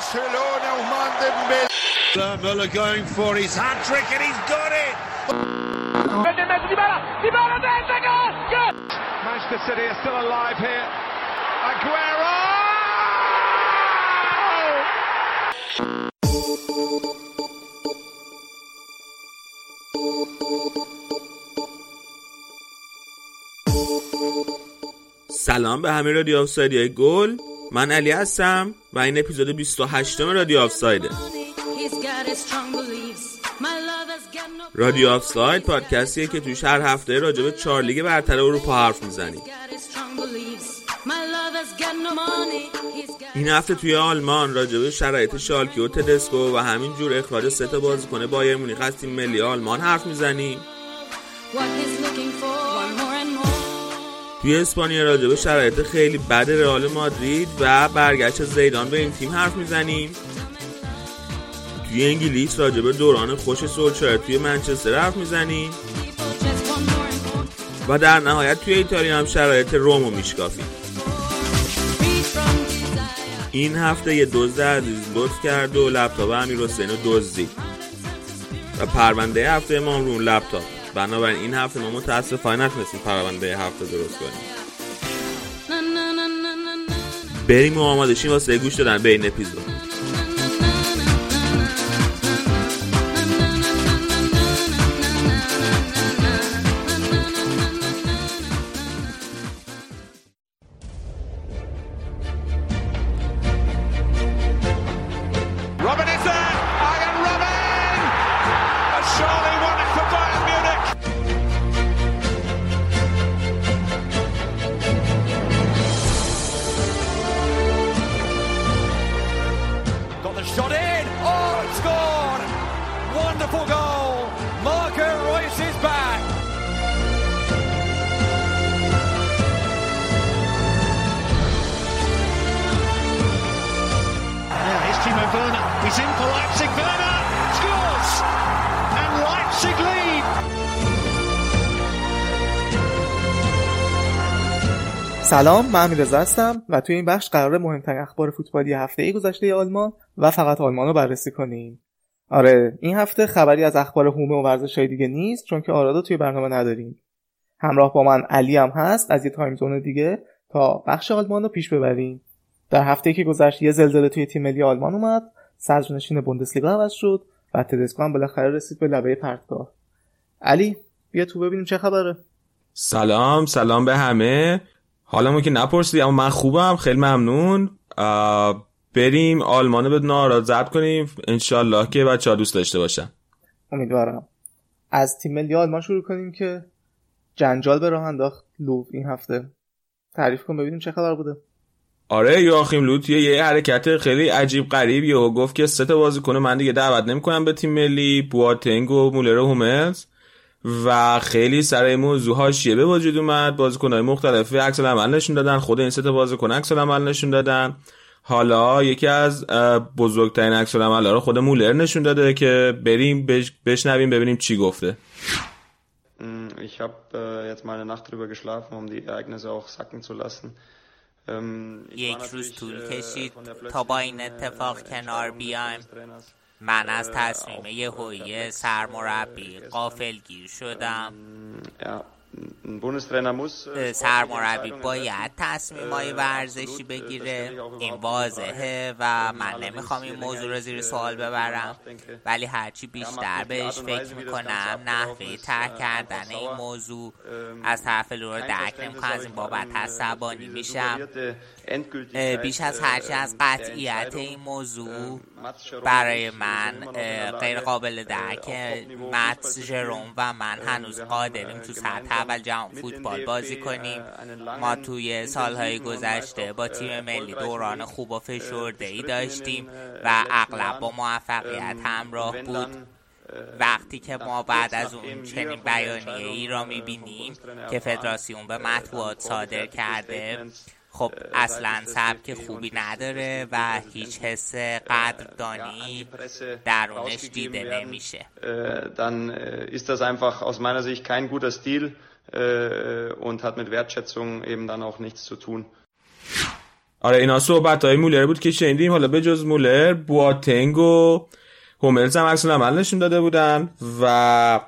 Barcelona, Ousmane Dembélé. Müller going for his hat trick and he's got it. Manchester City are still alive here. Aguero! سلام به همه رادیو آفساید های گل من علی هستم و این اپیزود 28 رادیو آفسایده رادیو آفساید پادکستیه که توش هر هفته راجع به چهار لیگ برتر اروپا حرف می‌زنیم. این هفته توی آلمان راجع به شرایط شالکی و تدسکو و همین جور اخراج سه تا بازیکن بایر مونیخ از تیم ملی آلمان حرف می‌زنیم. توی اسپانیا راجع به شرایط خیلی بد رئال مادرید و برگشت زیدان به این تیم حرف می‌زنیم. توی انگلیس راجع به دوران خوش سولشایر توی منچستر حرف می‌زنیم. و در نهایت توی ایتالیا هم شرایط رومو میشکافیم. این هفته یه دزد عزیز لطف کرد و لپتاپ امیر حسین دزدید. و پرونده هفته ما رو اون لپتاپ. بنابراین این هفته ما متاسفانه نتونستیم پرونده هفته درست کنیم. بریم و آماده واسه گوش دادن به این اپیزود. سلام من امیررضا هستم و توی این بخش قرار مهمترین اخبار فوتبالی هفته گذشته آلمان و فقط آلمان رو بررسی کنیم. آره این هفته خبری از اخبار هومه و ورزش دیگه نیست چون که آرادو توی برنامه نداریم. همراه با من علی هم هست از یه تایم زون دیگه تا بخش آلمان رو پیش ببریم. در هفته که گذشت یه زلزله توی تیم ملی آلمان اومد صدرنشین بوندسلیگا عوض شد و تدسکو هم بالاخره رسید به لبه پرتگاه. علی بیا تو ببینیم چه خبره. سلام سلام به همه. حالا که نپرسیدی اما من خوبم خیلی ممنون. بریم آلمانو به ناراد ضبط کنیم. انشالله که بچه ها دوست داشته باشن. امیدوارم. از تیم ملی آلمان شروع کنیم که جنجال به راه انداخت. لوف این هفته. تعریف کن ببینیم چه خبر بوده. آره یاخیم لوت یه, یه حرکت خیلی عجیب غریبی و گفت که سه تا بازیکن من دیگه دعوت نمی‌کنم به تیم ملی. بواتنگ و مولر و هوملز. و خیلی سر این موضوع حاشیه به وجود اومد. بازیکن‌های مختلف عکس العمل نشون دادن. خود این سه تا بازیکن عکس العمل نشون دادن. حالا یکی از بزرگترین عکس العمل رو خود مولر نشون داده که بریم بش- بشنویم ببینیم چی گفته. Ich habe äh, jetzt mal eine Nacht drüber geschlafen, um die Ereignisse auch sacken zu lassen. Ähm, یک روز طول کشید تا با این اتفاق کنار بیایم. من از تصمیم یه هوی سرمربی قافل گیر شدم. سرمربی باید تصمیم های ورزشی بگیره. این واضحه و من نمی‌خوام این موضوع رو زیر سوال ببرم. ولی هرچی بیشتر بهش فکر می‌کنم نحوه تر کردن این موضوع از طرف لور درک نمی‌کنم از این بابت عصبانی میشم. بیش از هرچه از قطعیت این موضوع برای من غیر قابل درک مات جروم و من هنوز قادریم تو سطح اول جهان فوتبال بازی کنیم. ما توی سالهای گذشته با تیم ملی دوران خوب و فشرده ای داشتیم و اغلب با موفقیت همراه بود. وقتی که ما بعد از اون چنین بیانیه ای را می‌بینیم که فدراسیون به مطبوعات صادر کرده. خب äh, اصلا سبک خوبی نداره و هیچ حس äh, قدردانی درونش دیده نمیشه äh, dann äh, ist das einfach aus meiner Sicht kein guter Stil äh, und hat mit Wertschätzung eben dann auch nichts zu tun. آره اینا صحبت های مولر بود که شنیدیم حالا به جز مولر بواتنگ و هوملز هم عکس عمل نشون داده بودن و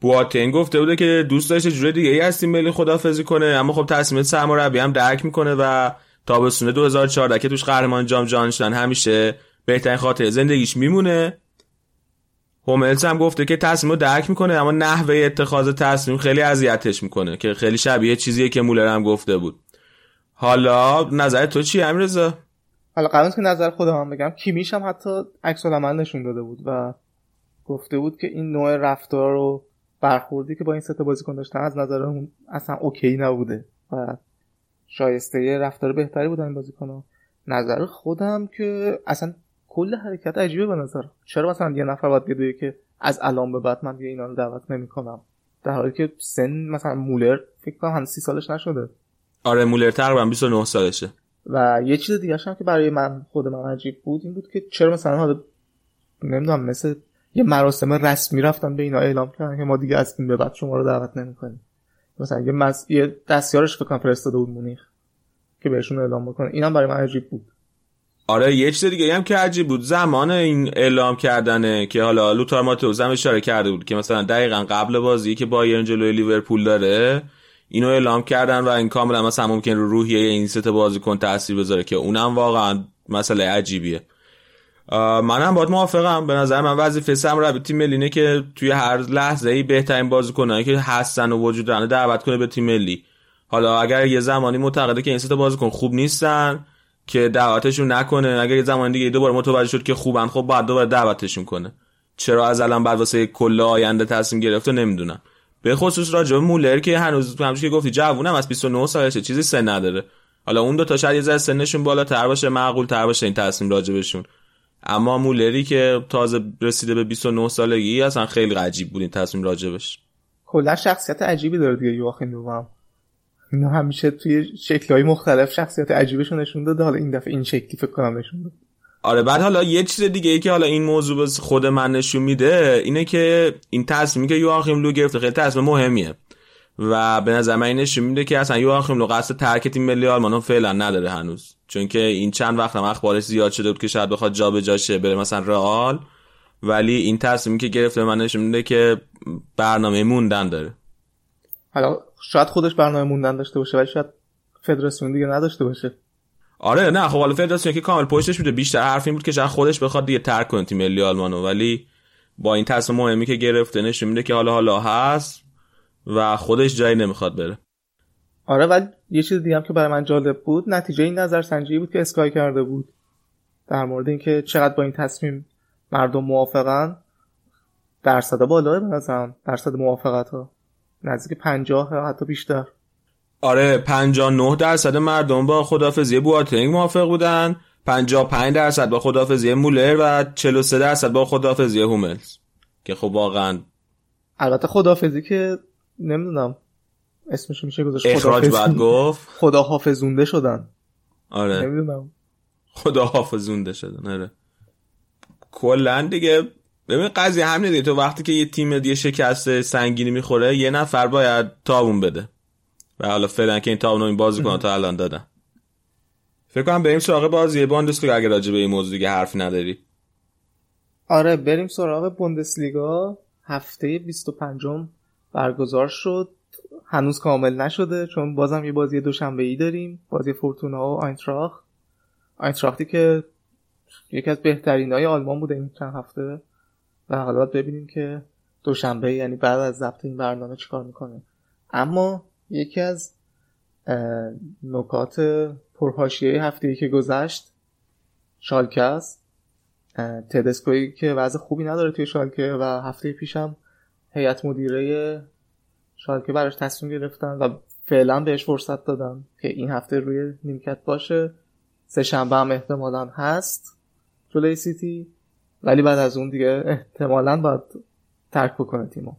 بواتنگ گفته بوده که دوست داشته جوری دیگه ای از تیم ملی خدافزی کنه اما خب تصمیم سرمربی هم درک می‌کنه و تابستون 2014 که توش قهرمان جام جهانی شدن همیشه بهترین خاطر زندگیش میمونه. هوملز هم گفته که تصمیم رو درک می‌کنه اما نحوه اتخاذ تصمیم خیلی اذیتش می‌کنه که خیلی شبیه چیزیه که مولر هم گفته بود. حالا نظر تو چی امیرزا حالا قبل که نظر خودم هم بگم. کیمیش هم حتی عکس العمل نشون داده بود و گفته بود که این نوع رفتار و برخوردی که با این سه بازیکن داشتن از نظر اون اصلا اوکی نبوده و شایسته رفتار بهتری بودن این بازیکن‌ها نظر خودم که اصلا کل حرکت عجیبه به نظر. چرا مثلا یه نفر باید بیاد که از الان به بعد من دیگه اینا رو دعوت نمی‌کنم؟ در حالی که سن مثلا مولر فکر کنم هنوز سی سالش نشده. آره مولر تقریبا 29 سالشه. و یه چیز دیگه هم که برای من خود من عجیب بود این بود که چرا مثلا حالا نمی‌دونم مثل یه مراسم رسمی رفتن به اینا اعلام کردن که ما دیگه از این به بعد شما رو دعوت نمی‌کنیم. مثلا یه, مز... یه دستیارش فکر کنم فرستاده بود مونیخ که بهشون اعلام بکنه. اینم برای من عجیب بود. آره یه چیز دیگه هم که عجیب بود. زمان این اعلام کردنه که حالا لوتار ماتوز هم اشاره کرده بود که مثلا دقیقا قبل بازی که بایرن جلوی لیورپول داره اینو اعلام کردن و این کاملا مثلا ممکن رو روحیه این سه بازیکن تاثیر بذاره که اونم واقعا مسئله عجیبیه. منم باید موافقم. به نظر من وظیفه سرمربی تیم ملی اینه که توی هر لحظه ای بهترین بازیکنایی که هستن و وجود دارن دعوت کنه به تیم ملی. حالا اگر یه زمانی معتقده که این سه بازیکن خوب نیستن که دعوتشون نکنه اگر یه زمان دیگه دوباره متوجه شد که خوبن خب بعد دوباره دعوتشون کنه. چرا از الان بعد واسه کل آینده تصمیم گرفته نمی‌دونم. به خصوص راجع مولر که هنوز همونش که گفتی جوونم از 29 سالشه چیزی سن نداره. حالا اون دو تا شاید یه ذره سنشون بالاتر باشه معقول تر باشه این تصمیم راجبشون اما مولری که تازه رسیده به 29 سالگی اصلا خیلی عجیب بود این تصمیم راجبش. کلا شخصیت عجیبی داره دیگه یواخیم لو اینا همیشه توی شکلهای مختلف شخصیت عجیبشون نشون داده. حالا این دفعه این شکلی فکر کنم نشون داد آره بعد حالا یه چیز دیگه ای که حالا این موضوع به خود من نشون میده اینه که این تصمیمی که یواخیم لو گرفته خیلی تصمیم مهمیه. و به نظر من این نشون میده که اصلا یواخیم لو قصد ترک تیم ملی آلمان فعلا نداره هنوز. چون که این چند وقت هم اخبارش زیاد شده بود که شاید بخواد جابجا شه بره مثلا رئال. ولی این تصمیمی که گرفته من نشون میده که برنامه موندن داره. حالا شاید خودش برنامه موندن داشته باشه ولی شاید فدراسیون دیگه نداشته باشه. آره نه خب حالا فدراسیون که کامل پشتش بوده بیشتر حرف این بود که شاید خودش بخواد دیگه ترک کنه تیم ملی آلمانو. ولی با این تصمیم مهمی که گرفته نشون میده که حالا حالا هست و خودش جایی نمی‌خواد بره. آره ولی یه چیز دیگه هم که برای من جالب بود نتیجه این نظرسنجی بود که اسکای کرده بود. در مورد اینکه چقدر با این تصمیم مردم موافقن درصد بالاه به نظرم درصد موافقت ها نزدیک 50 حتی بیشتر. آره 59 درصد مردم با خدافزی بواتنگ موافق بودن 55 درصد با خدافزی مولر و 43 درصد با خدافزی هوملز. که خب واقعا البته خدافزی که نمی‌دونم اسمش میشه گذاشت اخراج بعد گفت. خدا حافظونده شدن. آره. نمی‌دونم. خدا حافظونده شدن آره. کلا دیگه ببین قضیه همینه دیگه. تو وقتی که یه تیم دیگه شکست سنگینی می‌خوره یه نفر باید تاون بده. و حالا فعلا که این تاون این بازی کنه تا الان دادن. فکر کنم بریم سراغ بازی بوندسلیگا اگه راجع به این موضوع دیگه حرفی نداری. آره بریم سراغ بوندسلیگا. هفته 25 برگزار شد. هنوز کامل نشده چون بازم یه بازی دوشنبه ای داریم بازی فورتونا و آینتراخت. آینتراختی که یکی از بهترین های آلمان بوده این چند هفته. و حالا ببینیم که دوشنبه یعنی بعد از ضبط این برنامه چیکار می‌کنه. اما یکی از نکات پرهاشیه هفته ای که گذشت شالکه است. تدسکوی که وضع خوبی نداره توی شالکه و هفته پیشم هیئت مدیره شالکه براش تصمیم گرفتن و فعلا بهش فرصت دادن که این هفته روی نیمکت باشه. سه شنبه هم احتمالا هست جلوی سیتی ولی بعد از اون دیگه احتمالا باید ترک بکنه تیمو.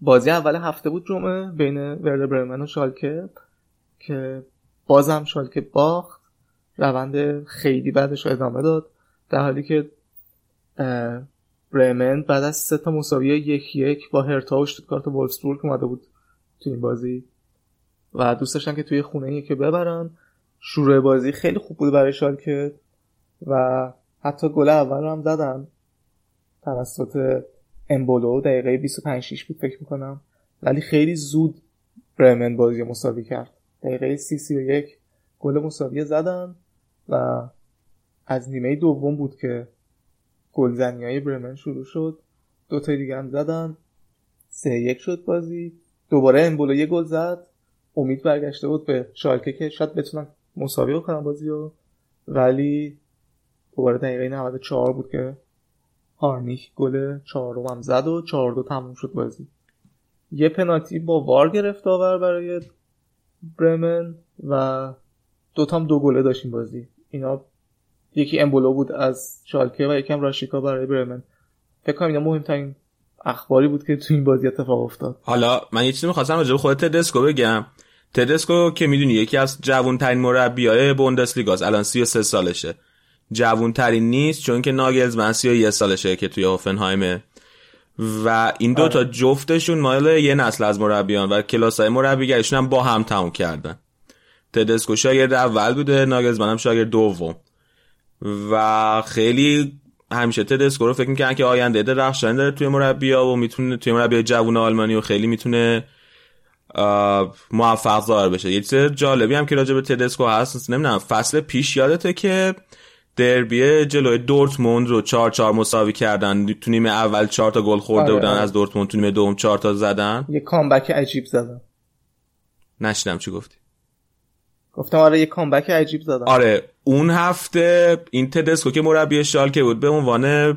بازی اول هفته بود جمعه بین ورده برمن و شالکه که بازم شالکه باخت. روند خیلی بعدش ادامه داد. در حالی که برمن بعد از سه تا مساوی یک یک با هرتا و شتوتگارت و وولفسبورگ اومده بود تو این بازی. و دوست داشتن که توی خونه که ببرن شروع بازی خیلی خوب بود برای شالکه. و حتی گل اول هم زدن توسط امبولو دقیقه 25 6 بود فکر می‌کنم. ولی خیلی زود برمن بازی مساوی کرد. دقیقه 30 31 گل مساوی زدن و از نیمه دوم بود که گلزنی های برمن شروع شد. دو تا دیگه هم زدن. سه یک شد بازی. دوباره امبولو یه گل زد. امید برگشته بود به شالکه که شاید بتونن مساوی بکنن بازی رو ولی دوباره دقیقه 94 بود که هارنیک گل چهارم هم زد و چهار دو تموم شد بازی. یه پنالتی با وار گرفت آور برای برمن و دوتام دو گله داشتیم بازی. اینا یکی امبولو بود از شالکه و یکم راشیکا برای برمن. فکر کنم اینا مهمترین اخباری بود که تو این بازی اتفاق افتاد. حالا من یه چیزی می‌خواستم راجع به خود تدسکو بگم. تدسکو که می‌دونی یکی از جوان ترین مربیای بوندسلیگاست الان 33 سالشه. جوان ترین نیست چون که ناگلز من 31 سالشه که توی هوفنهایمه. و این دو تا جفتشون مال یه نسل از مربیان و کلاس های مربیگریشون هم با هم تموم کردن. تدسکو شاگرد اول بوده ناگلز هم شاگرد دوم. و خیلی همیشه تدسکو رو فکر می‌کنن که آینده درخشانی داره توی مربیا و می‌تونه توی مربی جوون آلمانی و خیلی می‌تونه موفق ظاهر بشه. یه چیز جالبی هم که راجع به تدسکو هست نمی‌دونم فصل پیش یادته که دربی جلوی دورتموند رو 4 4 مساوی کردن. تو نیمه اول 4 تا گل خورده آره، بودن آره. از دورتموند تو نیمه دوم 4 تا زدن. یه کامبک عجیب زدن. نشیدم چی گفتی. گفتم آره یه کامبک عجیب زدن. آره اون هفته این تدسکو که مربی شالکه بود به عنوان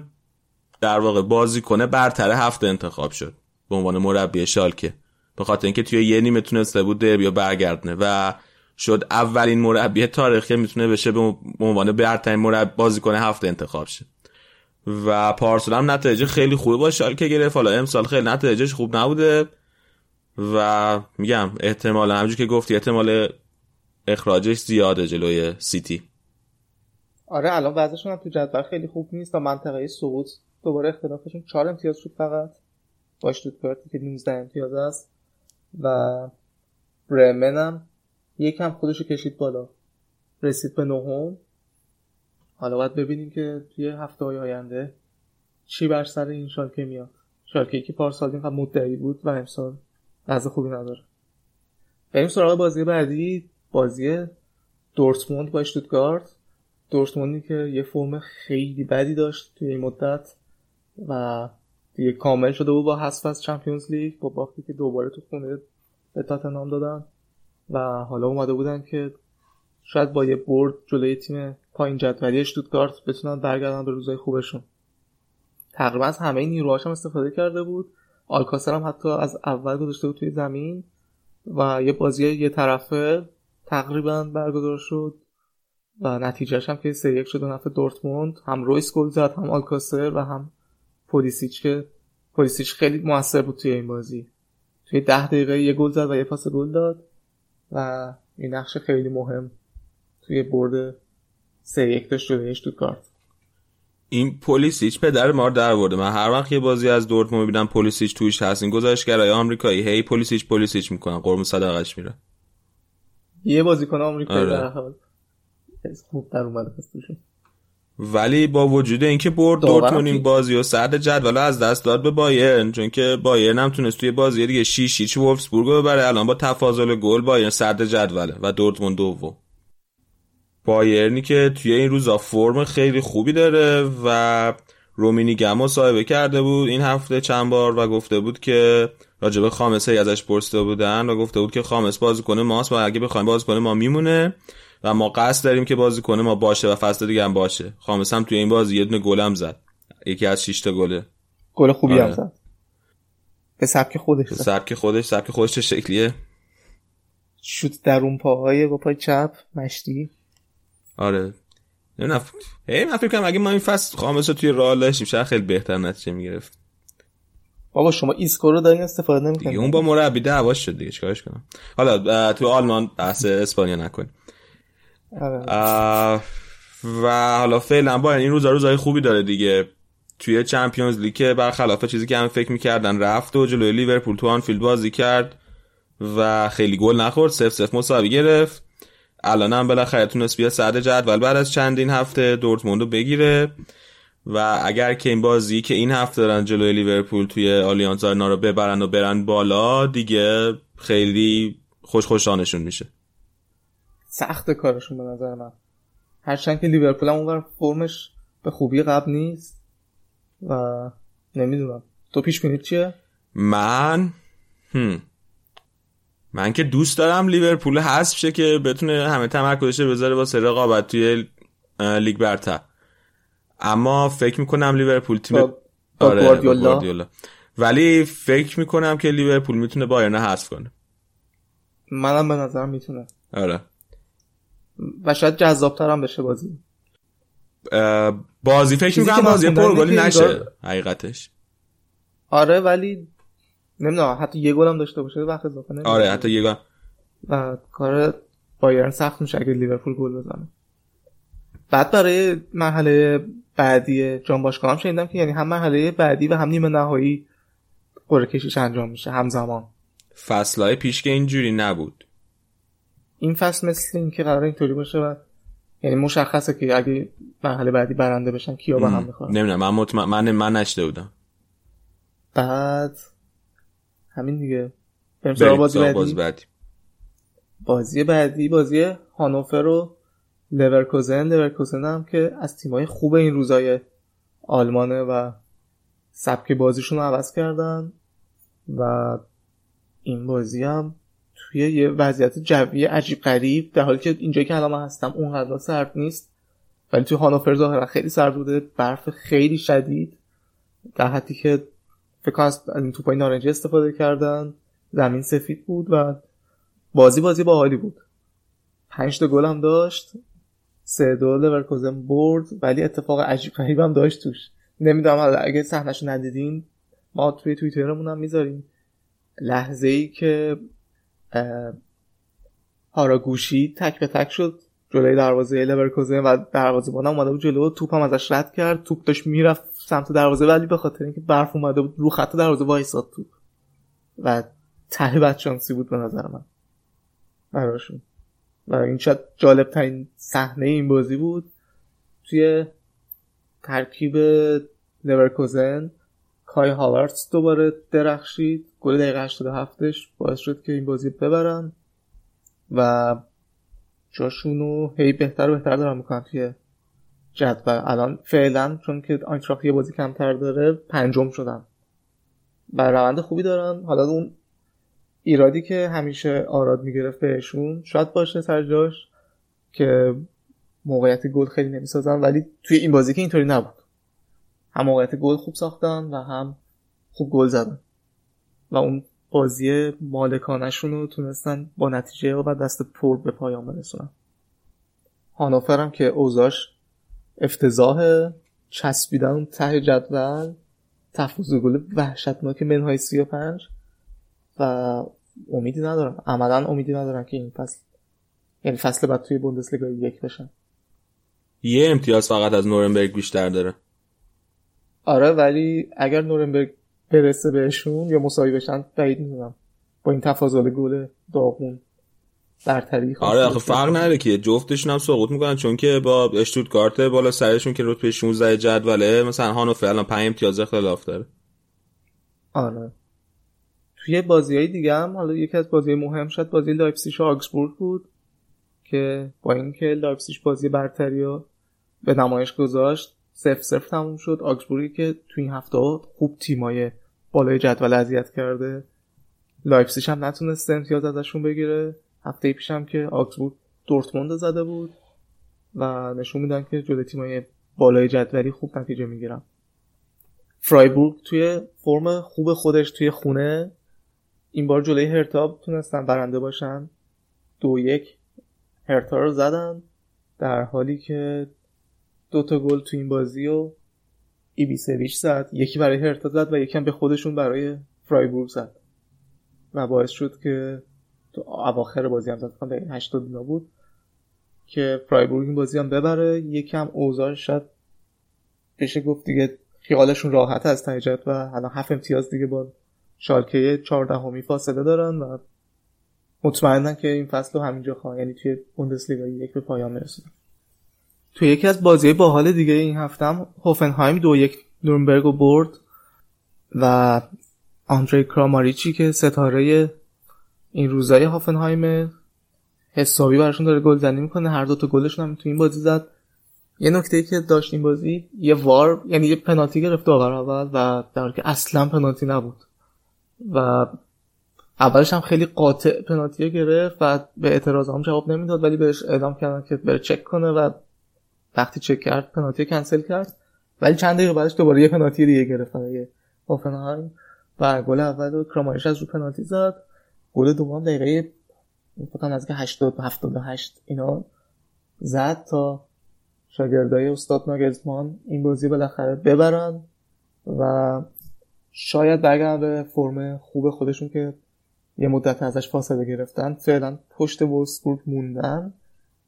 در واقع بازیکن برتر هفته انتخاب شد به عنوان مربی شالکه. به خاطر اینکه توی یه نیمه تونسته بود دربی رو برگردونه و شد اولین مربی تاریخ که می‌تونه بشه به عنوان برترین مربی بازیکن هفته انتخاب شه. و پارسال هم نتایج خیلی خوبی با شالکه گرفت. حالا امسال خیلی نتایجش خوب نبوده و میگم احتمال همونجور که گفتی احتمال اخراجش زیاده جلوی سیتی. آره الان وضعشون هم تو جدول خیلی خوب نیست و منطقه سقوط دوباره اختلافشون 4 امتیاز شد فقط. با اشتوتگارتی که 19 امتیاز است. و برمن هم یکم خودشو کشید بالا. رسید به نهم. حالا باید ببینیم که توی هفته های آینده چی بر سر این شالکه میاد. شالکه که پارسال اینقدر مدعی بود و امسال وضع خوبی نداره. بریم سراغ بازی بعدی. بازی دورتموند با اشتوتگارت. دورتموندی که یه فرم خیلی بدی داشت توی این مدت و دیگه کامل شده بود با حذف از چمپیونز لیگ با باختی که دوباره تو خونه به تاتنهام دادن و حالا اومده بودن که شاید با یه برد جلوی تیم پایین جدولی اشتوتگارت بتونن برگردن به روزای خوبشون. تقریبا از همه نیروهاش هم استفاده کرده بود. آلکاسر هم حتی از اول گذاشته بود توی زمین و یه بازی یه طرفه تقریبا برگزار شد. و نتیجهش هم که سه یک شد و نفع دورتموند هم رویس گل زد هم آلکاسر و هم پولیسیچ که پولیسیچ خیلی موثر بود توی این بازی. توی ده دقیقه یه گل زد و یه پاس گل داد و این نقش خیلی مهم توی برد سه یک داشت جلوی اشتوتگارت این پلیسیچ پدر ما رو در برده من هر وقت یه بازی از دورتموند می‌بینم پلیسیچ توش هست. این گزارشگرای آمریکایی هی پلیسیچ پلیسیچ می‌کنن. قرم صدقش میره. یه بازیکن آمریکایی آره. در حال. خوب در اومده پس توشون ولی با وجود اینکه برد دورتموند این بازی و سرد جدول از دست داد به بایرن چون که بایرن هم تونست توی بازی دیگه 6 هیچ وولفسبورگ رو ببره. الان با تفاضل گل بایرن سرد جدوله و دورتموند دوم. بایرنی که توی این روزا فرم خیلی خوبی داره و رومینی گم مصاحبه کرده بود این هفته چند بار و گفته بود که راجبه خامس هی ازش پرسیده بودن و گفته بود که خامس بازیکن ماست و اگه بخوایم بازیکن ما میمونه. و ما قصد داریم که بازیکن ما باشه و فصل دیگه هم باشه. خامس هم توی این بازی یه دونه گلم زد. یکی از 6 تا گله. گل خوبی هم آره. زد. به سبک خودش زد. سبک خودش سبک خودش چه شکلیه؟ شوت در اون پاهای با پای چپ مشتی. آره. نمی‌دونم. هی من فکر کنم اگه ما این فصل خامس رو توی راه داشتیم شاید خیلی بهتر نتیجه می‌گرفت بابا شما ایسکو رو دارین استفاده نمی‌کنید اون با مربی دعواش شد دیگه. چیکارش کنم؟ حالا تو آلمان بحث اسپانیا نکنیم. و حالا فعلا بایرن روزا روزای خوبی داره دیگه. توی Champions League برخلاف چیزی که همه فکر می‌کردن رفت و جلوی لیورپول تو آنفیلد بازی کرد و خیلی گل نخورد. سف سف مساوی گرفت. الان هم بالاخره تونست بیاد صدر جدول بعد از چندین هفته دورتموند رو بگیره. و اگر که این بازی که این هفته دارن جلوی لیورپول توی آلیانز آرنا رو ببرن و برن بالا دیگه خیلی خوش خوشانشون میشه. سخت کارشون به نظر من. هرچند که لیورپول هم اونور فرمش به خوبی قبل نیست و نمی‌دونم. تو پیش بینید چیه؟ من؟ هم. من که دوست دارم لیورپول حذف شه که بتونه همه تمرکزش رو بذاره واسه رقابت توی لیگ برتر. اما فکر می‌کنم لیورپول تیم با- با آره، با گواردیولا. گواردیولا. ولی فکر می‌کنم که لیورپول می‌تونه بایرن حذف کنه. منم به نظرم می‌تونه. آره. و شاید جذابتر هم بشه بازی. بازی فکر می‌کنم بازی پرگلی نشه حقیقتش. آره ولی نمی‌دونم حتی یه گل هم داشته باشه وقت اضافه نمیشه. آره حتی یه گل. و کار بایرن سخت میشه اگه لیورپول گل بزنه. بعد برای مرحله بعدی جام باشگاه هم شنیدم که یعنی هم مرحله بعدی و هم نیمه نهایی قرعه کشیش انجام میشه همزمان. فصلهای پیش که اینجوری نبود. این فصل مثل این که قرار اینطوری باشه و یعنی مشخصه که اگه مرحله بعدی برنده بشن کیا به هم می‌خورن. نمی‌دونم من مطمئن من من نشده بودم. بعد همین دیگه. بریم بازی بعدی بازی بعدی. بازی بعدی بازی هانوفر و لورکوزن. لورکوزن هم که از تیمای خوب این روزای آلمانه و سبک بازیشون رو عوض کردن و این بازی هم توی یه وضعیت جوی عجیب غریب در حالی که اینجایی که الان من هستم اونقدر سرد نیست. ولی توی هانوفر ظاهرا خیلی سرد بوده برف خیلی شدید. در حدی که فکر از این توپای نارنجی استفاده کردن. زمین سفید بود و بازی بازی با حالی بود. پنج تا گل هم داشت. سه دو لورکوزن برد ولی اتفاق عجیب غریب هم داشت توش. نمی‌دونم اگه صحنهشو ندیدین ما توی توییترمون هم می‌ذاریم. لحظه ای که هاراگوشی تک به تک شد جلوی دروازه لورکوزن و دروازه هم اومده بود جلو. توپ هم ازش رد کرد. توپ داشت می‌رفت سمت دروازه ولی به خاطر اینکه برف اومده بود رو خط دروازه وایساد توپ. و ته بدشانسی بود به نظر من. براشون. و این شاید جالب ترین صحنه این بازی بود. توی ترکیب لورکوزن کای هاورتس دوباره درخشید. گل دقیقه 87ش باعث شد که این بازی ببرن و جاشونو هی بهتر و بهتر دارن می‌کنن توی جدول. الان فعلا چون که آینتراخت یه بازی کمتر داره پنجم شدن. و روند خوبی دارن. حالا اون ایرادی که همیشه آراد می‌گرفت بهشون شاید باشه سر جاش که موقعیت گل خیلی نمی‌سازن ولی توی این بازی که اینطوری نبود. هم موقعیت گل خوب ساختن و هم خوب گل زدن. و اون بازی مالکانشون رو تونستن با نتیجه و دست پر به پایان برسونن. هانوفر هم که اوزاش افتضاح چسبیدن ته جدول تفوز گل وحشتناک منهای 35 و امیدی ندارم. عملا امیدی ندارم که این فصل یعنی فصل بعد توی بوندسلیگا یک بشن. یه امتیاز فقط از نورنبرگ بیشتر داره. آره ولی اگر نورنبرگ برسه بهشون یا مساوی بشن؟ بعید می‌دونم. با این تفاضل گل داغون برتری آره آخه. فرق نداره که جفتشون هم سقوط می‌کنن چون که با اشتوتگارت بالا سرشون که رتبه 16 جدوله مثلا هانوفر الان 5 امتیاز اختلاف داره. آره. توی بازی های دیگه هم حالا یکی از بازی مهم شد بازی لایپسیش و آگسبورگ بود که با اینکه لایپسیش بازی برتری رو به نمایش گذاشت صفر صفر تموم شد. آگسبورگی که تو این هفته خوب تیمای بالای جدول اذیت کرده. لایپسیش هم نتونست امتیاز ازشون بگیره. هفته پیش هم که آگسبورگ دورتموند زده بود و نشون میدن که جلوی تیمای بالای جدولی خوب نتیجه می‌گیرن. فرایبورگ توی فرم خوب خودش توی خونه. این بار جلوی هرتا تونستن برنده باشن. دو یک هرتا رو زدن. در حالی که دو تا گل تو این بازی و ایبیسویچ زد یکی برای هرتا زد و یکی هم به خودشون برای فرایبورگ زد. و باعث شد که تو اواخر بازی هم زد. به 80 اینا بود که فرایبورگ این بازی هم ببره. یکم اوضاع شاید بشه گفت دیگه خیالشون راحت از ته و الان هفت امتیاز دیگه با شالکه 14 همی فاصله دارن و مطمئنم که این فصل رو همینجا خواهن یعنی توی بوندسلیگا یک به پایان میرسونن توی یکی از بازی باحال دیگه این هفته هم هوفنهایم دو یک نورنبرگ برد و آندری کراماریچی که ستاره این روزای هافنهایم حسابی براشون داره گلزنی می‌کنه هر دو تا گلشون هم تو این بازی زد. یه نکته ای که داشت این بازی یه وار یعنی یه پنالتی گرفت داور اول و در حالی که اصلا پنالتی نبود. و اولش هم خیلی قاطع پنالتی گرفت و به اعتراض هم جواب نمی‌داد ولی بهش اعلام کردن که بره چک کنه و وقتی چک کرد پنالتی کنسل کرد. ولی چند دقیقه بعدش دوباره یه پنالتی دیگه گرفت برای هوفنهایم و گل اول رو کراماریچ از رو پنالتی زد. گل دوم دقیقه فکر از که 80 78 اینا زد تا شاگردای استاد ناگلزمان این بازی بالاخره ببرن و شاید برگردن به فرم خوب خودشون که یه مدت ازش فاصله گرفتن. فعلا پشت وولسبورگ موندن.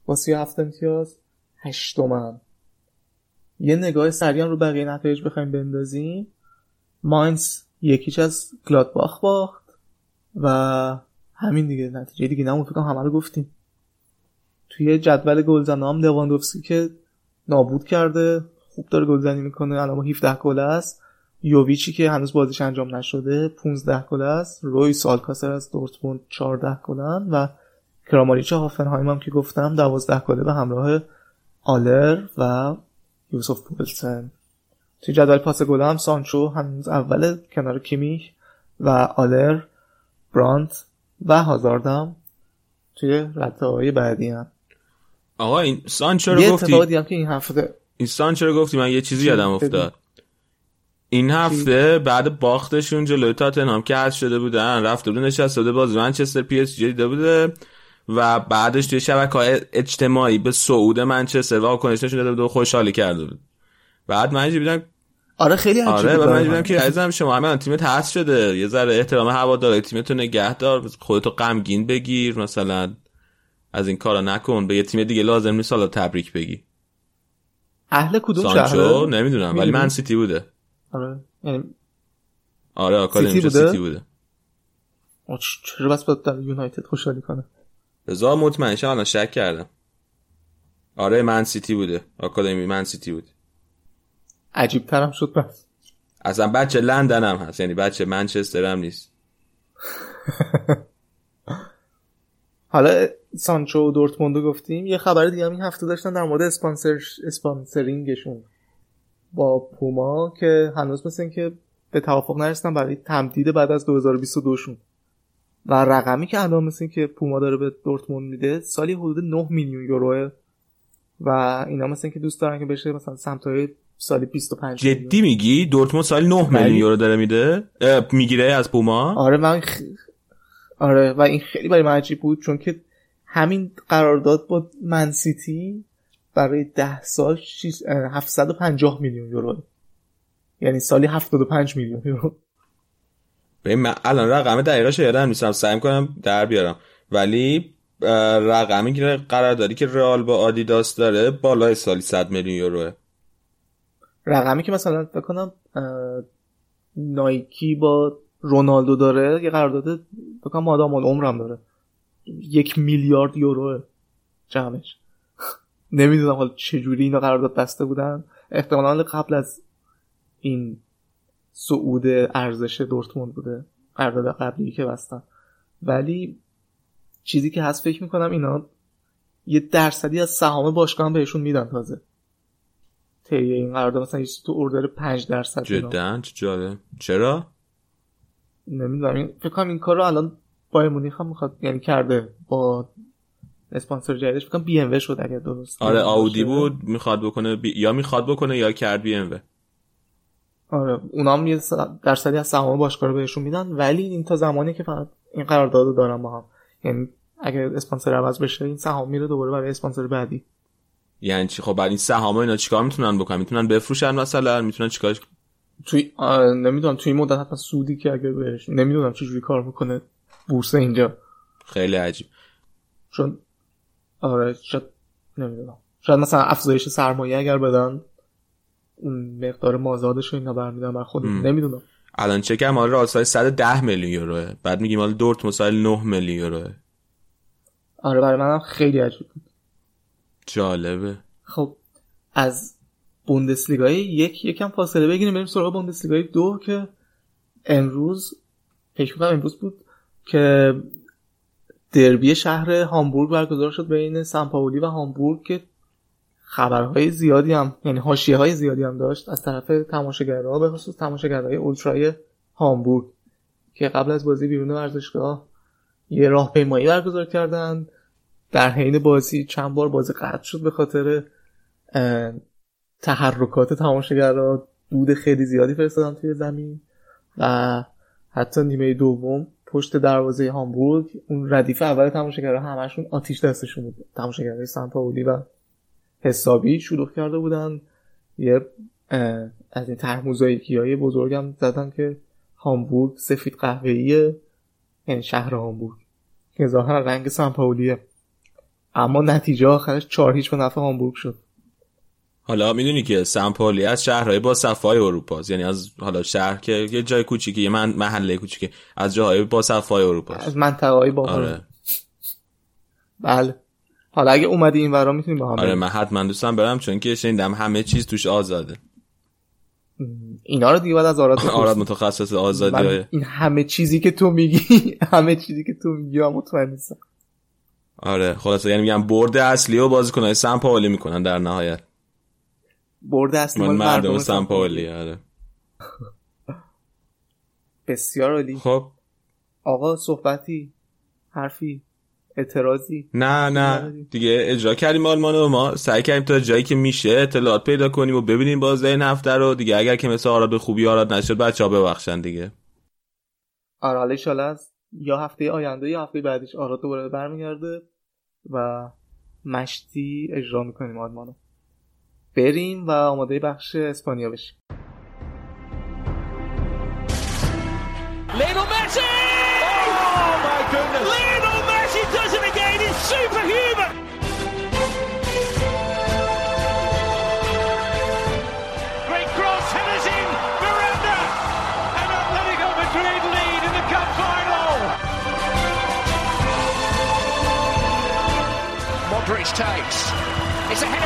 با 37 امتیاز. هشتمن یه نگاه سریع رو بقیه نتایج بخوایم بندازیم. ماینز یکیش از گلادباخ باخت و همین دیگه نتیجه دیگه نمون فکرم همه رو گفتیم. توی جدول گلزنه هم لواندوفسکی که نابود کرده خوب داره گلزنی می‌کنه. الان 17 گل است. یوویچی که هنوز بازیش انجام نشده 15 گل است. روی سالکاسر از دورتموند 14 گلن و کراماریچ هافنهایم هم که گفتم 12 گله به همراه آلر و یوسف پولسن. توی جدول پاس گل هم سانچو هنوز اول کنار کیمیش و آلر برانت و هازاردم توی رده های بعدی هم. آقا این سانچو رو یه گفتی؟ دیگه هم که این هفته این سانچو رو گفتی؟ من یه چیزی چی؟ یادم. افتاد. این هفته بعد باختشون جلوی تاتنهام که حذف شده بودن رفته بودن نشسته بوده باز منچستر پی اس جی دیده بوده. و بعدش توی شبکه های اجتماعی به صعود منچستر واکنش نشون داده بود و خوشحالی کرده بود. بعد من دیدم آره خیلی عجیبه آره و من. دیدم که عزیزم شما همه تیمت حذف شده. یه ذره احترام هوادارهای تیمتو نگه دار. خودتو غمگین بگیر مثلا از این کارا نکن. به یه تیم دیگه لازم نیست حالا تبریک بگی. اهل کدوم سانچو شهره؟ نمی‌دونم ولی؟ من سیتی بوده. آره یعنی آره آکادمی سیتی بوده؟ سیتی بوده. چرا بس باید در یونایتد خوشحالی کنه رضا مطمئن الان شک کردم. آره من سیتی بوده. آکادمی من سیتی بود. عجیب ترم شد بس اصلا بچه لندن هم هست یعنی بچه منچستر هم نیست. حالا سانچو و دورتموندو گفتیم. یه خبر دیگه هم این هفته داشتن در مورد اسپانسر اسپانسرینگشون. با پوما که هنوز مثل که به توافق نرسیدن برای تمدید بعد از 2022 شون و رقمی که الان مثل که پوما داره به دورتموند میده سالی حدود 9 میلیون یوروه. و اینا مثل این که دوست دارن که بشه مثلا سمتای سالی 25 میلیون. جدی میگی؟ دورتموند سال 9 بله. میلیون یورو داره میده؟ می‌گیره از پوما؟ آره من خ... آره و این خیلی برای من عجیب بود چون که همین قرارداد با منسیتی برای ده سال شیش... اه، 750 میلیون یورو. یعنی سالی 75 میلیون یورو. ببین من الان رقم دقیقش یادم نیستم سعی کنم در بیارم. ولی رقمی که قراردادی که رئال با آدیداس داره بالای سالی 100 میلیون یوروه. رقمی که مثلا فکر کنم اه، نایکی با رونالدو داره یه قرارداد فکر کنم مادام العمرم داره. یک میلیارد یورو جمعش. نمی‌دونم حالا چجوری اینا قرارداد بسته بودن. احتمالا قبل از این صعود ارزش دورتموند بوده قرارداد قبلی که بستن. ولی چیزی که هست فکر می‌کنم اینا یه درصدی از سهام باشگاه هم بهشون میدن تازه. طی این قرارداد مثلا یه تو اردر 5 درصد. جدا؟ چه جالب. چرا؟ نمی‌دونم. این فکر کنم این کار رو الان بایر مونیخ هم می‌خواد یعنی کرده. با اسپانسر جدیدش فکر کنم بی ام و شد اگه درست آره آودی. بود می‌خواد بکنه بی... یا می‌خواد بکنه یا کرد بی ام آره اونا هم یه درصدی از سهام باشگاه رو بهشون میدن ولی این تا زمانی که فقط این قرارداد رو دارن با هم. یعنی اگه اسپانسر عوض بشه این سهام میره دوباره برای اسپانسر بعدی. یعنی چی؟ خب بعد این سهام اینا چیکار می‌تونن بکنن؟ می‌تونن بفروشن مثلا؟ می‌تونن چیکار توی آه، نمی‌دونم توی مدت حتما سودی که اگه بهش نمی‌دونم چجوری کار می‌کنه بورس اینجا. خیلی عجیب. چون آره شاید نمی‌دونم. شاید مثلا افزایش سرمایه اگر بدن. اون مقدار مازادش رو اینا برمیدن بر خود هم. نمی‌دونم. الان چکم آره رئال سال 110 میلیون یوروه. بعد میگیم حالا دورتموند سال 9 میلیون یوروه. آره برای منم خیلی عجیب بود. جالبه. خب از بوندسلیگای یک یکم فاصله بگیریم بریم سراغ بوندسلیگای دو که امروز فکر می‌کنم امروز بود که دربی شهر هامبورگ برگزار شد بین سمپاولی و هامبورگ که خبرهای زیادی هم یعنی حاشیه های زیادی هم داشت از طرف تماشاگرها به خصوص تماشاگرهای اولترای هامبورگ که قبل از بازی بیرون ورزشگاه یه راهپیمایی برگزار کردن. در حین بازی چند بار بازی قطع شد به خاطر تحرکات تماشاگرها. دود خیلی زیادی فرستادن توی زمین و حتی نیمه دوم پشت دروازه هامبورگ اون ردیف اول تماشاگرها همشون آتیش دستشون بود. تماشاگرهای سمپاولی و حسابی شلوغ کرده بودن. یه از این طرح موزاییکی های بزرگ هم زدن که هامبورگ سفید قهوه‌ایه. یعنی شهر هامبورگ. که ظاهرا رنگ سمپاولیه اما نتیجه آخرش چهار هیچ به نفع هامبورگ شد. حالا می‌دونی که سمپولی از شهرهای با صفای اروپا یعنی از حالا شهر که یه جای کوچیکی یه من محله کوچیکی از جاهای با صفای اروپا از منطقه های با آره. بله. حالا اگه اومدی این ورا می‌تونیم با هم آره. من حتما دوستم برم چون که شنیدم همه چیز توش آزاده. اینا رو دیگه باید از آراد. آراد متخصص آزادی این همه چیزی که تو میگی همه چیزی که تو میگی هم مطمئن نیستم. آره خلاصه یعنی میگم برد اصلی و بازیکنهای سمپاولی می‌کنن در نهایت. برد اصلی من مردم سمپاولی. آره. بسیار عالی. خب. آقا صحبتی؟ حرفی؟ اعتراضی. نه نه. دیگه اجرا کردیم آلمان و ما سعی کردیم تا جایی که میشه اطلاعات پیدا کنیم و ببینیم باز این هفته رو. دیگه اگر که مثل آراد به خوبی آراد نشد بچه ها ببخشن دیگه. آره حالا از یا هفته آینده یا هفته بعدیش آراد دوباره برمیگرده و مشتی اجرا می‌کنیم آلمانو بریم و آماده بخش اسپانیا بشیم. Messi! He's. Great cross, headers in, Miranda, and Atletico Madrid lead in the cup final. Modric takes. It's a header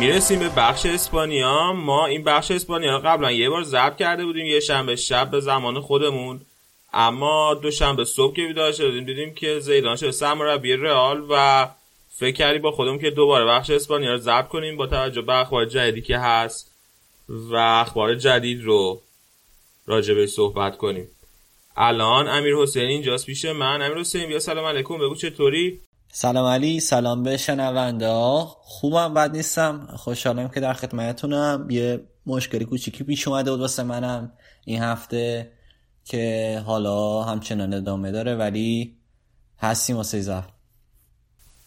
می‌رسیم به بخش اسپانیا. ما این بخش اسپانیا قبلا یه بار ضبط کرده بودیم یه شنبه شب به زمان خودمون. اما دو شنبه صبح که بیدار شدیم دیدیم که زیدان شده سرمربی رئال و فکر کردیم با خودمون که دوباره بخش اسپانیا رو ضبط کنیم با توجه به اخبار جدیدی که هست و اخبار جدید رو راجبه صحبت کنیم. الان امیر حسین اینجاست پیش من. امیر حسین بیا سلام علیکم. بگو چطوری؟ سلام علی سلام به شنونده ها. خوبم بد نیستم. خوشحالم که در خدمتتونم. یه مشکلی کوچیکی پیش اومده بود واسه منم این هفته که حالا همچنان ادامه داره ولی هستیم واسه زفت.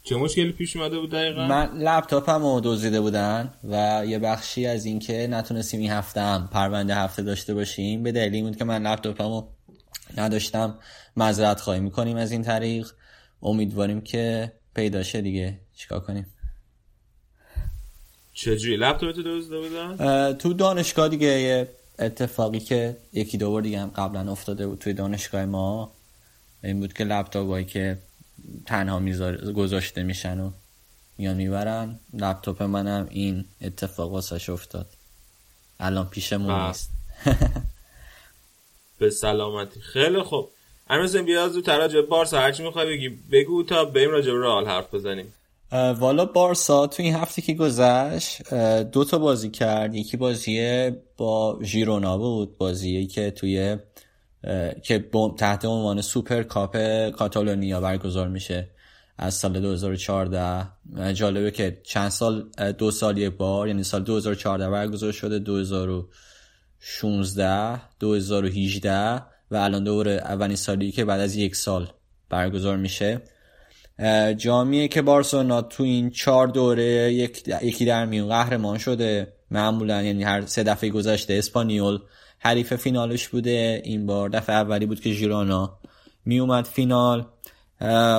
چه مشکلی پیش اومده بود دقیقا؟ من لپتاپم رو دزدیده بودن و یه بخشی از اینکه نتونستیم این هفته هم پرونده هفته داشته باشیم به دلیلی بود که من لپتاپم رو نداشتم معذرت خواهی می‌کنیم از این طریق. امیدواریم که پیدا شه دیگه. چیکار کنیم؟ چجوری؟ لپتاپت دزدیده بودن؟ تو دانشگاه دیگه یه اتفاقی که یکی دو بار دیگه هم قبلا افتاده بود توی دانشگاه ما. این بود که لپتاپ هایی که تنها میذار گذاشته میشن و میان می‌برن. لپتاپ منم این اتفاق واسش افتاد. الان پیشمون آه. نیست. به سلامتی. خیلی خوب. امیر حسین بیا زودتر راجع بارسا هرچی می‌خوای بگی. بگو تا بریم راجع به رئال حرف بزنیم. والا بارسا تو این هفته که گذشت دو تا بازی کرد. یکی بازی با ژیرونا بود بازی که توی که تحت عنوان سوپر کاپ کاتالونیا برگزار میشه از سال 2014 اه، جالبه که چند سال دو سال یک بار یعنی سال 2014 برگزار شده 2016 2018 و الان دوباره اولین سالی که بعد از یک سال برگزار میشه. جامیه که بارسلونا تو این چهار دوره یک یکی در میون قهرمان شده. معمولا یعنی هر سه دفعه گذشته اسپانیول حریف فینالش بوده. این بار دفعه اولی بود که ژیرونا می اومد فینال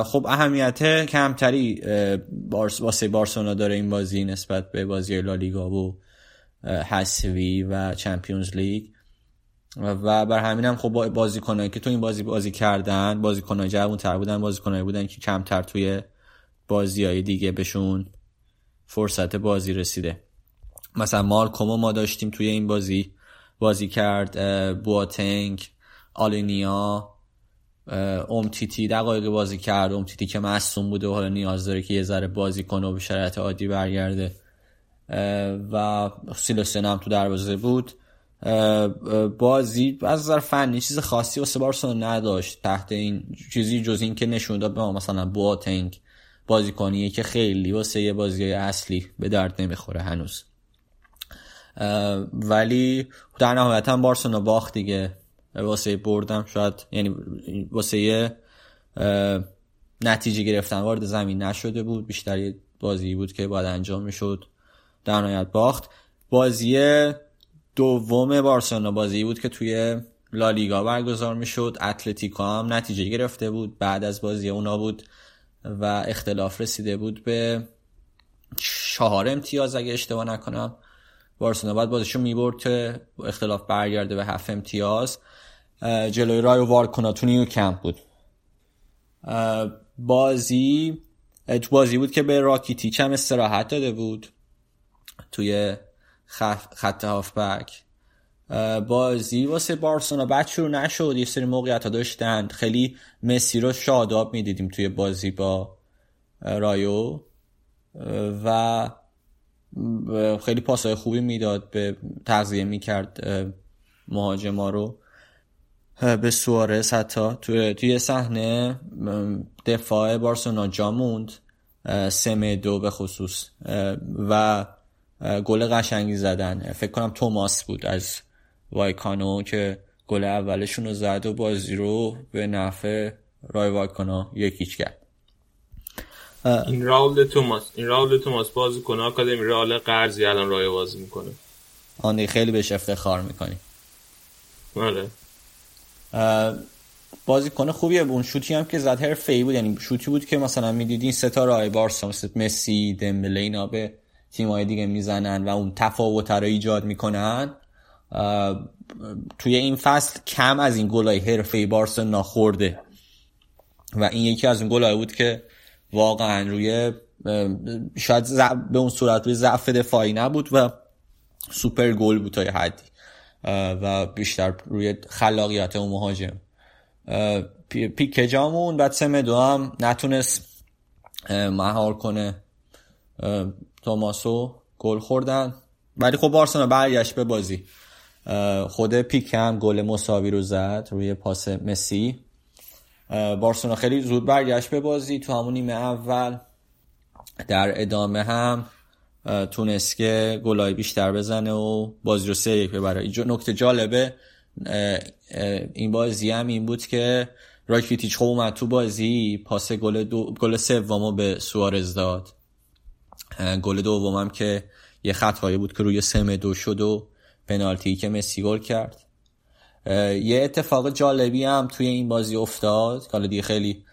خب اهمیت کمتری بارس واسه بارسلونا داره این بازی نسبت به بازی لالیگا و حسوی و چمپیونز لیگ. و بر همین هم خب بازیکنایی که تو این بازی بازی کردن بازیکنای جوان تر بودن بازیکنایی بودن که کمتر توی بازی های دیگه بهشون فرصت بازی رسیده. مثلا مالکومو ما داشتیم توی این بازی بازی کرد بواتنگ آلینیا امتیتی دقایق بازی کرد. امتیتی که مصوم بوده و حالا نیاز داره که یه ذره بازی کنه و به شرایط عادی برگرده. و سیلوسن هم تو دروازه بود. بازی از نظر فنی چیز خاصی واسه بارسلونا نداشت تحت این چیزی جز این که نشون داد به ما مثلا بواتنگ بازیکنیه که خیلی واسه یه بازی اصلی به درد نمی‌خوره هنوز. ولی در نهایت هم بارسلونا باخت دیگه. واسه بردم شاید یعنی واسه نتیجه گرفتن وارد زمین نشده بود بیشتر بازی بود که باید انجام می‌شد. در نهایت باخت. بازی دوم بارسلونا بازی بود که توی لالیگا برگزار می‌شد. اتلتیکو هم نتیجه گرفته بود. بعد از بازی اونا بود و اختلاف رسیده بود به چهار امتیاز اگه اشتباه نکنم. بارسلونا بعد بازیشو می‌برد که اختلاف برگرده به هفت امتیاز. جلوی رای و وارکونا تو نیو کمپ بود. بازی تو بازی بود که به راکیتیچ هم استراحت داده بود. توی خط هافبک. بازی واسه بارسلونا بد شروع نشد. یه سری موقعیت ها داشتند. خیلی مسی رو شاداب می‌دیدیم توی بازی با رایو. و خیلی پاسای خوبی می‌داد به تغذیه می‌کرد مهاجما رو. به سوارز حتی. توی توی صحنه دفاع بارسلونا جا موند. سمه دو به خصوص. و گل قشنگی زدن. فکر کنم توماس بود از وایکانو که گل اولشون رو زد و بازی رو به نفع رای وایکانو یکیچ کرد. این راول توماس این راول توماس بازی کنه. آکادمی رال قرضی الان رای بازی می‌کنه. آن خیلی بهش افتخار می‌کنی. آره. بازیکن خوبیه. اون شوتی هم که زد حرفه‌ای بود. یعنی شوتی بود که مثلا می‌دیدین ستاره های بارسا مثل مسی دمبله اینا به تیم‌های دیگه می‌زنن و اون تفاوت رو ایجاد می‌کنن. توی این فصل کم از این گلای حرفه‌ای بارسا ناخورده و این یکی از اون گلای بود که واقعا روی شاید به اون صورت روی ضعف دفاعی نبود و سوپر گل بود تا حدی. و بیشتر روی خلاقیت اون مهاجم. پیک جامون بعد سمدو هم نتونست مهار کنه. توماسو گل خوردن. ولی خب بارسلونا برگشت به بازی. خود پیک هم گل مساوی رو زد روی پاس مسی. بارسلونا خیلی زود برگشت به بازی تو همون نیمه اول. در ادامه هم تونست که گلای بیشتر بزنه و بازی رو سه یک ببره. نکته جالبه این بازی هم این بود که راکیتیچ خوب اومد تو بازی پاس گل دو گل سومو به سوارز داد. گل دومم که یه خطایی بود که روی سم دو شد و پنالتی که مسی گل کرد. یه اتفاق جالبی هم توی این بازی افتاد حالا دیگه خیلی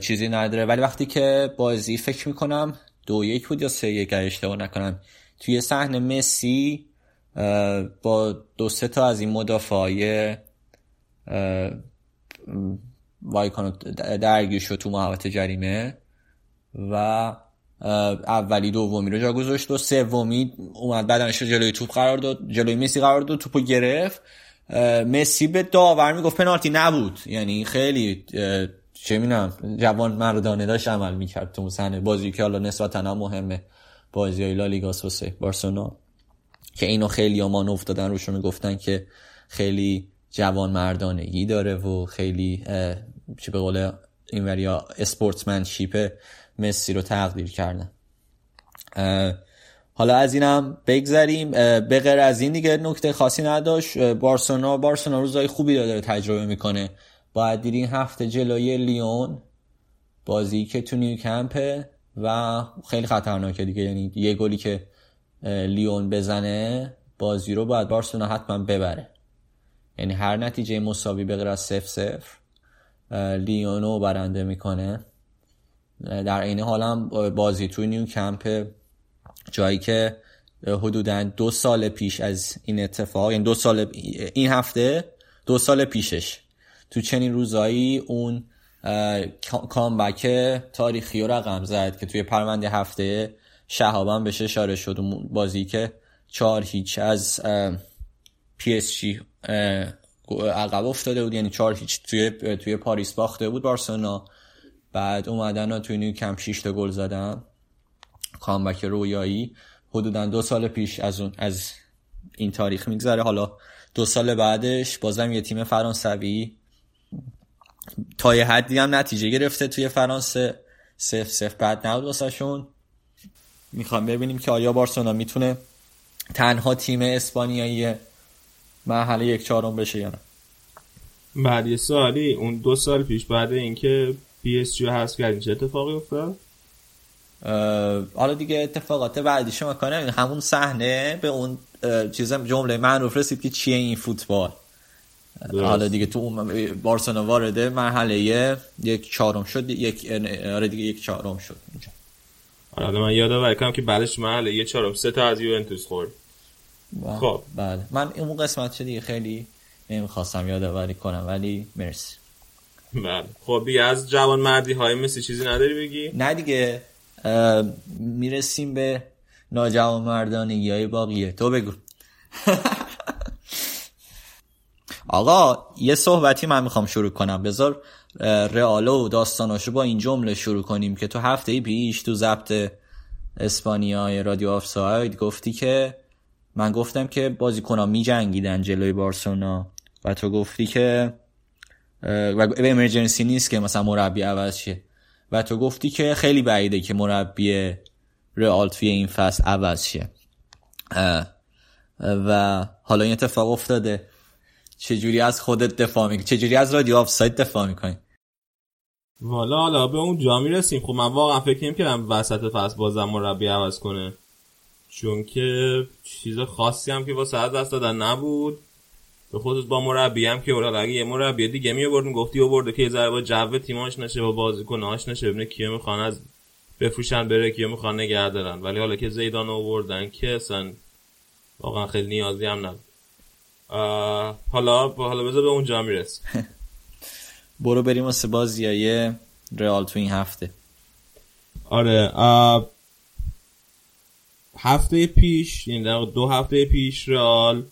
چیزی نداره. ولی وقتی که بازی فکر می‌کنم دو یک بود یا سه یک اشتباه نکنم توی صحنه مسی با دو سه تا از این مدافعای وایکانو درگیر شد تو محوطه جریمه و اولی دومی رو جا گذاشت و سومی اومد بدنش جلوی توپ قرار داد جلوی مسی قرار داد توپو گرفت. مسی به داور می‌گفت پنالتی نبود. یعنی خیلی چه می‌دونم جوان مردانه داشت عمل می‌کرد تو صحنه. بازی که حالا نسبتا هم مهمه. بازی های لالیگا واسه بارسلونا. که اینو خیلی امان افتادن روشون می‌گفتن که خیلی جوان مردانگی داره و خیلی چه به قول اینوریا اسپورتسمنشیپ مسی رو تقدیر کردن. حالا از اینم بگذریم. به غیر از این دیگه نکته خاصی نداشت. بارسلونا بارسلونا روزای خوبی داره تجربه می‌کنه. باید دیدین هفته جلوی لیون بازی که تو نیو کمپه و خیلی خطرناکه دیگه. یعنی یه گلی که لیون بزنه بازی رو باید بارسلونا حتما ببره. یعنی هر نتیجه مساوی به غیر از 0 0 لیونو برنده می‌کنه. در این حال هم بازی توی نیو کمپ جایی که حدودا دو سال پیش از این اتفاق یعنی دو سال این هفته دو سال پیشش تو چنین روزایی اون comeback تاریخی رو رقم زد که توی پرونده هفته شهابم بهش اشاره شد. بازی که چهار هیچ از پی اس جی عقب افتاده بود. یعنی چهار هیچ توی, توی پاریس باخته بود. بارسلونا بعد اومدن و توی کمپ 6 تا گل زدن. کامبک رویایی. حدودا دو سال پیش از اون از این تاریخ میگذره. حالا دو سال بعدش بازم یه تیم فرانسوی. تا یه حدی هم نتیجه گرفته توی فرانسه. سف سف بعد نبود واسه شون می‌خوام ببینیم که آیا بارسلونا می‌تونه تنها تیم اسپانیایی مرحله یک چهارم بشه یا نه. بعد یه سالی اون دو سال پیش بعد اینکه اس جی حذف کردین چه اتفاقی افتاد؟ حالا دیگه اتفاقات بعدی شما کنه همون صحنه به اون چیزم جمله معروف رسید که چیه این فوتبال. حالا دیگه تو اون بارسلونا وارده مرحله یک چهارم شد یک آره دیگه یک چهارم شد اینجا. حالا من یادآوری کنم که بعدش مرحله یک چهارم سه تا از یوونتوس خورد. خب. بله. من اون قسمت چه دیگه خیلی نمی‌خواستم یادآوری کنم ولی مرسی. بله. خب از جوان مردی های مسی چیزی نداری بگی؟ نه دیگه. می‌رسیم به ناجوان مردانگی های باقیه. تو بگو. آقا یه صحبتی من می‌خوام شروع کنم. بذار رئالو و داستاناشو با این جمله شروع کنیم که تو هفته پیش تو ضبط اسپانیای رادیو آفساید گفتی که من گفتم که بازیکن‌ها میجنگیدن جلوی بارسلونا و تو گفتی که و وضعیت emergency نیست که مثلا مربی عوض شه. و تو گفتی که خیلی بعیده که مربی رئال توی این فصل عوض شه. و حالا این اتفاق افتاده. چجوری از خودت دفاع می‌کنی چجوری از رادیو آفساید دفاع می‌کنی؟ والا حالا به اون جا می‌رسیم. خب من واقعا فکر نمی کردم وسط فصل بازم مربی عوض کنه. چون که چیز خاصی هم که واسه از دست دادن نبود. به خصوص با مربی هم که اولا اگه یه مربی دیگه می آوردن گفتی آورده که یه ذره با جو تیماش نشه با بازیکناش نشه ببینه کیو می‌خوان از بفروشن بره کیو می‌خوان نگه دارن ولی حالا که زیدان آوردن که اصلا واقعا خیلی نیازی هم نبود. حالا حالا بذار به اونجا میرس برو بریم واسه بازیای رئال تو این هفته. آره هفته پیش یعنی دو هفته پیش رئال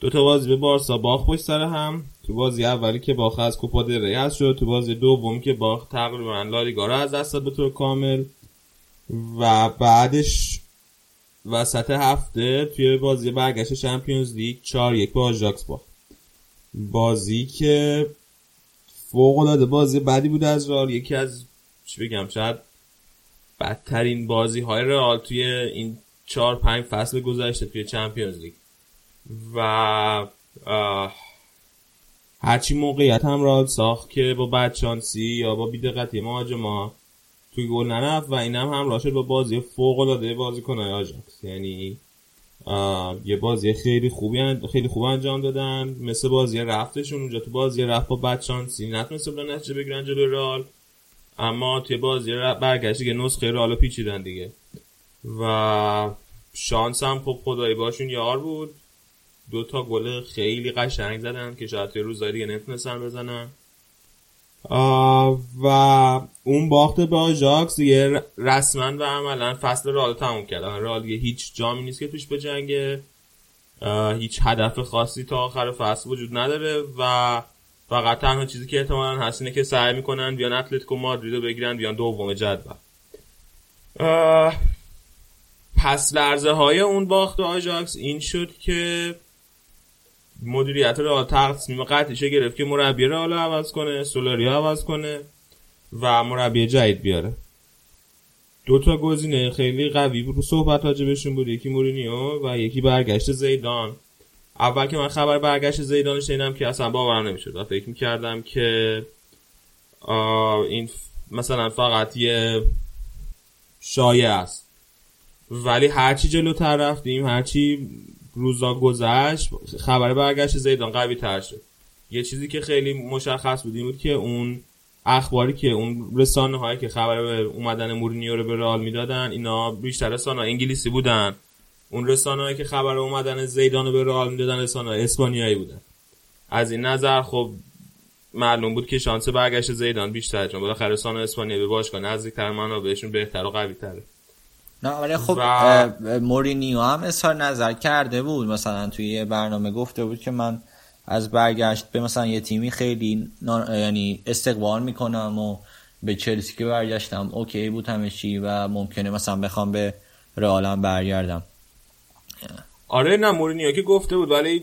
دو تا بازی به بارسا باخت پشت سر هم. تو بازی اولی که باخت از کوپا دل ری هست شد. تو بازی دوم که باخت تقریبا لالیگا رو از دست داد به طور کامل. و بعدش وسط هفته توی بازی برگشت چمپیونز لیگ 4 یک با آژاکس باخت. بازی که فوق العاده بازی بعدی بود از رئال. یکی از چی بگم شاید بدترین بازی های رئال توی این 4 5 فصل گذشته توی چمپیونز لیگ. و هرچی موقعیت هم رال ساخت که با بدشانسی یا با بیدقتی مهاجما توی گل نرفت و اینم هم همراه با بازی فوق العاده بازیکن‌های آژاکس یعنی یه بازی خیلی خوبی خیلی خوب انجام دادن. مثل بازی رفتشون اونجا تو بازی رفت با بدشانسی. نتونسته بودن نتیجه بگیرن جلوی رال اما توی بازی برگشتی که نسخه رالو پیچیدن دیگه. و شانس هم خب خدایی باشون یار بود. دو تا گل خیلی قشنگ زدن که شاید توی روزهای دیگه نتونستن بزنن. و اون باخت به آژاکس دیگه رسما و عملا فصل رئال تموم کردن رئال دیگه هیچ جامی نیست که توش بجنگه هیچ هدف خاصی تا آخر فصل وجود نداره و فقط تنها چیزی که احتمالا هست اینه که سعی می‌کنن بیان اتلتیکو مادرید رو بگیرن بیان دوم جدول. پس لرزه های اون باخت آژاکس این شد که مدیریت رئال تصمیم قطعیشو گرفت که مربی رئال عوض کنه سولاری عوض کنه و مربی جدید بیاره. دو تا گزینه خیلی قوی بود. صحبت راجبشون بود. یکی مورینیو و یکی برگشت زیدان. اول که من خبر برگشت زیدان شنیدم که اصلا باورم نمی‌شد و فکر می‌کردم که این مثلا فقط یه شایع است. ولی هرچی جلوتر رفتیم هرچی روزا گذشت خبر برگشت زیدان قوی تر شد. یه چیزی که خیلی مشخص بود این بود که اون اخباری که اون رسانه هایی که خبر اومدن مورینیو رو به رئال می‌دادن اینا بیشتر رسانه انگلیسی بودن. اون رسانه هایی که خبر اومدن زیدان رو به رئال می‌دادن رسانه اسپانیایی بودن. از این نظر خب معلوم بود که شانس برگشت زیدان بیشتر چون بالاخره رسانه اسپانیا به باشگاه نزدیکتر منابعشون بهتر و قوی تره نه ولی خب و- مورینیو هم اظهار نظر کرده بود. مثلا توی یه برنامه گفته بود که من از برگشت به مثلا یه تیمی خیلی نا- یعنی استقبال می‌کنم و به چلسی که برگشتم اوکی بود همه چی و ممکنه مثلا بخوام به رئالم برگردم. آره نه مورینیو که گفته بود ولی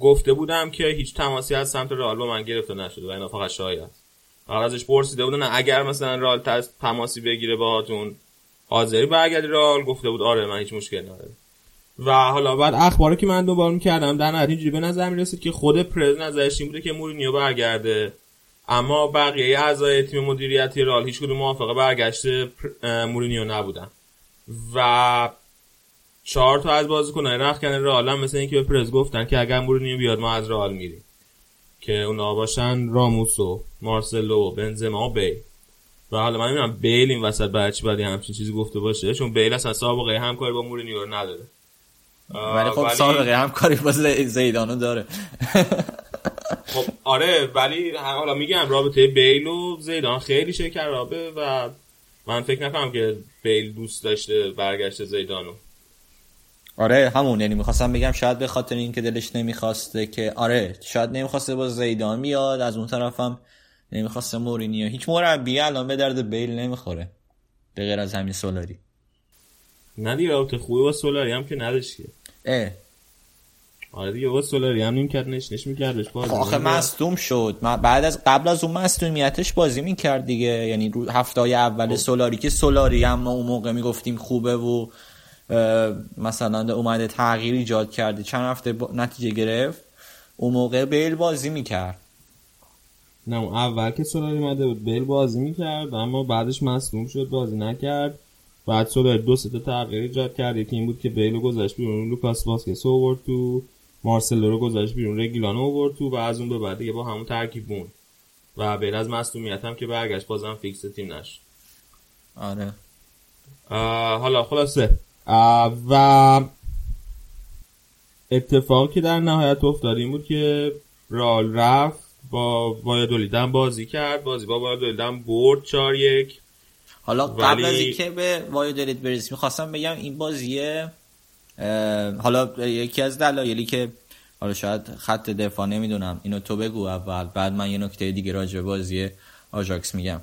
گفته بودم که هیچ تماسی از سمت رئال با من گرفته نشده و اینا فقط شاید ازش پرسیده بودن اگر مثلا رئال تماسی بگیره باهاتون حاضری برگردی رئال گفته بود آره من هیچ مشکلی نداره و حالا بعد اخباری که من دنبال می‌کردم در نهایت اینجوری به نظر می‌رسید که خود پرز نظرش این بوده که مورینیو برگرده. اما بقیه اعضای تیم مدیریتی رئال هیچ کدوم موافق برگشت مورینیو نبودن. و چهار تا از بازیکنان رخکن رئال هم مثل اینکه به پرز گفتن که اگر مورینیو بیاد ما از رئال میریم. که اونا باشن راموس و مارسلو و بنزما و بیل و حالا من نمی‌دونم بیل این وسط برای چی باید یه همچین چیزی گفته باشه چون بیل اصلا سابقه همکاری با مورینیو رو نداره. ولی خب سابقه همکاری با زی- زیدانو داره. خب آره ولی حالا میگم رابطه بیل و زیدان خیلی شکرابه و من فکر نکنم که بیل دوست داشته برگشت زیدانو. آره همون یعنی می‌خواستم بگم شاید به خاطر اینکه دلش نمی‌خواسته که آره شاید نمی‌خواسته با زیدان میاد از اون طرفم نمی‌خواسته مورینیو. هیچ مربی الان به درد بیل نمی‌خوره. به غیر از همین سولاری. نه دیگه رابطه خوبی با سولاری هم که نداشت که. اه. آره دیگه با سولاری هم نیمکت نشنش میکردش بازی. خب آخه مصدوم شد. بعد از قبل از اون مصدومیتش بازی می‌کرد دیگه. یعنی رو هفته اول سولاری که سولاری هم ما اون موقع می‌گفتیم خوبه و مثلا اومده تغییر ایجاد کرده. چند هفته با- نتیجه گرفت. اون موقع بیل بازی می‌کرد. نه اون اول که سولاری اومده بود بیل بازی می‌کرد اما بعدش مصدوم شد بازی نکرد. بعد سولاری دو سه تا تغییر ایجاد کرد یکی این بود که بیل رو گذاشت بیرون لوکاس واسکس رو آورد تو. مارسلو رو گذاشت بیرون رگیلان رو آورد تو و از اون به بعد دیگه با همون ترکیب موند. و بیل از مصدومیت هم که برگشت بازم فیکس تیم نشد. آره. حالا خلاصه. و اتفاقی که در نهایت افتاد این بود که رال رفت. با وایادولیدن بازی کرد. بازی با وایادولیدن برد 4 یک. حالا قبل از ولی- اینکه به وایودلیت برسیم می‌خواستم بگم این بازیه حالا یکی از دلایلی که حالا شاید خط دفاع نمی‌دونم اینو تو بگو اول بعد من یه نکته دیگه راجع به بازی آژاکس میگم.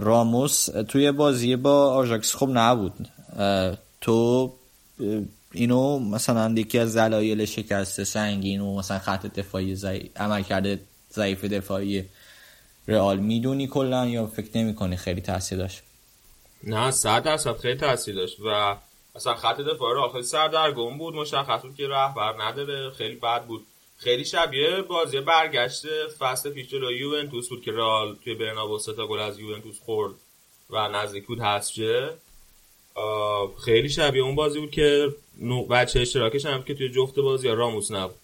راموس توی بازی با آژاکس خوب نبود. تو اینو مثلا یکی از دلایل شکست سنگین و مثلا خط دفاعی عمل کرده ضعیف دفاعی رئال می‌دونی کلا یا فکر نمی خیلی تاثیر داشت؟ نه 100 درصد خیلی تاثیر داشت و اصلا خط دفاع رو خیلی سردرگم بود مشخص بود که رهبر نداره خیلی بد بود. خیلی شبیه بازی برگشت فصل پیش جلو یوونتوس بود که رئال توی برنابو تا گل از یوونتوس خورد و نزدیک بود آه، خیلی شبیه اون بازی بود که بچه اشتراکش هم که توی جفت بازی ها راموس نبود.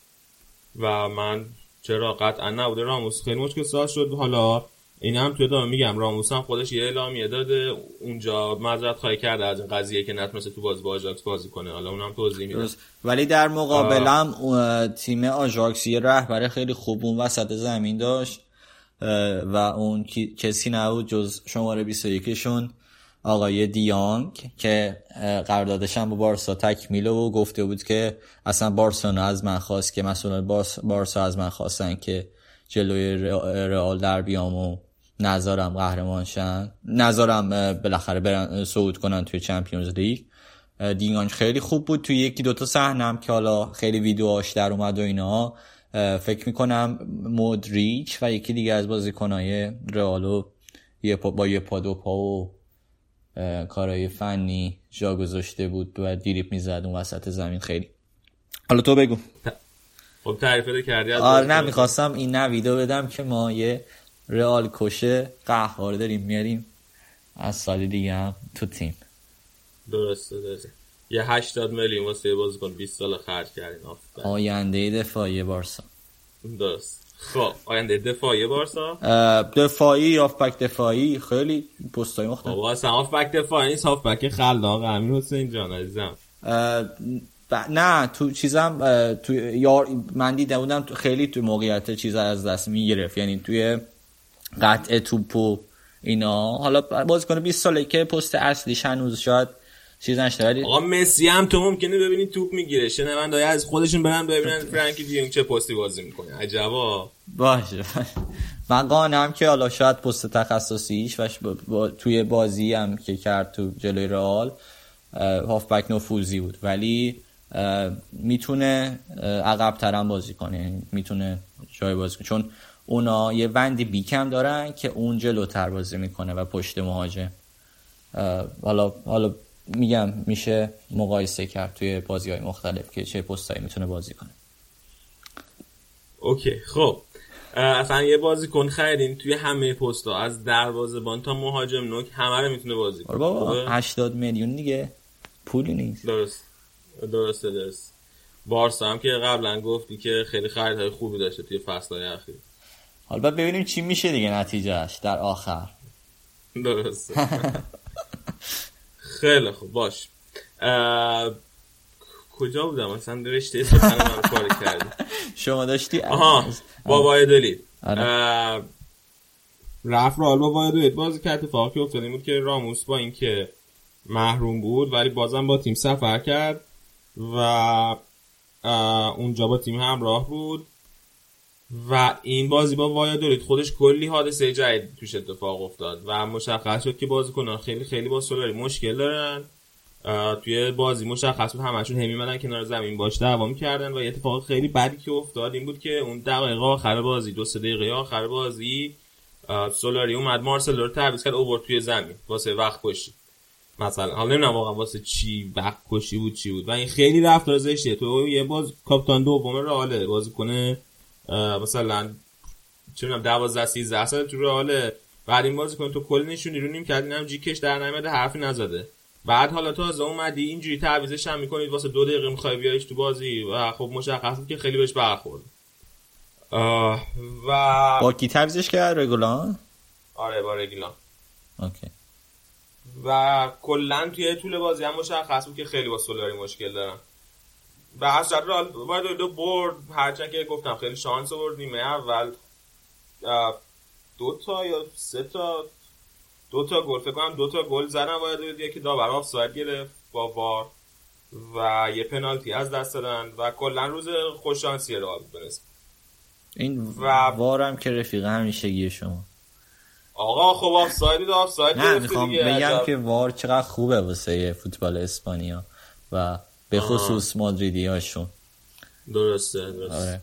و من چرا قطعا نبوده؟ راموس خیلی مشکل ساز شد. حالا این هم توی ادامه میگم راموس هم خودش یه اعلامیه داده. اونجا معذرت خواهی کرده از این قضیه که نتونسته تو بازی با آژاکس بازی کنه. حالا اونم توضیح درست. ولی در مقابلم تیم آژاکس یه رهبر خیلی خوب اون وسط زمین داشت. و اون کسی نبود جز شماره 21 شون آقای دیانگ که قراردادش هم با بارسا تکمیله و گفته بود که اصلا بارسلونا از من خواست که مسئولان بارس- بارسا از من خواستن که جلوی رئال در بیام و نظارم قهرمان شن. نظارم اه، بالاخره برن صعود کنن توی چمپیونز لیگ. دیانگ خیلی خوب بود توی یکی دوتا صحنم که حالا خیلی ویدیوهاش در اومد و اینا. فکر می‌کنم مودریچ و یکی دیگه از بازیکنهای رئالو یه پا با یه پا دو پا و کارهای فنی جا گذاشته بود و دیریپ می‌زد اون وسط زمین. خیلی. حالا تو بگو. خب تعریف کردی آره نه. می‌خواستم این نه ویدیو بدم که ما یه رئال کشه قهار داریم میاریم. از سال دیگه هم تو تیم. درسته درسته. یه 80 میلیون واسه بازیکن 20 سال خرج آفرین. آینده دفاعی بارسا. درست. خب آینده دفاعی بارسا؟ دفاعی یافبک دفاعی خیلی پستای مختلف. بابا اصلا هافبک دفاعی نیست. هافبک خلاق امین حسین جان عزیزم. ب- نه تو چیزم تو یار من دیده بودم تو خیلی تو موقعیت چیز از دست می‌گرفت. یعنی توی قطع توپ و اینا. حالا بازیکن 20 ساله که پست اصلیش هنوز شاید چیز نشده ولی آقا مسی هم تو ممکنه ببینی توپ می‌گیره. شنوندای از خودشون برن ببینن فرانکی دیونگ چه پستی بازی می‌کنه. عجبا. باشه من قانم که حالا شاید پست تخصصیش و با- با- توی بازی هم که کرد تو جلوی رئال هافبک نفوذی بود. ولی می‌تونه عقب ترم بازی کنه. یعنی می‌تونه جای بازی کنه. چون اونا یه وندی بیکم دارن که اون جلوتر بازی می‌کنه و پشت مهاجم. حالا حالا میگم میشه مقایسه کرد توی بازی های مختلف که چه پستایی می‌تونه بازی کنه. اوکی خب. اصلا یه بازیکن خریدیم توی همه پستا از دروازه‌بان تا مهاجم نوک همه رو می‌تونه بازی کنه. آره بابا خوبه؟ 80 میلیون دیگه. پولی نیست. درست. درسته درست. بارسا هم که قبلا گفتی که خیلی خریدهای خوبی داشته توی فصلهای اخیر. حالا ببینیم چی میشه دیگه نتیجهش در آخر. درسته. خیلی خوب باش. اه، کجا بودم؟ اصلا رشته سخن من کار کردی شما داشتی؟ آها با وایدولید آره. اه، رفت رال با وایدولید بازی که اتفاقی که افتاد این بود که راموس با اینکه محروم بود ولی بازم با تیم سفر کرد و اونجا با تیم همراه بود. و این بازی با وایادولید خودش کلی حادثه جدید توش اتفاق افتاد و مشخص شد که بازیکنان خیلی خیلی با سولاری مشکل دارن. توی بازی مشخص بود همشون همی مدن کنار زمین باش دعوا می‌کردن و یه اتفاق خیلی بدی که افتاد این بود که اون دقیقه آخر بازی دو سه دقیقه آخر بازی سولاری اومد مارسلو رو تعویض کرد اوورد توی زمین واسه وقت کشی. مثلا حالا نمی‌دونم واقعا واسه چی وقت کشی بود چی بود. و این خیلی رفتار زشته تو یه باز کاپیتان دوم رئاله بازیکن مثلا چه می‌دونم 12 13 سال تو رئاله بعد این بازیکن تو کل نشونی رو نیم کردین هم جیکش در نمیده حرفی نزده. بعد حالا تازه اومدی اینجوری تعویضش هم می‌کنید واسه دو دقیقه می‌خوای بیاریش تو بازی. و خب مشخص بود که خیلی بهش برخورد. و با کی تعویزش کرد؟ رگولان؟ آره با رگیلان اوکی. و کلا توی طول بازی هم مشخص بود که خیلی با سولاری مشکل دارم. و از رال باید دو برد هرچند که گفتم خیلی شانس آورد نیمه اول. دو تا یا سه تا؟ دو تا گل فکر کنم دو تا گل زدن باید یکی داور آفساید گرفت با وار و یه پنالتی از دست دادن و کلا روز خوش شانسی بود بنسبت این و- وارم که رفیق همیشگی شما. آقا خب آفساید آفساید نه می‌خوام بگم. که وار چقدر خوبه واسه فوتبال اسپانیا. و به خصوص مادریدی هاشون درسته درسته.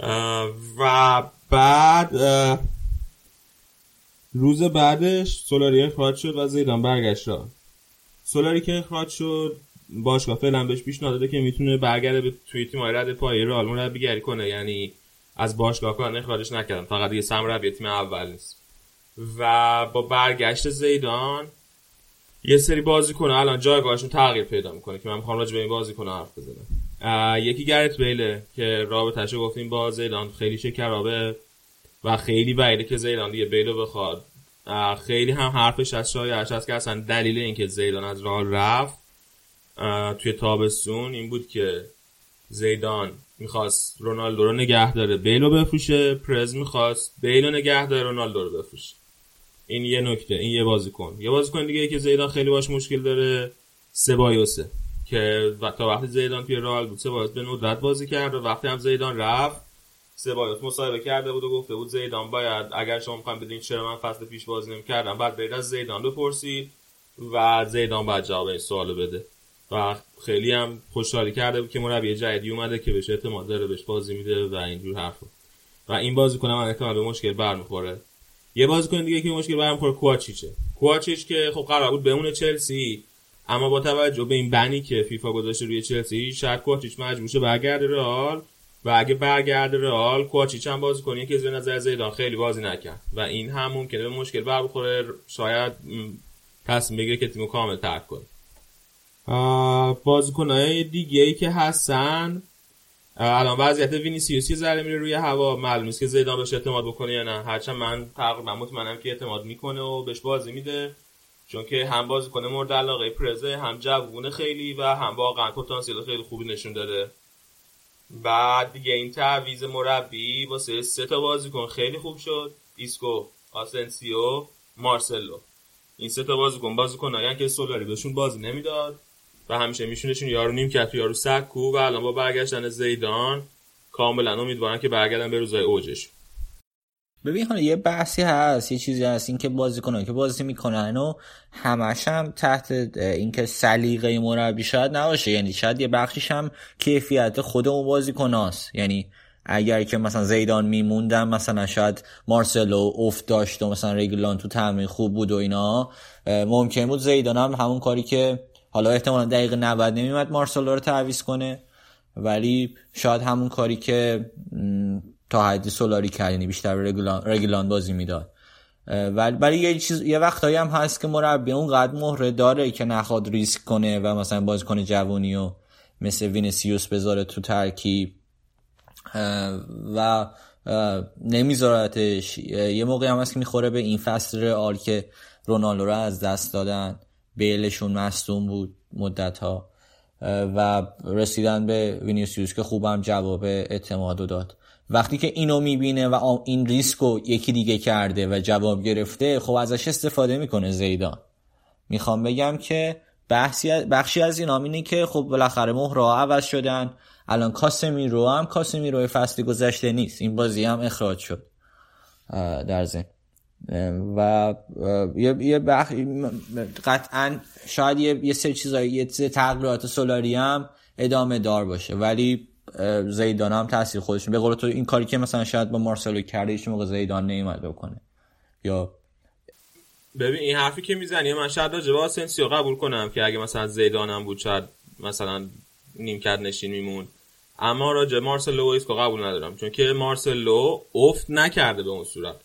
آره. و بعد روز بعدش سولاری اخراج شد و زیدان برگشت را سولاری که اخراج شد باشگاه فعلا بهش پیشنهاد داده که می‌تونه برگرده به توی تیم رد پای رئال مربیگری کنه. یعنی از باشگاه کار اخراجش نکردن. فقط یه سرمربی تیم اول نیست. و با برگشت زیدان یه سری بازیکن الان جایگاهشون تغییر پیدا می‌کنه که من می‌خوام راجع به این بازیکن حرف بزنم. یکی گرت بیله که رابطهش رو گفتیم با زیدان خیلی شکرابه و خیلی بعیده که زیدان دیگه بیلو بخواد. خیلی هم حرفش از شایعش هست که اصلا دلیل اینکه زیدان از راه رفت توی تابستون این بود که زیدان می‌خواست رونالدو رو نگه داره بیلو بفروشه پرز می‌خواست بیلو نگه داره رونالدو رو بفروشه. این یه نکته این یه بازیکن. یه بازیکن دیگه که زیدان خیلی باش مشکل داره سبایوسه که و- تا وقتی زیدان توی رئال بود سبایوس به ندرت بازی کرد و وقتی هم زیدان رفت سبایوس مصاحبه کرده بود و گفته بود زیدان باید اگر شما می‌خواین بدین چرا من فصل پیش بازی نمی‌کردم بعد برید از زیدان بپرسید و زیدان باید جواب این سوالو بده. و خیلی هم خوشحالی کرده بود که مربی جدیدی اومده که بهش اعتماد داره بهش بازی میده و اینجور حرفا. و این بازیکن من احتمال به مشکل برمیخوره. یه بازیکن دیگه که مشکل برمیخوره کوواچیچه. کوواچیچ که خب قرار بود بمونه چلسی اما با توجه به این بنی که فیفا گذاشته روی چلسی شاید کوواچیچ مجبور شه برگرده رئال. و اگه برگرده رئال کوواچیچ هم بازی کنه که از نظر زیدان خیلی بازی نکرد. و این هم ممکنه به مشکل بر بخوره شاید تصمیم بگیره که تیمو کامل ترک کنه. بازیکنهای دیگه ای که هستن الان وضعیت وینیسیوس یه ذره میره روی هوا معلوم نیست که زیدان بهش اعتماد بکنه یا نه. هرچند من تقریبا مطمئنم که اعتماد می‌کنه و بهش بازی میده. چون که هم بازیکنه مورد علاقه پرزه هم جوونه خیلی و هم واقعا پتانسیل خیلی خوبی نشون داده. بعد دیگه این تعویز مربی واسه سه تا بازیکن خیلی خوب شد. ایسکو آسنسیو مارسلو. این سه تا بازیکن بازیکنایی که سولاری بهشون بازی نمی‌داد. و همیشه میشونشون یارو نیم کرد یارو سکو و الان با برگشتن زیدان کاملا امیدوارن که برگردن به روزای اوجش. ببین حالا یه بحثی هست یه چیزی هست اینکه بازیکنان که بازی می‌کنن و همش هم تحت اینکه سلیقه مربی شاید نباشه یعنی شاید یه بخشیش هم کیفیت خود اون بازیکناست. یعنی اگر که مثلا زیدان میموندن مثلا شاید مارسلو افت داشت و مثلا رگلان تو تمرین خوب بود و اینا ممکن بود زیدان هم همون کاری که حالا احتمالا دقیقه 90 نمیمد مارسلو رو تعویض کنه ولی شاید همون کاری که تا حدی سولاری کرد یعنی بیشتر رگلان, رگلان بازی می‌داد. ولی برای یه چیز یه وقتایی هم هست که مربی اونقدر مهره داره که نخواد ریسک کنه و مثلا بازیکن جوونی و مثل وینیسیوس بذاره تو ترکیب. و نمیذارتش یه موقعی هم هست که می‌خوره به این فصل رئال که رونالدو رو از دست دادن. بیلشون مصدوم بود مدت ها و رسیدن به وینیسیوس که خوبم جواب اعتمادو داد. وقتی که اینو می‌بینه و این ریسک رو یکی دیگه کرده و جواب گرفته خب ازش استفاده می‌کنه زیدان. می‌خوام بگم که بخشی از این اینه که خب بالاخره مهرها عوض شدن. الان کاسمی رو هم کاسمی رو فصلی گذشته نیست. این بازی هم اخراج شد. در ذهن و یه یه بخ... قطعا شاید یه, یه سری چیزایی یه تغییرات سولاری هم ادامه دار باشه. ولی زیدان هم تاثیر خودش به قول تو این کاری که مثلا شاید با مارسلو کرده هیچ موقع زیدان نمیاد بکنه. یا ببین این حرفی که می‌زنی من شاید راجع به آسنسیو قبول کنم که اگه مثلا زیدان هم بود شاید مثلا نیمکت نشین می‌موند. اما راجع مارسلو و ایسکو قبول ندارم. چون که مارسلو افت نکرده به اون صورت.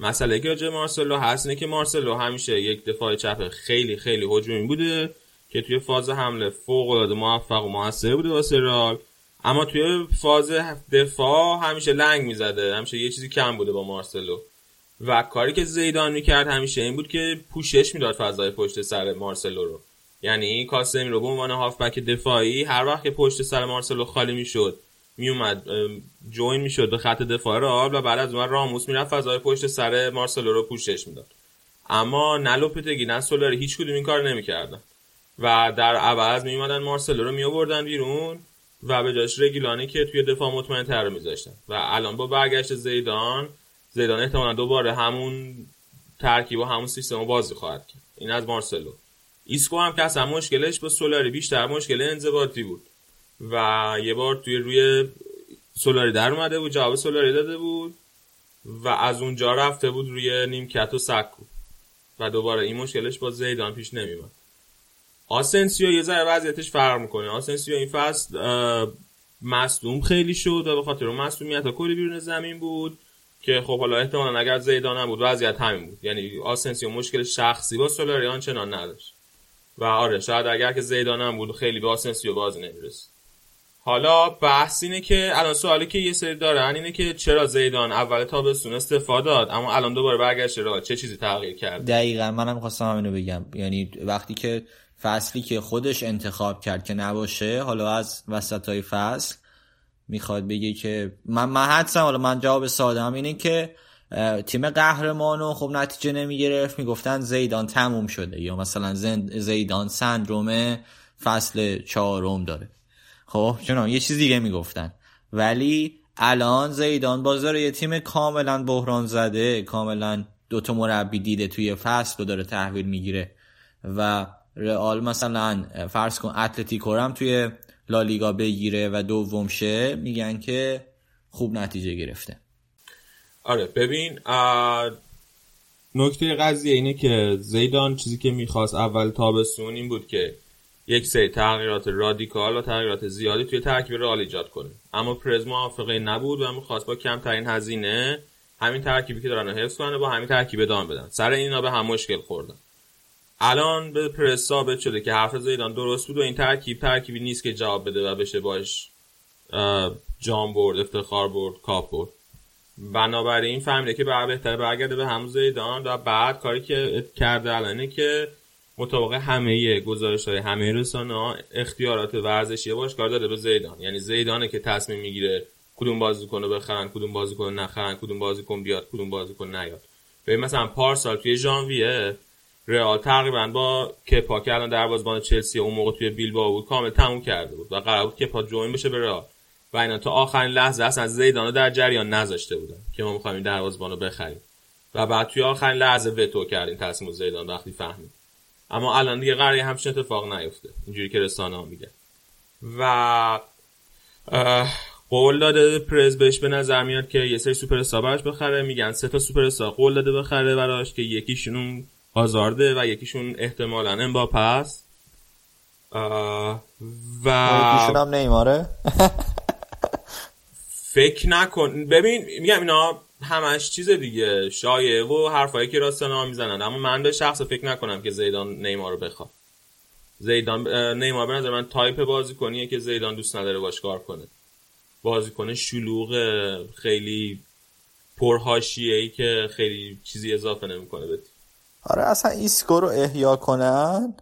مسئله که راجع مارسلو هست اینه که مارسلو همیشه یک دفاع چپ خیلی خیلی هجومی بوده که توی فاز حمله فوق العاده موفق و موثر بوده واسه رئال اما توی فاز دفاع همیشه لنگ می‌زده همیشه یه چیزی کم بوده با مارسلو. و کاری که زیدان می‌کرد همیشه این بود که پوشش می‌داد فضای پشت سر مارسلو رو. یعنی کاسمی رو به عنوان هافبک دفاعی هر وقت که پشت سر مارسلو خالی می‌شد میومد join می‌شد به خط دفاع رئال و بعد از اون راموس می‌رفت فضای پشت سر مارسلو رو پوشش می‌داد. اما نه لوپتگی نه سولاری هیچ کدوم این کار نمی‌کردن. و در عوض میومدن مارسلو رو میآوردن بیرون و به جاش رگیلانی که توی دفاع مطمئن تر میذاشتن. و الان با برگشت زیدان زیدان احتمالا دوباره همون ترکیب و همون سیستم رو بازی خواهد کرد. این از مارسلو. ایسکو هم که اصلا مشکلش با سولاری بیشتر مشکل انضباطی بود. و یه بار توی روی سولاری در اومده بود جواب سولاری داده بود و از اونجا رفته بود روی نیمکت و سکو و دوباره این مشکلش با زیدان پیش نمیومد آسنسیو یه ذره وضعیتش فرق می‌کنه. آسنسیو این فصل مصدوم خیلی شد و به خاطر اون مصدومیت کلی بیرون زمین بود که خب حالا احتمالا اگر زیدان هم بود وضعیت همین بود. یعنی آسنسیو مشکل شخصی با سولاری آنچنان نداشت. و آره شاید اگر که زیدان هم بود خیلی به آسنسیو بازی نمی‌رسید. حالا بحث اینه که الان سوالی که یه سری دارن اینه که چرا زیدان اول تابستون استفاده داد اما الان دوباره برگشت را چه چیزی تغییر کرد؟ دقیقا منم خواستم همینو بگم. یعنی وقتی که فصلی که خودش انتخاب کرد که نباشه حالا از وسط های فصل می‌خواد بگه که من من حدسم حالا من جواب ساده هم اینه که تیم قهرمانو خب نتیجه نمی‌گرفت می‌گفتن زیدان تموم شده. یا مثلا زیدان سندروم فصل چهارم داره. خب چون یه چیز دیگه می‌گفتن. ولی الان زیدان بازار یه تیم کاملا بحران زده کاملا دوتا مربی دیده توی فصل رو داره تحویل می‌گیره. و رئال مثلا فرض کن اتلتیکو هم توی لالیگا بگیره و دوم شه میگن که خوب نتیجه گرفته. آره ببین نکته قضیه اینه که زیدان چیزی که می‌خواست اول تابستون این بود که یک سری تغییرات رادیکال و تغییرات زیادی توی ترکیب رئال ایجاد کنه. اما پرز موافقه نبود و می‌خواست با کمترین هزینه همین ترکیبی که دارن رو حفظ کنه با همین ترکیب ادامه بدن. سر اینا به هم مشکل خوردن. الان به پرس ثابت شده که حرف زیدان درست بود و این ترکیب ترکیبی نیست که جواب بده و بشه باش جام برد افتخار برد کاپ برد. بنابراین فهمیده که بعد بهتره برگرده به همون زیدان و بعد کاری که کرده الان اینه که مطابق همه گزارش های همه رسانه ها اختیارات ورزشی باشگاه داده به زیدان. یعنی زیدانه که تصمیم می‌گیره کدوم بازیکن رو بخرن کدوم بازیکن نخرن کدوم بازیکن بیاد کدوم بازیکن نیاد. ببین مثلا پارسال توی ژانویه رئال تقریبا با کپا که الان دروازه‌بان چلسی اون موقع توی بیلبائو بود کامل تموم کرده بود و قرار بود کپا جوین بشه به رئال. و اینا تا آخرین لحظه اصلا زیدان رو در جریان نذاشته بودن که ما می‌خوایم این دروازه‌بان رو بخریم. و بعد توی آخرین لحظه وتو کردیم تصمیم زیدان وقتی فهمید. اما الان دیگه قراره همچین اتفاق نیفته. اینجوری که رسانه ها میگن. و قول داده پرز بهش به نظر میاد که یه سری سوپر استار براش بخره. میگن سه تا سوپر استار قول داده بخره براش که یکیشون هازارده و یکیشون احتمالا امباپه است. و یکیشون هم نیماره فکر نکن. ببین میگم اینا همش چیز دیگه شایعه و حرفایی که راستنا می‌زنن. اما من به شخص فکر نکنم که زیدان نیمار رو بخواد. زیدان نیمار به نظر من تایپ بازیکنیه که زیدان دوست نداره باش کار کنه. بازیکن شلوغ خیلی پرهاشیه ای که خیلی چیزی اضافه نمی‌کنه به. آره اصلا ایسکو رو احیا کنن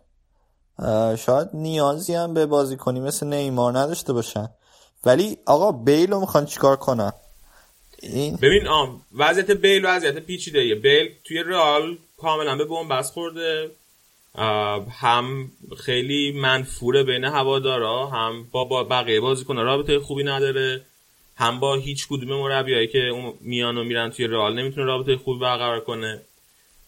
شاید نیازی هم به بازیکنی مثل نیمار نداشته باشن. ولی آقا بیل رو می‌خوان چیکار کنن؟ ببین آم وضعیت بیل وضعیت پیچیده ایه بیل توی رئال کاملا به بنبست خورده. هم خیلی منفوره بین هوادارا هم با, با بقیه بازیکن‌ها رابطه خوبی نداره هم با هیچ کدوم مربیایی که اون میان و میرن توی رئال نمی‌تونه رابطه خوبی برقرار کنه.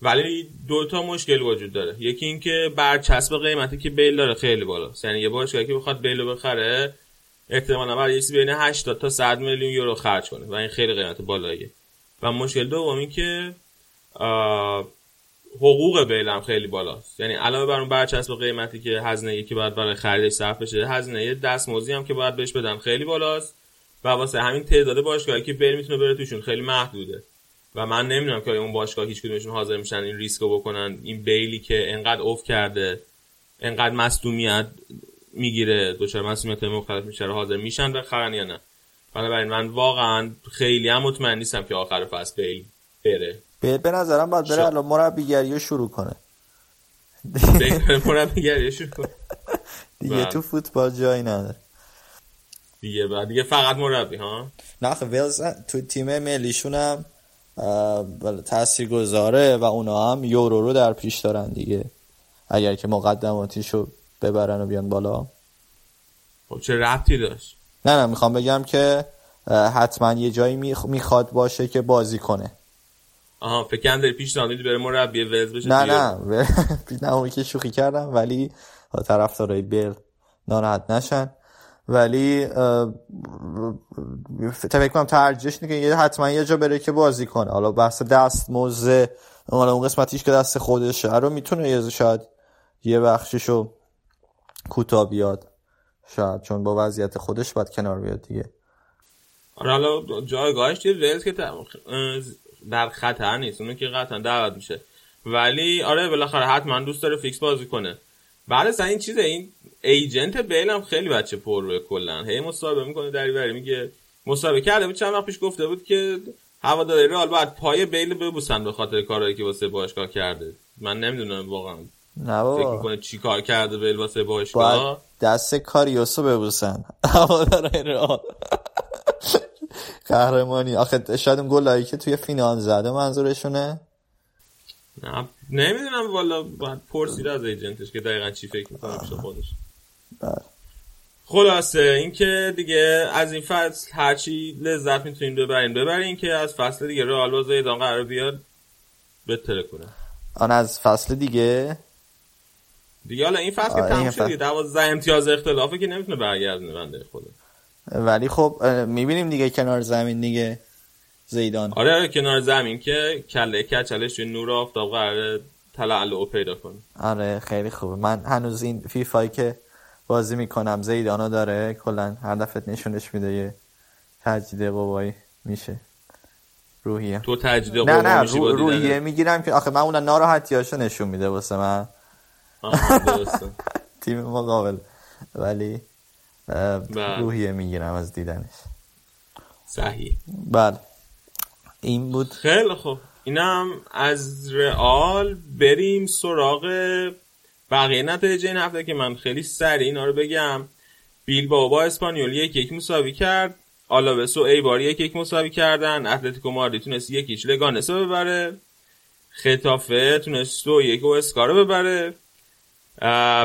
ولی دو تا مشکل وجود داره. یکی اینکه برچسب قیمتی که بیل داره خیلی بالاست. یعنی یه باشگاهی که بخواد بیل رو بخره احتمالا برای یه چیزی بین 80 تا 100 میلیون یورو خرج کنه. و این خیلی قیمت بالاییه. و مشکل دوم این که حقوق بیل هم خیلی بالاست. یعنی علاوه بر اون برچسب قیمتی که هزینه که باید برای خریدش صرف بشه هزینه دستمزدی هم که باید بهش بدن خیلی بالاست. و واسه همین تعداد باشگاهی که بیل می‌تونه بره توشون خیلی محدوده. و من نمی‌دونم که اون باشگاه هیچ کدومشون حاضر میشن این ریسکو بکنن این بیلی که انقدر اوف کرده انقدر مصدومیت می‌گیره دچار مصدومیت مختلف میشه حاضر میشن بخرن یا نه. بنابراین من واقعا خیلی هم مطمئن نیستم که آخر فصل بیل بره. به نظرم باید بره الان مربیگری رو شروع کنه. مربیگری شروع کنه. دیگه بله. تو فوتبال جایی نداره. دیگه بعد دیگه فقط مربی ها؟ نه ویلز تو تیم ملیشون هم تاثیر گذاره و اونا هم یورو رو در پیش دارن دیگه. اگر که مقدماتیشو ببرن و بیان بالا. خب چه ربطی داشت؟ نه نه می‌خوام بگم که حتما یه جایی میخ- می‌خواد باشه که بازی کنه. آها فکر کنم داری پیشنهاد میدی بره مربی ولز بشه نه نه نه اونی که شوخی کردم ولی طرفدارای بیل ناراحت نشن. ولی فکر کنم ترجیحش اینه که یه- حتما یه جا بره که بازی کنه. حالا بحث دست موزه حالا اون قسمتیش که دست خودشه رو می‌تونه یه شاید یه بخششو کوتاه بیاد. شاید چون با وضعیت خودش باید کنار بیاد دیگه. آره حالا جایگاهش توی ولز که در خطر نیست اونو که قطعا دعوت میشه. ولی آره بالاخره حتما دوست داره فیکس بازی کنه. بعد از این چیزه این ایجنت بیل هم خیلی بچه پر روی کلا هی مصاحبه می‌کنه دری بری میگه مصاحبه کرده بود چند وقت پیش گفته بود که هواداری رئال باید پای بیل ببوسن به خاطر کارهایی که واسه باشگاه کرده. من نمی‌دونم واقعا. نه فکر بابا. می‌کنه چی کار کرده بیل واسه باشگاه؟ دست کاریوسو ببوسن. هوادارهای رئال. قهرمانی. آخه شاید اون گلایی که توی فینال زده منظورشونه؟ نه نمی‌دونم والا باید پرسید از ایجنتش که دقیقا چی فکر می‌کنه پیش خودش. بله. خلاصه اینکه دیگه از این فصل هرچی لذت می‌تونیم ببرین ببرین که از فصل دیگه رئال با زیدان قرار بیاد بتره کنه. آن از فصل دیگه؟ دیگه حالا این فصل که تموم شد دیگه دوازده امتیاز اختلافه که نمی‌تونه برگردونه بنده خدا. ولی خب می‌بینیم دیگه کنار زمین دیگه زیدان. آره آره کنار زمین که کله کچلش توی نور آفتاب قراره تلالو پیدا کنه. آره خیلی خوبه من هنوز این فیفایی که بازی می‌کنم زیدانو داره کلا هر دفعه نشونش میده یه تجدید قوایی میشه. روحیه. تو تجدید نه قوا نه میشی رو روحیه می‌گیرم که آخه من اون ناراحتیاشو نشون میده واسه من. تیم مقابل ولی بله. روحیه می‌گیرم از دیدنش. صحیح. بله. این بود. خیلی خوب. اینم از رئال بریم سراغ بقیه نتایج این هفته که من خیلی سریع اینا رو بگم. بیلبائو با اسپانیول یک یک مساوی کرد. آلاوس و ایبار یک یک مساوی کردن. اتلتیکو مادرید تونست یک هیچ لگانسه ببره. خطافه تونست دو یک و اسکارو ببره.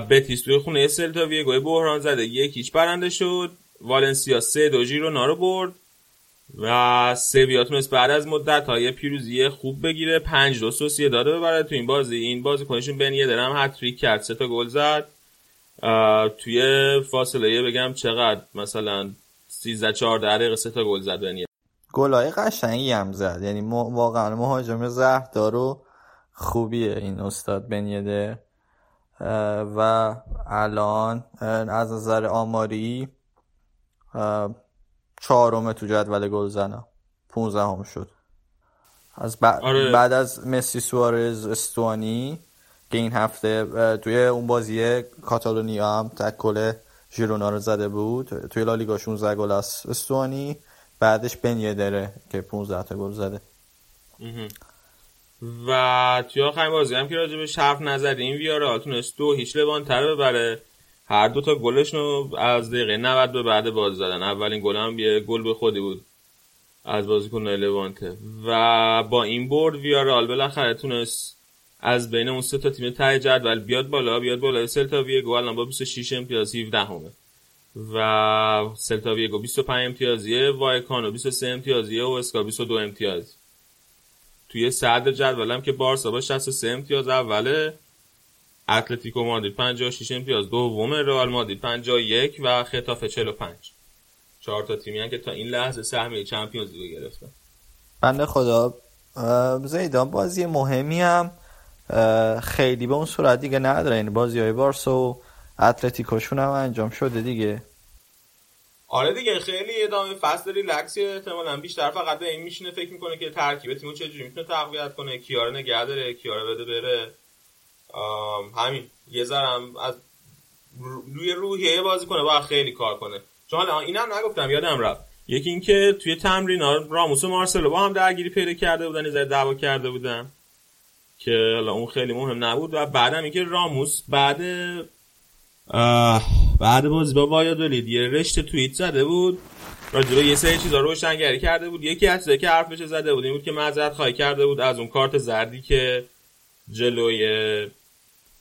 بتیس توی خونه سلتا ویگو بحران زده. یک هیچ برنده شد. والنسیا سه دو ژیرونا رو برد. و سویا تونست بعد از مدت های پیروزی خوب بگیره. پنج دو سوسیه داده ببره تو این بازی. این بازی کنشون بین یه درم هتریک کرد. سه تا گل زد. توی فاصله بگم چقدر مثلا 13 14 دقیقه سه تا گل زد بین گلای قشنگی هم زد. یعنی واقعا مهاجم زهردار و خوبیه این استاد بنیده. و الان از نظر آماری چهارم تو جدول گل زنه 15 هم شد. از ب- آره. بعد از مسی سوارز استوانی که این هفته توی اون بازی کاتالونیا هم تکل ژیرونا رو زده بود. توی لالیگا 16 گل از استوانی. بعدش بن یدره که 15 تا گل زده. و توی آخرین بازی؟ هم که راجبش حرف نزدیم. ویارال تونست دو هیچ لبان تر ببره. هر دو تا گلشون رو از دقیقه 90 به بعد باز زدن. اولین گل هم یه گل به خودی بود از بازیکن لوانته. و با این برد ویارال بالاخره تونست از بین اون سه تا تیم ته جدول بیاد بالا. بیاد بالا سلتا ویگو. الان با 26 امتیاز 17 همه و سلتا ویگو 25 امتیازیه. وایکانو 23 امتیازیه. و اسکا 22 امتیاز. توی صدر جدولم که بارسا با 63 امتیاز اوله اتلتیکو مادرید 56 امتیاز دومه رئال مادرید 51 و خطافه 45 چهار تا تیمی که تا این لحظه سهمیه چمپیونز لیگ گرفتن. بنده خدا زیدان بازی مهمی هم خیلی به اون صورت دیگه نداره. این بازی های بارسا و اتلتیکوشون هم انجام شده دیگه. آره دیگه خیلی ادامه فصل ریلکسی احتمالاً بیشتر فقط این میشینه فکر می‌کنه که ترکیب تیمو چجوری می‌تونه تقویت کنه کیاره نگه داره کیاره بده بره. همین. یه ذرم از رو- روی روحیه بازی کنه باید خیلی کار کنه. چون حالا اینم نگفتم یادم رفت. یکی اینکه توی تمرین راموس و مارسلو با هم درگیری پیدا کرده بودن یه دعوا کرده بودن. که حالا اون خیلی مهم نبود و بعدم اینکه راموس بعد بعد بازی با وایادولید. یه رشته توییت زده بود. راجع به یه سری چیزا رو روشنگری کرده بود. یکی از چیزایی که حرفش زده بود این بود که معذرت خواهی کرده بود از اون کارت زردی که جلوی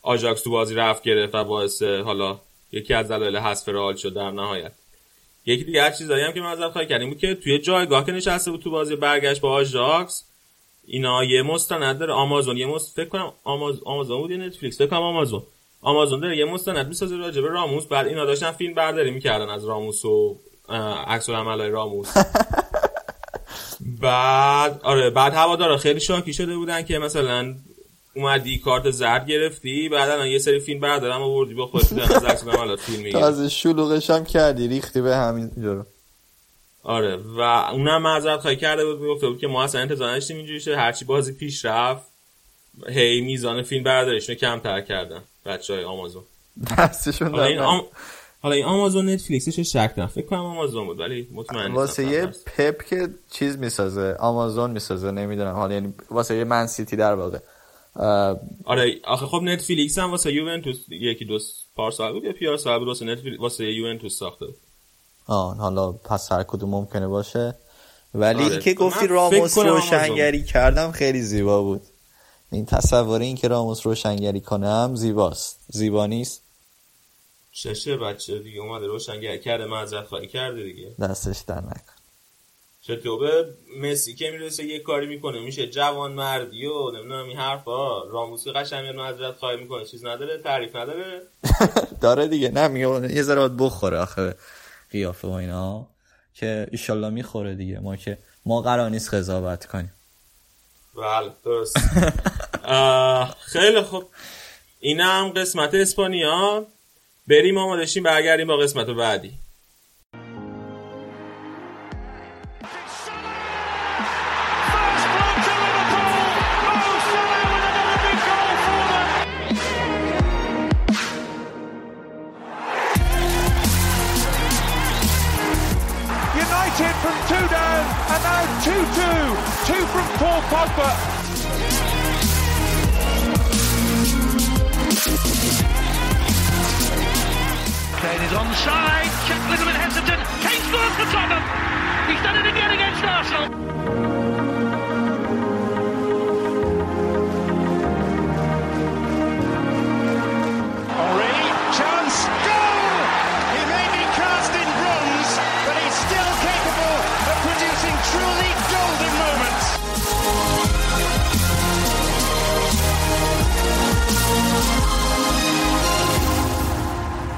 آژاکس تو بازی رفت گرفت و باعث حالا یکی از دلایل حذف رئال شد در نهایت. یکی دیگه چیزایی هم که معذرت خواهی کردیم بود که توی جایگاه که نشسته بود تو بازی برگشت با آژاکس اینا یه مستند داره. آمازون. یه مست فکر کنم آماز... آمازون بود یا نتفلیکس؟ فکر کنم آمازون. آمازون داره یه مستند می‌سازه راجع به راموس. بعد اینا داشتن فیلم برداری می‌کردن از راموس و عکس العملای راموس. بعد آره بعد هوادارا خیلی شاکی شده بودن که مثلا اومدی کارت زرد گرفتی بعد الان یه سری فیلم بردارم آوردی با خودت دیدن از عکس العملات فیلم می‌گیری. تازه شلوغش هم کردی ریختی به همین جورو آره و اونم معذرت خواهی کرده بود می‌گفته بود که ما اصلا انتظار نداشتیم اینجوری شه هرچی بازی پیش رفت. هی میزان فیلم برداریشون کمتر کردن بچه های آمازون. دستشون حالا این, آم... حالا این آمازون نتفلیکسش شک نه فکر کنم آمازون بود ولی مطمئن واسه یه. پپ که چیز می‌سازه آمازون می‌سازه نمی‌دونم. حالا یعنی واسه یه من سیتی در واقع. اه، آره آخه خب نتفلیکس هم واسه یوونتوس یکی دو پارسال بود یا پیار سال بود واسه نتفلیکس واسه یوونتوس ساخته بود. آه حالا پس هر کدوم ممکنه باشه. ولی آره. این که گفتی راموس فکر کنم روشنگری کردم خیلی زیبا بود. این تصور این که راموس روشنگری کنم زیباست. زیبا نیست؟ چشه بچه دیگه اومده روشنگر کرده معذرت خواهی کرده دیگه. دستش در نکن. به مسی که می‌رسه یه کاری می‌کنه. میشه جوان مردی و نمی‌دونم این حرفا. راموس قشنگ میاد معذرت خواهی می‌کنه. چیز نداره؟ تعریف نداره؟ داره دیگه. نه میگه یه ذره باید بخوره آخه قیافه و اینا. که ایشالله می‌خوره دیگه. ما که ما قرار نیست قضاوت کنیم. بله درست. خیلی خوب. اینم قسمت اسپانیا. بریم آماده شیم برگردیم با قسمت بعدی. United from two down and now 2-2. Two, two, two from Paul Pogba. Kane is onside. Check a little bit hesitant. Kane scores for Tottenham. He's done it again against Arsenal.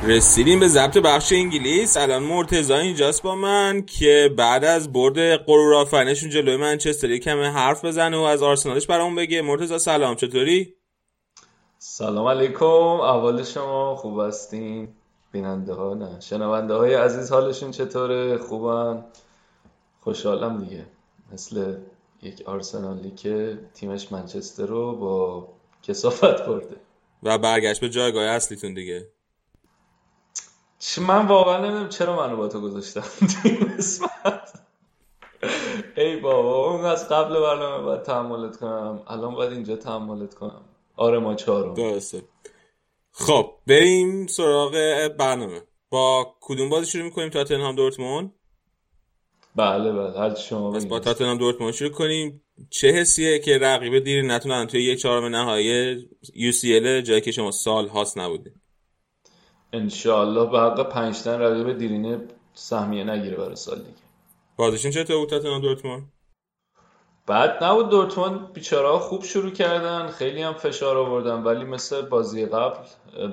رسیدیم به ضبط بخش انگلیس. الان مرتضی اینجاست با من که بعد از برد غرور آفرینشون جلوی منچستر یک کمی حرف بزنه و از آرسنالش برامون بگه. مرتضی سلام چطوری؟ سلام علیکم. اول شما خوب هستین؟ بیننده ها نه. شنونده های عزیز حالشون چطوره؟ خوبن؟ خوشحالم دیگه. مثل یک آرسنالی که تیمش منچستر رو با کسافت برده. و برگشت به جایگاه اصلیتون دیگه. من واقعا نمی‌دونم چرا منو با تو گذاشتم ای بابا اون از قبل برنامه باید تحملت کنم. الان باید اینجا تحملت کنم. آره ما چهارم. درسته. خب بریم سراغ برنامه. با کدوم بازی شروع می‌کنیم؟ تاتنهام دورتموند؟ بله بله. هر شما پس با. تاتنهام دورتموند شروع کنیم. چه حسیه که رقیب دیری نتونن توی یک چهارم نهایی UCL جایی که شما سال هاست نبوده. انشالله به حق پنجتن رقیب دیرینه سهمیه نگیره برای سال دیگه. بازیشون چطور بود تاتنهام دورتموند؟ بعد نبود. دورتموند بیچاره خوب شروع کردن خیلی هم فشار آوردن ولی مثل بازی قبل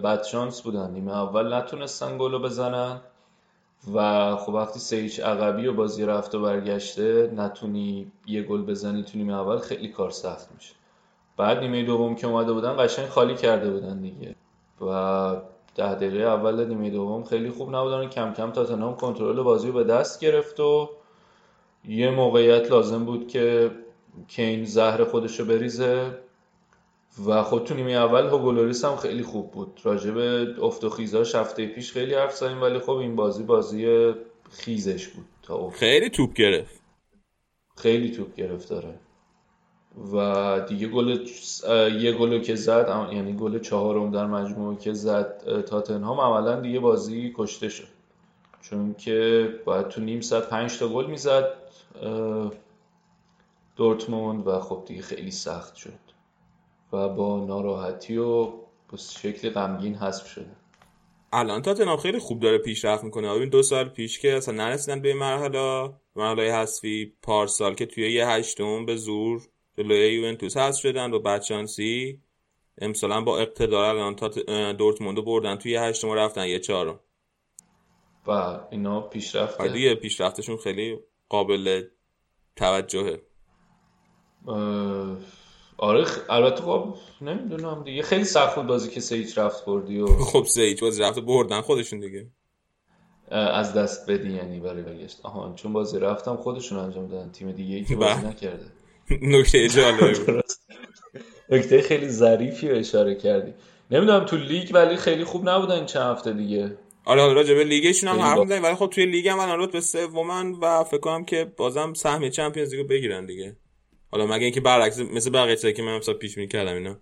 بد شانس بودن. نیمه اول نتونستن گلو بزنن و خب وقتی سه هیچ عقبی و بازی رفت و برگشته نتونی یه گل بزنی تو نیمه اول خیلی کار سخت میشه. بعد نیمه دوم که اومده بودن قشنگ خالی کرده بودن دیگه. و ده دقیقه اول نیمه دوم خیلی خوب نبودن. کم کم تاتنهام کنترل بازی رو به دست گرفت و یه موقعیت لازم بود که کین زهر خودش رو بریزه و خب تو نیمه اول هوگولوریس هم خیلی خوب بود. راجب افت و خیزاش هفته پیش خیلی حرف زدیم ولی خب این بازی بازی خیزش بود تا افت. خیلی توپ گرفت. خیلی توپ گرفت داره و دیگه گل یه گل که زد یعنی گل چهارم در مجموعه که زد تاتنهام عملا دیگه بازی کشته شد. چون که باید تو نیم ساعت پنج تا گل می‌زد دورتموند و خب دیگه خیلی سخت شد. و با ناراحتی و به شکل غمگین حذف شده الان تاتنهام خیلی خوب داره پیشرفت می‌کنه. ببین دو سال پیش که اصلا نرسیدن به این مرحله مرحله حذفی پارسال که توی یه هشتم به زور جلوی یوونتوس حذف شدن با بدشانسی امسال با اقتدار الان. اه، دورتموندو بردن. توی هشتم و رفتن یه چهارم و اینا پیشرفت دیگه پیشرفتشون خیلی قابل توجهه. آره خ- البته خب نمی‌دونم دیگه. خیلی سخت بود بازی که هیچ رفت بردی و خب هیچ بازی رفته بردن خودشون دیگه. از دست بدی یعنی برای برگشت آها چون بازی رفتم خودشون انجام دادن. تیم دیگه ای که بازی بله. نکرده. نکته درست. نکته خیلی ظریفی رو اشاره کردی. نمی‌دونم تو لیگ ولی خیلی خوب نبودن چند هفته دیگه. آره حالا راجع به لیگشون هم حرف می‌زنیم ولی خب توی لیگ هم الان رتبه سومن و فکر کنم که بازم سهمیه چمپیونز لیگو بگیرن دیگه. حالا مگه اینکه برعکس مثل بقیه چیزایی که من مثلا پیش بینی کردم اینا.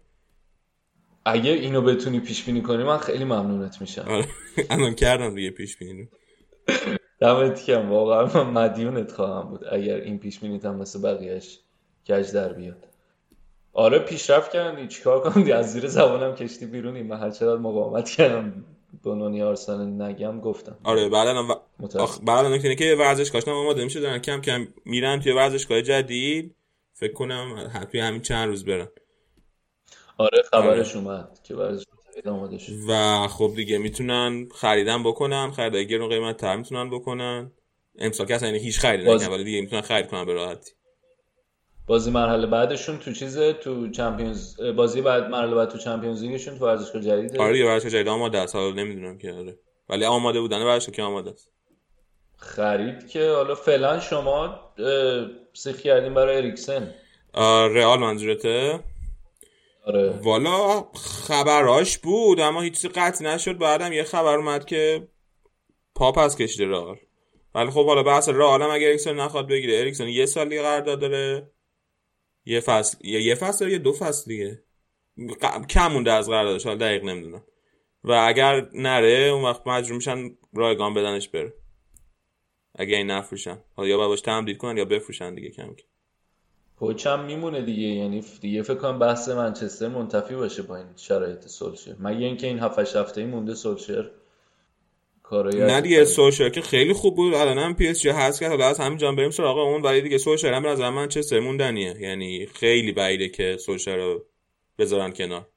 اگه اینو بتونی پیش بینی کنی من خیلی ممنونت میشم. آره الان کردم دیگه پیش بینی. دمت واقعا من مدیونت خواهم بود اگر این پیش بینیت هم مثل بقیهش کج در بیاد. آره پیشرفت کردی. چیکار کنم؟ از زیر زبانم کشتی بیرونی من هر چقدر مقاومت کردم؟ بنونی آرسنال نگم گفتم. آره بعد الان و... آخ... بعد الان نکته اینه که هم آماده میشه دارن؟ کم کم میرن توی ورزشگاه جدید. فکر کنم توی همین چند روز برن. آره خبرش اومد که ورزش و خب دیگه می‌تونن خریدن بکنن. خریدای گرون قیمت تر می‌تونن بکنن. امسال که اصلا یعنی هیچ خرید باز- نکردن ولی دیگه می‌تونن خرید کنن به راحتی. بازی مرحله بعدشون تو چیز تو چمپیونز بازی بعد مرحله بعد تو چمپیونز لیگشون تو ورزشگاه جدیده؟ آره دیگه ورزشگاه جدید آماده است. حالا نمی‌دونم که آره. ولی آماده بودن ورزشگاه که آماده است. خرید که حالا فعلا شما سیخ کردین برای اریکسن. رئال منظورته؟ آره. والا خبراش بود اما هیچ قطع نشد. بعدم یه خبر اومد که پا پس کشیده رئال. ولی خب حالا بحث رئال هم اگه اریکسون نخواد بگیره. اریکسون یه سال دیگه قرارداد داره. یه فصل یه, یه فصل یه دو فصل دیگه. ق- کم مونده از قراردادش حالا دقیق نمی‌دونم. و اگر نره اون وقت مجبور میشن رایگان بدنش بره. اگه این نفروشن. حالا یا باید باش تمدید کنن یا بفروشن دیگه کم کم پوچم میمونه دیگه. یعنی دیگه فکر کنم بحث منچستر منتفی باشه با این شرایط سولشر. مگه اینکه این 7 8 هفته مونده سولشر؟ کارایی نه دیگه. سوشر که خیلی خوب بود. الان هم پی اس جی هست کرد حالا از همین جان بریم سراغ اون. ولی دیگه سولشر هم نظر من من موندنیه یعنی خیلی بعیده که سوشر رو بذارن کنار.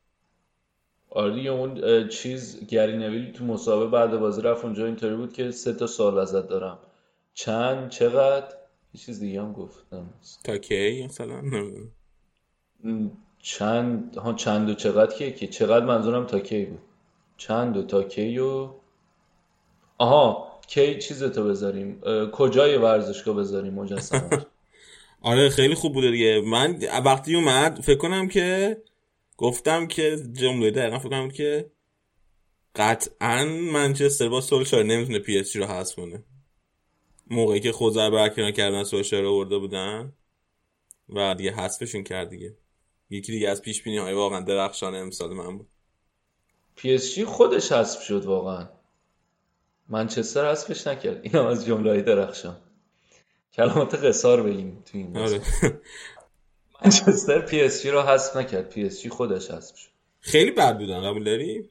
آره دیگه اون چیز گری نویل تو مسابقه بعد بازی رفت اونجا اینطوری بود که سه تا سوال ازت دارم. چند چقدر؟ یه چیز دیگه هم گفتم. تا کی مثلا. چند ها چند و چقدر کیه که چقدر منظورم تا کی بود؟ چند و تا کی و آها کی چیزتو بذاریم؟ کجای ورزشگاه بذاریم مجسمه؟ آره خیلی خوب بوده دیگه. من وقتی اومد فکر کنم که گفتم که جمله دقیقا فکر کنم که قطعا منچستر با سولشر نمی‌تونه پی اس جی رو حذف کنه. موقعی که خوزه رو برکنار کردن سولشر رو آورده بودن و دیگه حذفشون کرد دیگه. یکی دیگه از پیش بینی های واقعا درخشان امسال من بود. پی اس جی خودش حذف شد واقعا. منچستر حذفش نکرد. این هم از جمله های درخشان. کلمات قصار بگیم تو این آره. منچستر پی اس جی رو حذف نکرد. پی اس جی خودش حذف شد. خیلی بد بودن. قبول داری؟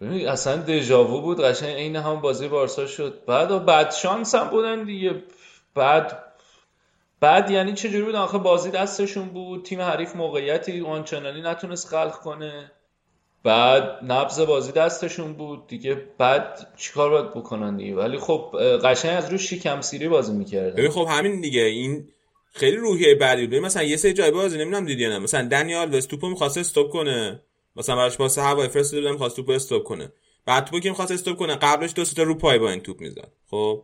ببین اصلا دژاوو بود. قشنگ عین هم بازی بارسا شد. بعد بعد شانس هم بودن دیگه. بعد بعد یعنی چجوری بود؟ آخه بازی دستشون بود. تیم حریف موقعیتی آنچنانی نتونست خلق کنه. بعد نبض بازی دستشون بود. دیگه بعد چیکار باید بکنن دیگه؟ ولی خب قشنگ از روش شیکم سیری بازی می‌کردن. ببین خب همین دیگه. این خیلی روحیه بعدی بود. مثلا یه سری جای بازی نمی‌دونم دیدی نه. مثلا دنیال وست توپو می‌خواسته استاپ کنه. مثلا براش پاس هوای فرستاده بودن می‌خواست توپو استاپ کنه. بعد توپو که می‌خواست استاپ کنه قبلش دو تا رو پای با این توپ می‌زد. خب؟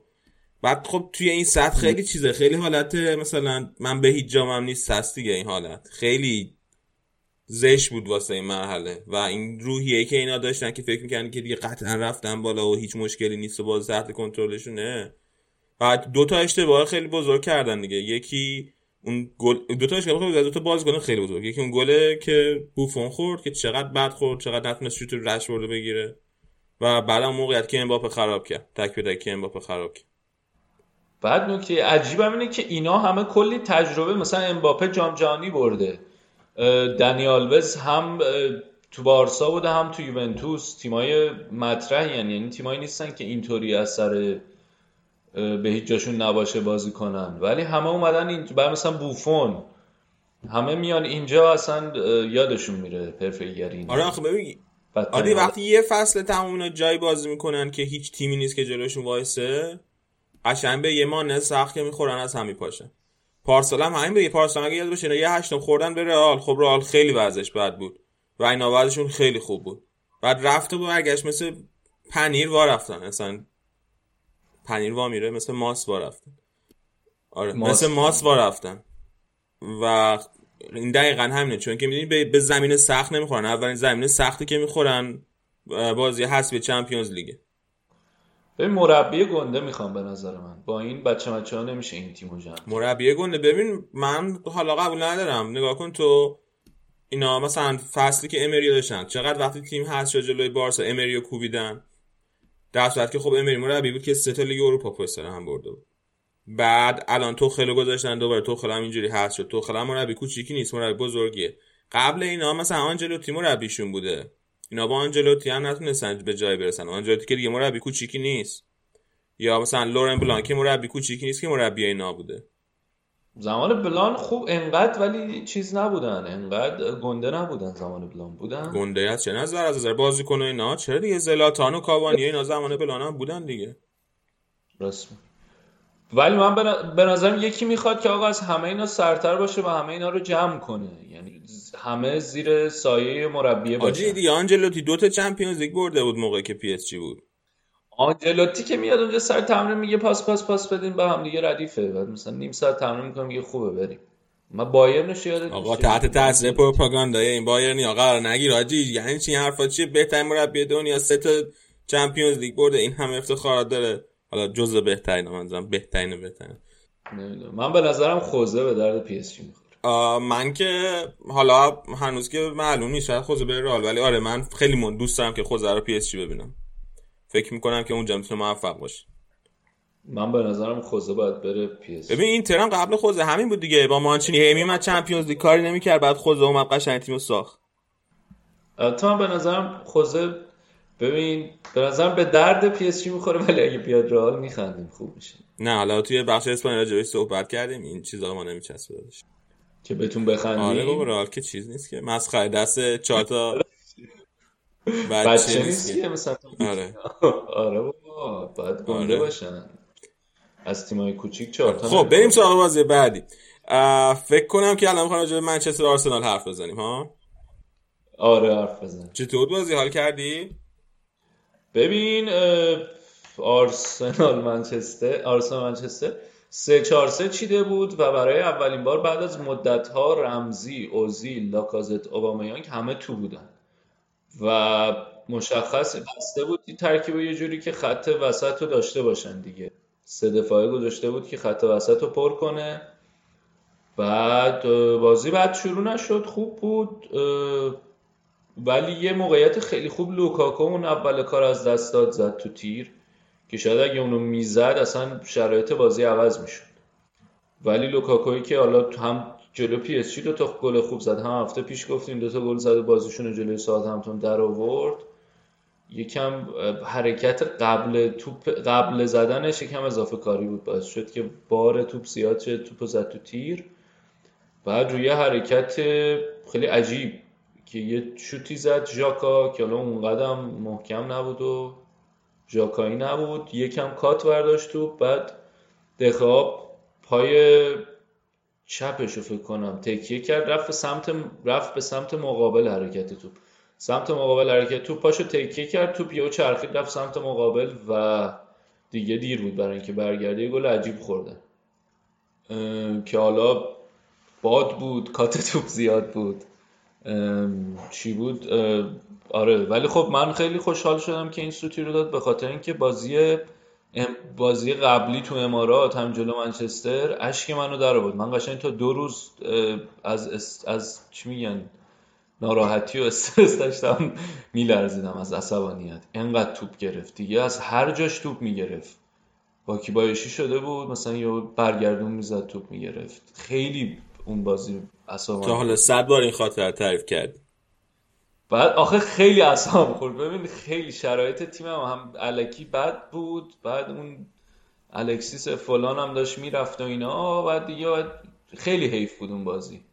بعد خب توی این سطح خیلی چیزه. خیلی حالت مثلا من به هیچ جامم نیست هست دیگه این حالت. خیلی زش بود واسه این مرحله. و این روحیه که اینا داشتن که فکر می‌کنن که دیگه قطعا رفتن بالا و هیچ مشکلی نیست و باز تحت کنترلشونه بعد دو تا اشتباه خیلی بزرگ کردن دیگه. یکی اون گل دو تا اشتباه خیلی دو تا بازیکن خیلی بزرگ. یکی اون گله که بوفون خورد که چقدر بد خورد چقدر نتونست شوت رش برده بگیره. و بعد اون موقعیت که امباپه خراب کرد. تک به تک امباپه خراب کرد. بعد نکته عجیبم اینه که اینا همه کلی تجربه مثلا امباپه جام جهانی برده. اه، دنی آلوز هم تو بارسا بوده هم تو یوونتوس تیمای مطرح یعنی یعنی تیمایی نیستن که اینطوری از سر به هیچ جاشون نباشه بازی کنن. ولی همه اومدن این بعد مثلا بوفون. همه میان اینجا اصلا یادشون میره پرفیگری آره آخه ببین آره. وقتی یه فصل اینا جای بازی می‌کنن که هیچ تیمی نیست که جلوشون وایسه قشنگ به یه مانع سخت که می‌خورن از هم میپاشن پارسال هم همین به یه پارسال اگه یاد باشه یه هشتم خوردن به رئال. خب رئال خیلی وضعش بد بود و اینا وضعشون خیلی خوب بود. بعد رفت و برگشت مثل پنیر وا رفتن. مثلا پنیر وا میره مثل ماس وا رفتن. آره ماس. مثل ماس وا رفتن. و این دقیقا همینه. چون که می‌دونی به, به زمین سخت نمی‌خورن. اولین زمین سختی که می‌خورن بازی حسب چمپیونز لیگه. به مربی گنده می‌خوام به نظر من. با این بچه بچه ها نمیشه این تیمو جمع مربی گنده. ببین من حالا قبول ندارم. نگاه کن تو اینا مثلا فصلی که امریو داشتن. چقدر وقتی تیم هست شد جلوی بارسا امریو کوبیدن. در صورت که خب امری مربی بود که سه تا لیگ اروپا پشت هم برده بود. بعد الان توخلو گذاشتن دوباره. توخل هم اینجوری هست شد. توخل هم مربی کوچیکی نیست. مربی بزرگیه. قبل اینا مثلا آنجلوتی مربیشون بوده. اینا با آنجلوتی هم نتونستن به جای برسن. آنجلوتی که دیگه مربی کوچیکی نیست. یا مثلا لورن بلانکی مربی کوچیکی نیست که مربی اینا بوده. زمان بلان خوب انقدر ولی چیز نبودن. انقدر گنده نبودن زمان بلان. بودن؟ گنده از چه نظر؟ از نظر بازیکن و اینا. چرا دیگه زلاتان و کاوانی اینا زمان بلان هم بودن دیگه؟ راست می- ولی من به نظرم یکی می‌خواد که آقا از همه اینا سرتر باشه و همه اینا رو جمع کنه. یعنی همه زیر سایه مربی حاجی باشه دیگه آنچلوتی دو تا Champions League برده بود موقعی که PSG بود. آنچلوتی که میاد اونجا سر تمرین میگه پاس پاس پاس بدین به هم دیگه ردیفه. بعد مثلا نیم ساعت تمرین می‌کنم میگه خوبه بریم. من بایرنش یادت آقا؟ تحت تاثیر پروپاگاندای این بایرنیا قرار نگیر حاجی. یعنی چی؟ حرفا چیه؟ بهترین مربی دنیا سه تا Champions League برده. این همه افتخارات داره. حالا جزء بهترین منظورم بهترین بهترین. نمی‌دونم. من به نظرم خوزه به درد PSG من که حالا هنوز که معلوم نیست شاید خوزه بره رئال ولی آره من خیلی من دوست دارم که خوزه رو PSG ببینم. فکر می‌کنم که اونجا می‌تونه موفق باشه. من به نظرم خوزه باید بره PS ببین اینترم قبل خوزه همین بود دیگه. با مانچینی هی میومد Champions League کاری نمی‌کرد. بعد خوزه اومد قشنگ تیمو ساخت. تو هم به نظرم خوزه ببین به نظرم به درد PSG می‌خوره ولی اگه بیاد رئال میخندیم خوب میشه. نه حالا توی بخش اسپانیا راجعش صحبت کردیم این چیزا ما نمیچسبه که بهتون بخندیم؟ آره بابا رئال که چیز نیست که. مسخره دست چهار تا بچه نیست که. مثلا. آره. آره بابا باید گنده آره. باشن. از تیمای کوچیک چهار تا خب بریم سراغ بازی بعدی. فکر کنم که الان می‌خوایم راجع به منچستر آرسنال حرف بزنیم ها؟ آره حرف بزن. چطور بازی؟ حال کردی؟ ببین آرسنال منچستر آرسنال منچستر سه چهار سه چیده بود و برای اولین بار بعد از مدت ها رمزی اوزیل لاکازت اوبامیانگ همه تو بودن. و مشخص بسته بود این ترکیب یه جوری که خط وسط رو داشته باشن دیگه. سه دفاعه گذاشته بود که خط وسط رو پر کنه. بعد بازی بعد شروع نشد خوب بود. ولی یه موقعیت خیلی خوب لوکاکو اون اول کار از دست داد زد تو تیر که شاید اگه اونو می‌زد اصلا شرایط بازی عوض می‌شد. ولی لوکاکویی که حالا هم جلو PS دو تا گل خوب زد هم هفته پیش گفتیم دو تا گل زد و بازیشون جلوی ساوثهمپتون در آورد. یکم حرکت قبل توپ قبل زدنش یکم اضافه کاری بود. باعث شد که بار توپ زیاد شد توپ زد تو تیر. بعد روی حرکت خیلی عجیب که یه شوتی زد ژاکا که حالا اون قدم محکم نبود و ژاکایی نبود. یکم کات برداشت توپ بعد دخاب پای چپش رو فکر کنم تکیه کرد رفت به سمت رفت به سمت مقابل حرکت توپ. سمت مقابل حرکت توپ پاشو تکیه کرد توپ یهو چرخید رفت سمت مقابل و دیگه دیر بود برای اینکه برگرده یه گل عجیب خوردن اه، که حالا باد بود کات توپ زیاد بود. چی بود؟ آره ولی خب من خیلی خوشحال شدم که این سوتی رو داد به خاطر اینکه بازی بازی قبلی تو امارات هم جلو منچستر اشک منو در آورد. من قشنگ تا دو روز از اس- از چی میگن؟ ناراحتی و استرس داشتم میلرزیدم از عصبانیت. انقدر توپ گرفت دیگه از هر جاش توپ می‌گرفت. باکی بایشی شده بود مثلا یه برگردون می‌زد توپ می‌گرفت. خیلی اون بازی عصبانی تا حالا صد بار این خاطر تعریف کردی. بعد آخه خیلی اعصابم خورد. ببین خیلی شرایط تیمم هم الکی بد بود. بعد اون الکسیس فلان هم داشت می‌رفت و اینا. بعد دیگه خیلی حیف بود اون بازی.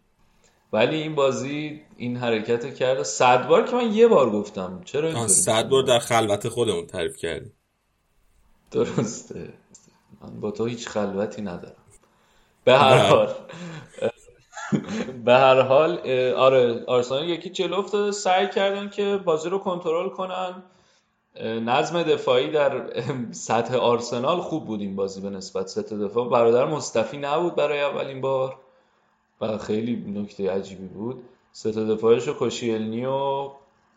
ولی این بازی این حرکت کرده صد بار که من یه بار گفتم. چرا صد بار در خلوت خودمون تعریف کردی. درسته. من با تو هیچ خلوتی ندارم. به هر حال. به هر حال آره آرسنال یکی جلو افتاده سعی کردن که بازی رو کنترل کنن. نظم دفاعی در سطح آرسنال خوب بود این بازی به نسبت. سطح دفاع برادر مصطفی نبود برای اولین بار و خیلی نکته عجیبی بود. سه تا دفاعش رو کوسیلنی و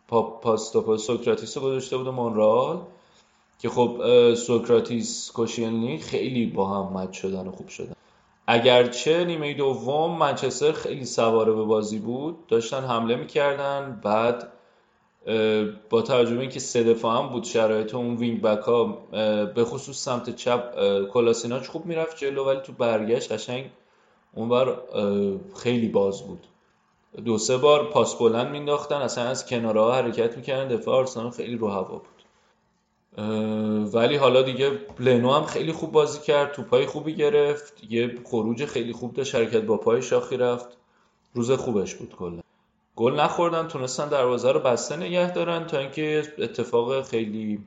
پاپا سوکراتیس رو گذاشته بود و مونرال که خب سوکراتیس کوسیلنی خیلی با هم match شدن و خوب شدن. اگرچه نیمه دوم منچستر خیلی سواره به بازی بود داشتن حمله می‌کردن بعد با توجه به اینکه سه دفاع هم بود شرایط اون wing back ها به خصوص سمت چپ اه، کولاسیناچ خوب می‌رفت جلو ولی تو برگشت قشنگ اونور خیلی باز بود. دو سه بار پاس بلند مینداختن اصلا از کنارها حرکت می‌کردن دفاع آرسنال خیلی رو هوا بود. ولی حالا دیگه لنو هم خیلی خوب بازی کرد توپای خوبی گرفت. یه خروج خیلی خوب داشت حرکت با پای شاخی رفت. روز خوبش بود کلا. گل نخوردن تونستن دروازه رو بسته نگه دارن تا اینکه اتفاق خیلی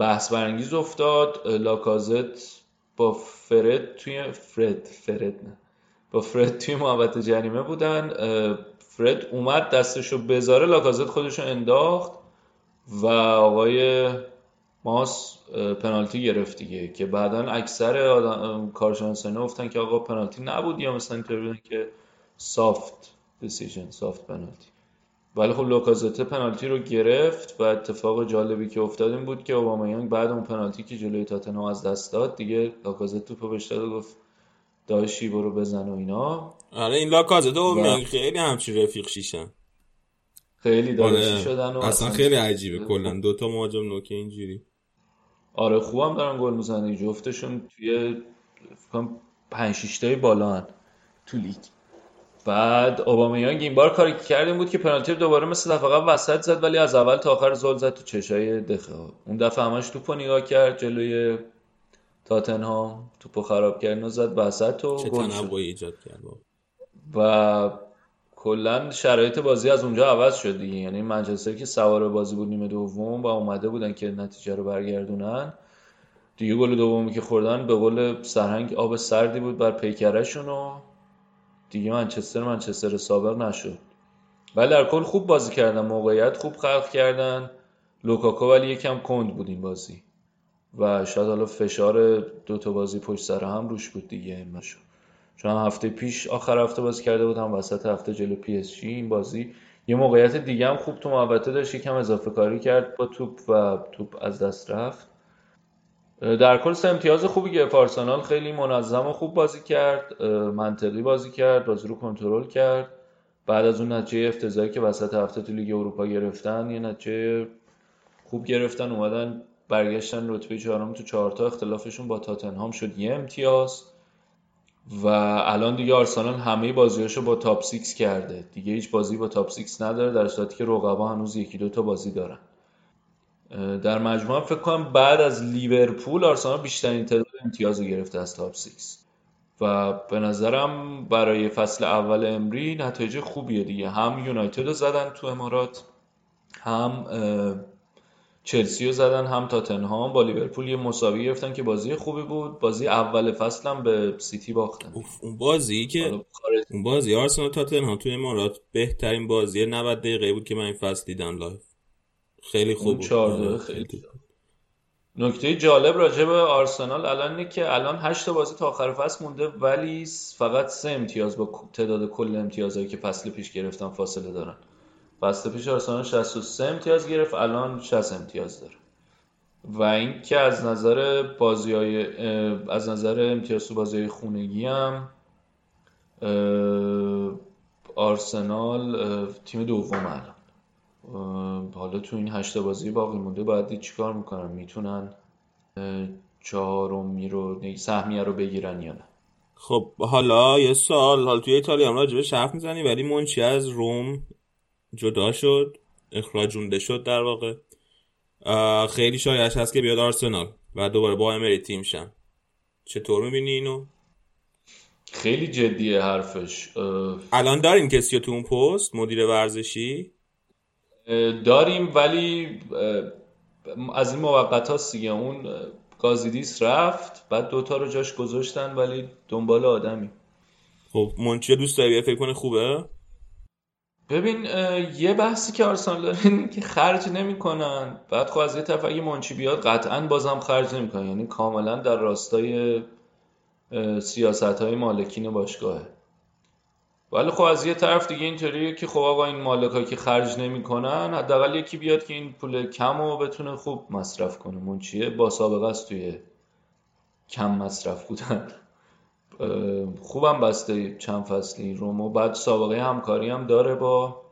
بحث برانگیز افتاد. لاکازت با فرد توی فرد فرد نه. با فرد توی محوطه جریمه بودن. فرد اومد دستشو بذاره لاکازت خودشو انداخت. و آقای ماس پنالتی گرفت دیگه که بعدا اکثر آدم کارشناسانه گفتن که آقا پنالتی نبود یا مثلا اینطوری بودن که سافت دیسیژن سافت پنالتی ولی خب لوکازته پنالتی رو گرفت و اتفاق جالبی که افتاد این بود که اوبامیانگ بعد اون پنالتی که جلوی تاتنهام از دست داد دیگه لاکازت توپو بهش داد و گفت داشی برو بزن و اینا. آره این لاکازت و خیلی همچین رفیق شیشن. خیلی داداشی آره. شدن و اصلا خیلی عجیبه کلا. دوتا مهاجم نوک اینجوری. آره خوبم دارن گل می‌زنن. جفتشون توی فکر کنم 5 6 تای بالا هن تو لیگ. بعد اوبامیانگ این بار کاری که کرد این بود که پنالتی رو دوباره مثل دفعه قبل وسط زد ولی از اول تا آخر زل زد تو چشای دخه اون دفعه همش توپو نگاه کرد جلوی تاتنهام توپو خراب کرد و زد وسط و چه گل تنوعی ایجاد کرد. و کلا شرایط بازی از اونجا عوض شد دیگه. یعنی منچستر که سوار بازی بود نیمه دوم و اومده بودن که نتیجه رو برگردونن. دیگه گل دومی که خوردن به قول سرهنگ آب سردی بود بر پیکرشون و دیگه منچستر منچستر سابق نشد. ولی در کل خوب بازی کردن موقعیت خوب خلق کردن. لوکاکو ولی یکم کند بود این بازی. و شاید حالا فشار دو تا بازی پشت سر هم روش بود دیگه. این چون هفته پیش آخر هفته بازی کرده بود هم وسط هفته جلو PSG این بازی. یه موقعیت دیگه هم خوب تو محوطه داشت یکم اضافه کاری کرد با توپ و توپ از دست رفت. در کل سه امتیاز خوبی گرفت. آرسنال خیلی منظم و خوب بازی کرد منطقی بازی کرد بازی رو کنترل کرد. بعد از اون نتیجه افتضاحی که وسط هفته تو لیگ اروپا گرفتن یه نتیجه خوب گرفتن اومدن برگشتن رتبه چهارم تو چهارتا اختلافشون با تاتنهام شد. یه امتیاز. و الان دیگه آرسنال همه بازیاشو با top 6 کرده. دیگه هیچ بازی با top 6 نداره در صورتی که رقبا هنوز یکی دو تا بازی دارن. در مجموع فکر کنم بعد از لیورپول آرسنال بیشترین تعداد امتیاز رو گرفته از top 6 و به نظرم برای فصل اول امری نتایج خوبیه دیگه. هم یونایتد رو زدن تو امارات هم چلسی رو زدن هم تاتنهام. با لیورپول یه مساوی گرفتن که بازی خوبی بود. بازی اول فصل هم به سیتی باختن. اوف، اون بازی که اون بازی آرسنال تاتنهام توی امارات بهترین بازی 90 دقیقه بود که من این فصل دیدم live. خیلی خوب بود. آره، خیلی نکته جالب راجع به آرسنال الان اینه که الان 8 تا بازی تا آخر فصل مونده ولی فقط سه امتیاز با تعداد کل امتیازهایی که فصل پیش گرفتن فاصله دارن. فصل پیش آرسنال 63 امتیاز گرفت الان 60 امتیاز داره. و این که از نظر بازی از نظر امتیاز تو بازی های خونگی هم آرسنال تیم دوم الان. حالا تو این هشت بازی باقی مونده باید چیکار می‌کنن؟ می‌تونن چهارمی رو سهمیه رو بگیرن یا نه؟ خب حالا یه سال حالا توی ایتالیا هم راجبش حرف می‌زنی ولی منچی از روم جدا شد اخراجونده شد در واقع. خیلی شایعش هست که بیاد آرسنال و دوباره با امری تیم شن. چطور می‌بینی اینو؟ خیلی جدیه حرفش. اه، الان دارین کسی تو اون پست مدیر ورزشی؟ داریم ولی از این موقت هاست دیگه اون گازیدیس رفت بعد دوتا رو جاش گذاشتن ولی دنبال آدمی. خب منچی رو دوست داری فکر کنه خوبه؟ ببین یه بحثی که آرسنال اینه که خرج نمی‌کنن. بعد خب از یه طرف اگه منچی بیاد قطعا بازم خرج نمی‌کنن یعنی کاملا در راستای سیاست های مالکین باشگاهه. ولی خب از یه طرف دیگه اینطوریه که خب آقا این مالک که خرج نمی‌کنن حداقل یکی بیاد که این پول کم رو بتونه خوب مصرف کنه. منچیه با سابقه است توی کم مصرف بودن. خوبم بسته چند فصلی رومو. بعد سابقه همکاری هم داره با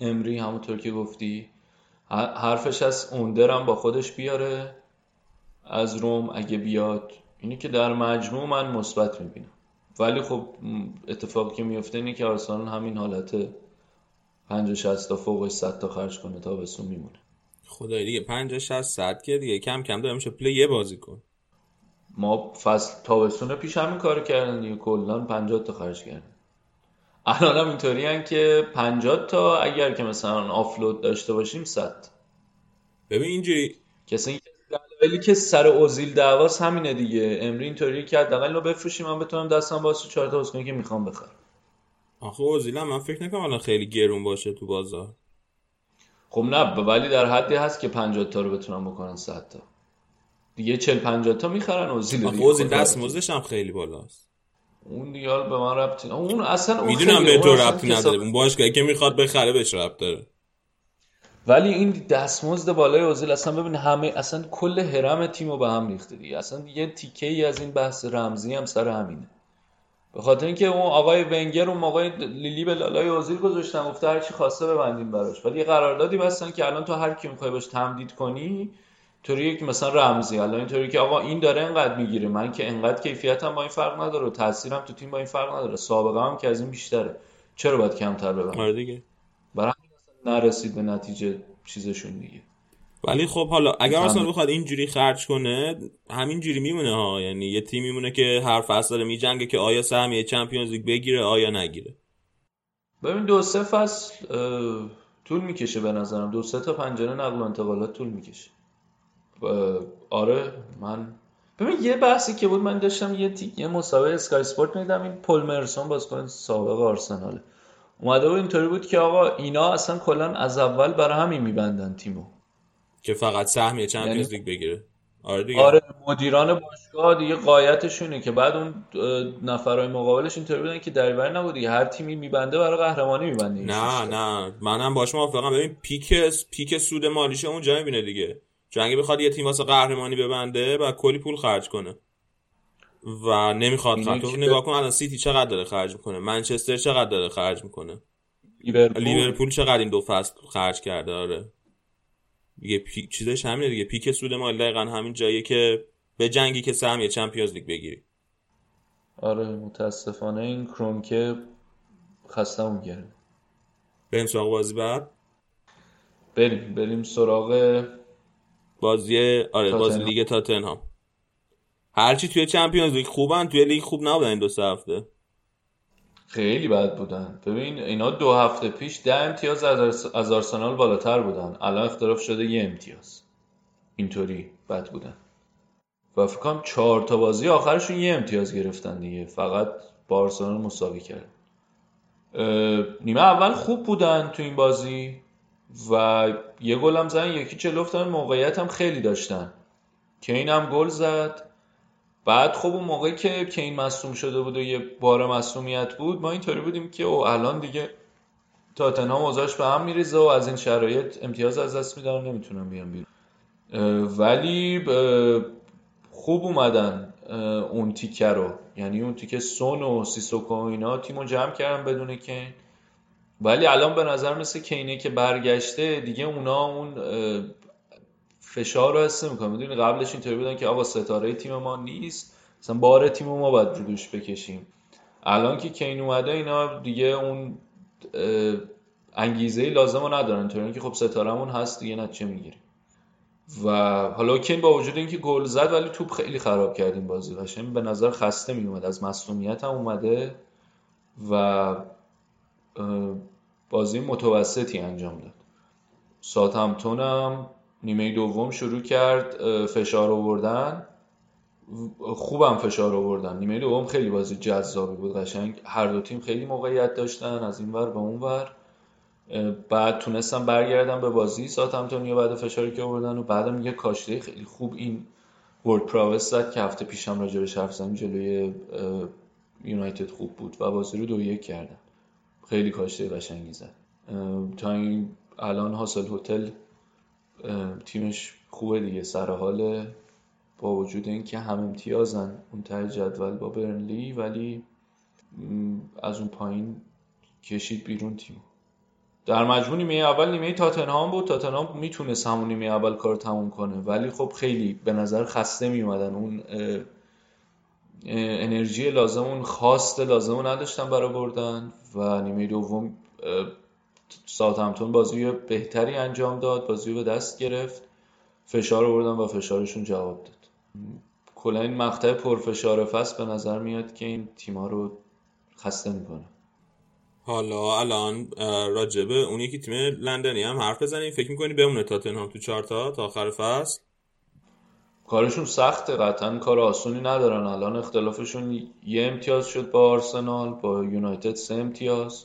امری همونطور که گفتی. حرفش از اوندر هم با خودش بیاره از روم. اگه بیاد اینی که در مجموع من مثبت می‌بینم. ولی خب اتفاقی که میفته اینه که آرسنال همین حالت 50 60 تا فوقش 100 تا خرج کنه تا بسون میمونه. خدای دیگه 50 60 صد که دیگه کم کم داره میشه پول یه بازی کن. ما فصل تابستون پیش همین کارو کردن دیگه. کلا 50 تا خرج کردن. الان هم اینطوری که 50 تا اگر که مثلا آفلود داشته باشیم 100 ببین اینجوری کسی ولی که سر اوزیل دعواست همینه دیگه. امری اینطوری که حداقل اینو بفروشیم. من بتونم دستم تو چهار تا بازیکن که می‌خوام بخرم. آخه اوزیل هم من فکر نکنم الان خیلی گرون باشه تو بازار. خب نه ولی در حدی هست که 50 تا رو بتونم بکنن 100 تا. دیگه 40 50 تا می‌خرن اوزیل اوزیل دستمزدش هم خیلی بالاست. اون دیگه به من ربطی اون اصلا اون می‌دونم به تو ربطی نداره. اون باشگاهی که می‌خواد بخره بهش ربط داره. ولی این دستمزد بالای اوزیل اصلا ببین همه اصلا کل هرم تیمو به هم ریخته دیگه. اصلا یه تیکه ای از این بحث رمزی هم سر همینه. به خاطر اینکه اون آقای ونگر اون موقع لیلی به لالای اوزیل گذاشتن گفته هر چی خواسته ببندیم براش. ولی یه قراردادی بستن که الان تو هر کی می‌خوای باش تمدید کنی طوری که مثلا رمزی الان اینطوری که آقا این داره انقدر می‌گیره من که انقدر کیفیتم با این فرق نداره و تاثیرم تو تیم با این فرق نداره سابقه هم که از این بیشتره. چرا باید کمتر ببندم آره دیگه. برای نرسید به نتیجه چیزشون دیگه. ولی خب حالا اگر. آرسنال بخواد اینجوری خرج کنه همین جوری میمونه ها. یعنی یه تیم میمونه که هر فصل داره میجنگه که آیا سهمیه چمپیونز لیگ بگیره آیا نگیره. ببین دو سه فصل اه، طول می‌کشه به نظرم. دو سه تا پنجره نقل و انتقالات طول می‌کشه. آره من ببین یه بحثی که بود من داشتم یه تی... یه مسابقه اسکای اسپورت میدم این پل مرسون بازیکن سابق آرسناله. اومده بود اینطوری بود که آقا اینا اصلا کلا از اول برای همین میبندن تیمو. که فقط سهمیه چمپیونز یعنی- لیگ بگیره. آره دیگه. آره مدیران باشگاه دیگه قایتشونه که بعد اون نفرای مقابلش اینطوری بودن که دریوری نبود دیگه هر تیمی میبنده برای قهرمانی میبنده نه. نه. منم باش موافقم. ببین پیک پیک سود مالیش اونجا می‌بینه دیگه. چون اگه بخواد یه تیم واسه قهرمانی ببنده و کلی پول خرج کنه. و نمی‌خواد خرج تو که- نگاه کن الان سیتی چقدر داره خرج می‌کنه؟ منچستر چقدر داره خرج می‌کنه؟ لیورپول. لیورپول چقدر این دو فصل خرج کرده؟ آره. دیگه پیک چیزش همینه دیگه. پیک سود مالی دقیقا همین جاییه که به جنگی که سهمیه چمپیونز لیگ بگیری. آره متاسفانه این کرونکه خستمون کرده. بریم سراغ بازی بعد. بریم بریم سراغ بازی آره بازی. لیگ تاتنهام هرچی توی چمپیونز لیگ خوبن توی لیگ خوب نبودن این دو سه هفته. خیلی بد بودن. ببین اینا دو هفته پیش ده امتیاز از از آرسنال بالاتر بودن. الان اختلاف شده یه امتیاز. اینطوری بد بودن. و فکر کنم چهار تا بازی آخرشون یه امتیاز گرفتن دیگه. فقط با آرسنال مساوی کرد. نیمه اول خوب بودن تو این بازی. و یه گل هم زدن یکی چلو افتادن موقعیت هم خیلی داشتن. کین هم گل زد. بعد خب اون موقعی که کین مصوم شده بود و یه بار مصومیت بود ما اینطوری بودیم که او الان دیگه تاتنهام اوضاعش به هم میریزه و از این شرایط امتیاز از دست میدن نمی‌تونن بیان بیرون. ولی خوب اومدن اون تیکه رو. یعنی اون تیکه سون و سیسوکو و اینا تیمو جمع کردن بدون کین. ولی الان به نظر مثل کینه که برگشته دیگه اونا اون فشار رو حس نمی‌کنم می‌دونی قبلش اینطوری بودن که آقا ستاره تیم ما نیست مثلا بار تیم ما باید رو بکشیم. الان که کین اومده اینا دیگه اون انگیزه لازم رو ندارن. اینطوری که خب ستارمون هست دیگه نتیجه می‌گیریم و حالا کین با وجود اینکه گل زد ولی توپ خیلی خراب کرد این بازی قشنگ. به نظر خسته میومد از مصونیت هم اومده و بازی متوسطی انجام داد. ساتمتون هم نیمه دوم شروع کرد فشار آوردن. خوبم فشار آوردن. نیمه دوم خیلی بازی جذابی بود قشنگ. هر دو تیم خیلی موقعیت داشتن از این ور به اون ور. بعد تونستم برگردم به بازی ساتمتون بعد فشاری که آوردن و بعدم یه کاشته خیلی خوب این ورد پراوس زد که هفته پیشم راجبش حرف زدیم جلوی یونایتد خوب بود و بازی رو دو یک کردن. خیلی کاشته قشنگی زد. تا این الان حاصل هتل تیمش خوبه دیگه. سر حال با وجود اینکه هم امتیازن اون ته جدول با برنلی ولی از اون پایین کشید بیرون تیم. در مجموع نیمه اول نیمه تاتنهام بود. تاتنهام می‌تونست همون نیمه اول کار تموم کنه. ولی خب خیلی به نظر خسته میومدن اون اه، اه، انرژی لازم اون خواست لازم رو نداشتن برای بردن و نیمه دوم اه، ساوثهمپتون بازی بهتری انجام داد بازی به دست گرفت فشار آوردن و فشارشون جواب داد. کلا این مقطع پرفشار فصل به نظر میاد که این تیما رو خسته می‌کنه. حالا الان راجبه اون یکی تیم لندنی هم حرف بزنیم. فکر می‌کنی بمونه تاتنهام تو چارتا تا آخر فصل؟ کارشون سخته قطعا کار آسونی ندارن. الان اختلافشون یه امتیاز شد با آرسنال با یونایتد سه امتیاز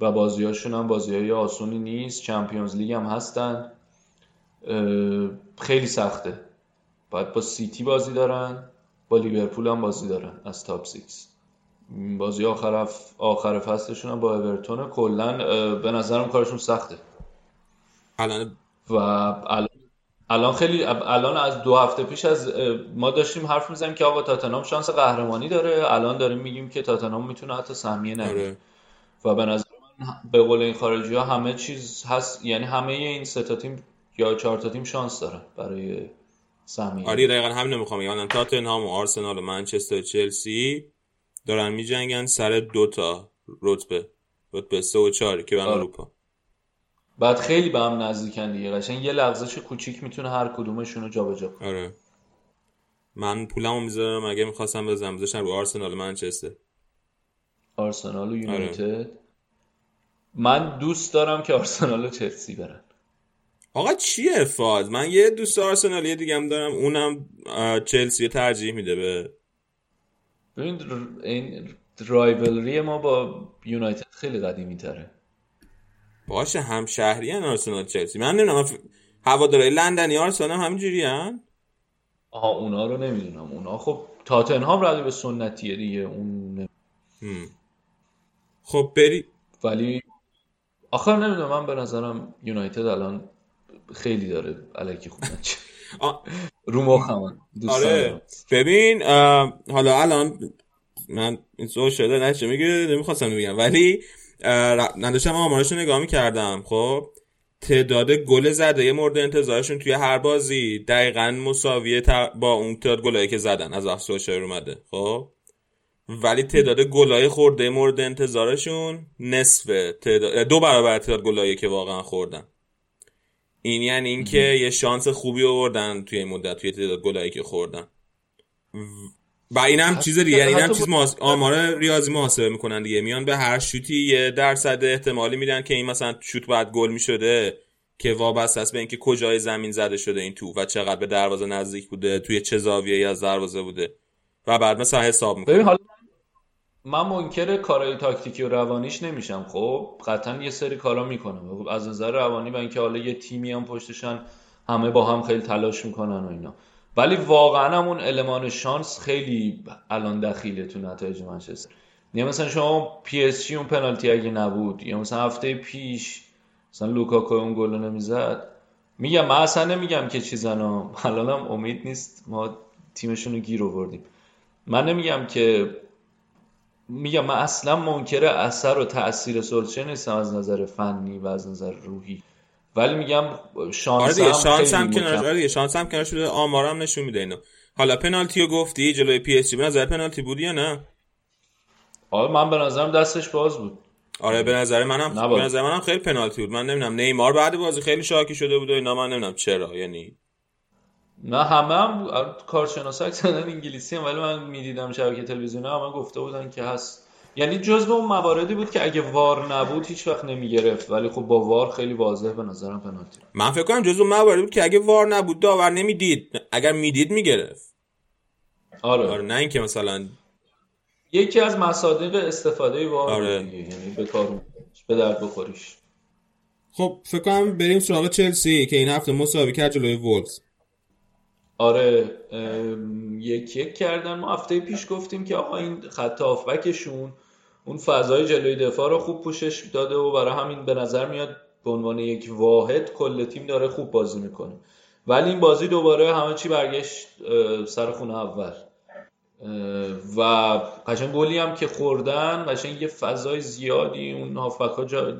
و بازیاشون هم بازی های آسونی نیست. Champions League هم هستن. خیلی سخته. باید با سیتی بازی دارن با لیورپول هم بازی دارن از top six بازی آخر آخر فصلشون هم با اورتون. کلا به نظرم کارشون سخته. الان و الان الان خیلی الان از دو هفته پیش از ما داشتیم حرف می‌زنیم که آقا تاتنهام شانس قهرمانی داره. الان داریم میگیم که تاتنهام می‌تونه حتی سهمیه نگیره. آره. و به نظر من به قول این خارجی ها همه چیز هست یعنی همه این سه تا تیم یا چهار تا تیم شانس دارن برای سهمیه. آره دقیقا همین رو می‌خوام بگم. الان تاتنهام و آرسنال و منچستر و چلسی دارن میجنگن سر دو تا رتبه. رتبه سه و چهار که به آره. اروپا. بعد خیلی به هم نزدیکن دیگه. قشنگ یه لغزش کوچیک می‌تونه هر کدومشون رو جابجا کنه. آره. من پولمو می‌ذارم اگه می‌خواستم بزنم. بذاشتم رو آرسنال منچستر. آرسنال و آره. یونایتد. من دوست دارم که آرسنال و چلسی برن. آقا چیه فاز من یه دوست آرسنالی دیگه هم دارم. اونم چلسی ترجیح میده به ببین این رایولری ما با یونایتد خیلی قدیمی تره باشه هم شهری هن آرسنال چلسی. من نمی‌دونم ف... هوادارهای لندنی آرسنال هم همینجوری هن؟ آها اونا رو نمی‌دونم. اونا خب تاتنهام رقیب سنتیه دیگه اون هم. خب بری. ولی آخر نمی‌دونم من به نظرم یونایتد الان خیلی داره الکی خوب. رو مخم آره. ببین حالا الان من این شده نشه میگه نمی‌خواستم بگم. ولی نداشتم آمارشو نگاه می‌کردم. خب تعداد گل زده مورد انتظارشون توی هر بازی. دقیقا مساویه با اون تعداد گلایی که زدن از وقت سوشر اومده. خب ولی تعداد گلای خورده مورد انتظارشون نصف تعداد دو برابر تعداد گلایی که واقعا خوردن. این یعنی اینکه یه شانس خوبی آوردن توی این مدت توی تعداد گلایی که خوردن. و این هم چیز دیگه یعنی این هم چیز محاس- آمار ریاضی محاسبه می‌کنن دیگه. میان به هر شوتی یه درصد احتمالی میدن که این مثلا شوت باید گل می‌شده که وابسته است به اینکه کجای زمین زده شده این تو و چقدر به دروازه نزدیک بوده توی چه زاویه‌ای از دروازه بوده و بعد مثلا حساب ببین می‌کنن حالا من منکر کارهای تاکتیکی و روانیش نمیشم خب؟ قطعا یه سری کارا می‌کنم. از نظر روانی و اینکه حالا یه تیمی هم پشتشن همه با هم خیلی تلاش می‌کنن و اینا. ولی واقعا هم اون المان شانس خیلی الان دخیله تو نتایج منچستر. یا مثلا شما PSG اون پنالتی اگه نبود یا مثلا هفته پیش مثلا لوکاکو اون گل نمی‌زد میگم من اصلا نمیگم که ها الانم امید نیست ما تیمشون رو گیر آوردیم. من نمیگم که میگم من اصلا منکر اثر و تاثیر سولشر نیستم از نظر فنی و از نظر روحی. ولی میگم شانس آره هم شانس هم کنار مکم- آره دیگه شانس هم کنار شده آمارم نشون میده اینو. حالا پنالتی رو گفتی جلوی PSG به نظر پنالتی بود یا نه؟ آره من به نظرم دستش باز بود. آره به نظر منم نباید. به نظر منم خیلی پنالتی بود. من نمی‌دونم نیمار بعد بازی خیلی شاکی شده بود و اینا من نمی‌دونم چرا یعنی نه همه هم کارشناسا اکثرا انگلیسی هم ولی من می‌دیدم شبکه تلویزیونی همه گفته بودن که هست. یعنی جزو اون مواردی بود که اگه VAR نبود هیچ وقت نمی‌گرفت. ولی خب با VAR خیلی واضح به نظرم پنالتی من فکر کنم جزو مواردی بود که اگه وار نبود داور نمی‌دید. اگر می‌دید می‌گرفت. آره, آره نه اینکه مثلا یکی از مصادیق استفاده وار آره. یعنی به کار به درد بخوریش. خب فکر کنم بریم سراغ چلسی که این هفته مساوی کرد جلوی وولز. آره یک یک کردن. ما هفته پیش گفتیم که آقا این خط هافبکشون اون فضای جلوی دفاع رو خوب پوشش داده و برای همین به نظر میاد به عنوان یک واحد کل تیم داره خوب بازی می‌کنه. ولی این بازی دوباره همه چی برگشت سر خونه اول. و قشنگ گلی هم که خوردن قشنگ یه فضای زیادی اون هافبک ها جا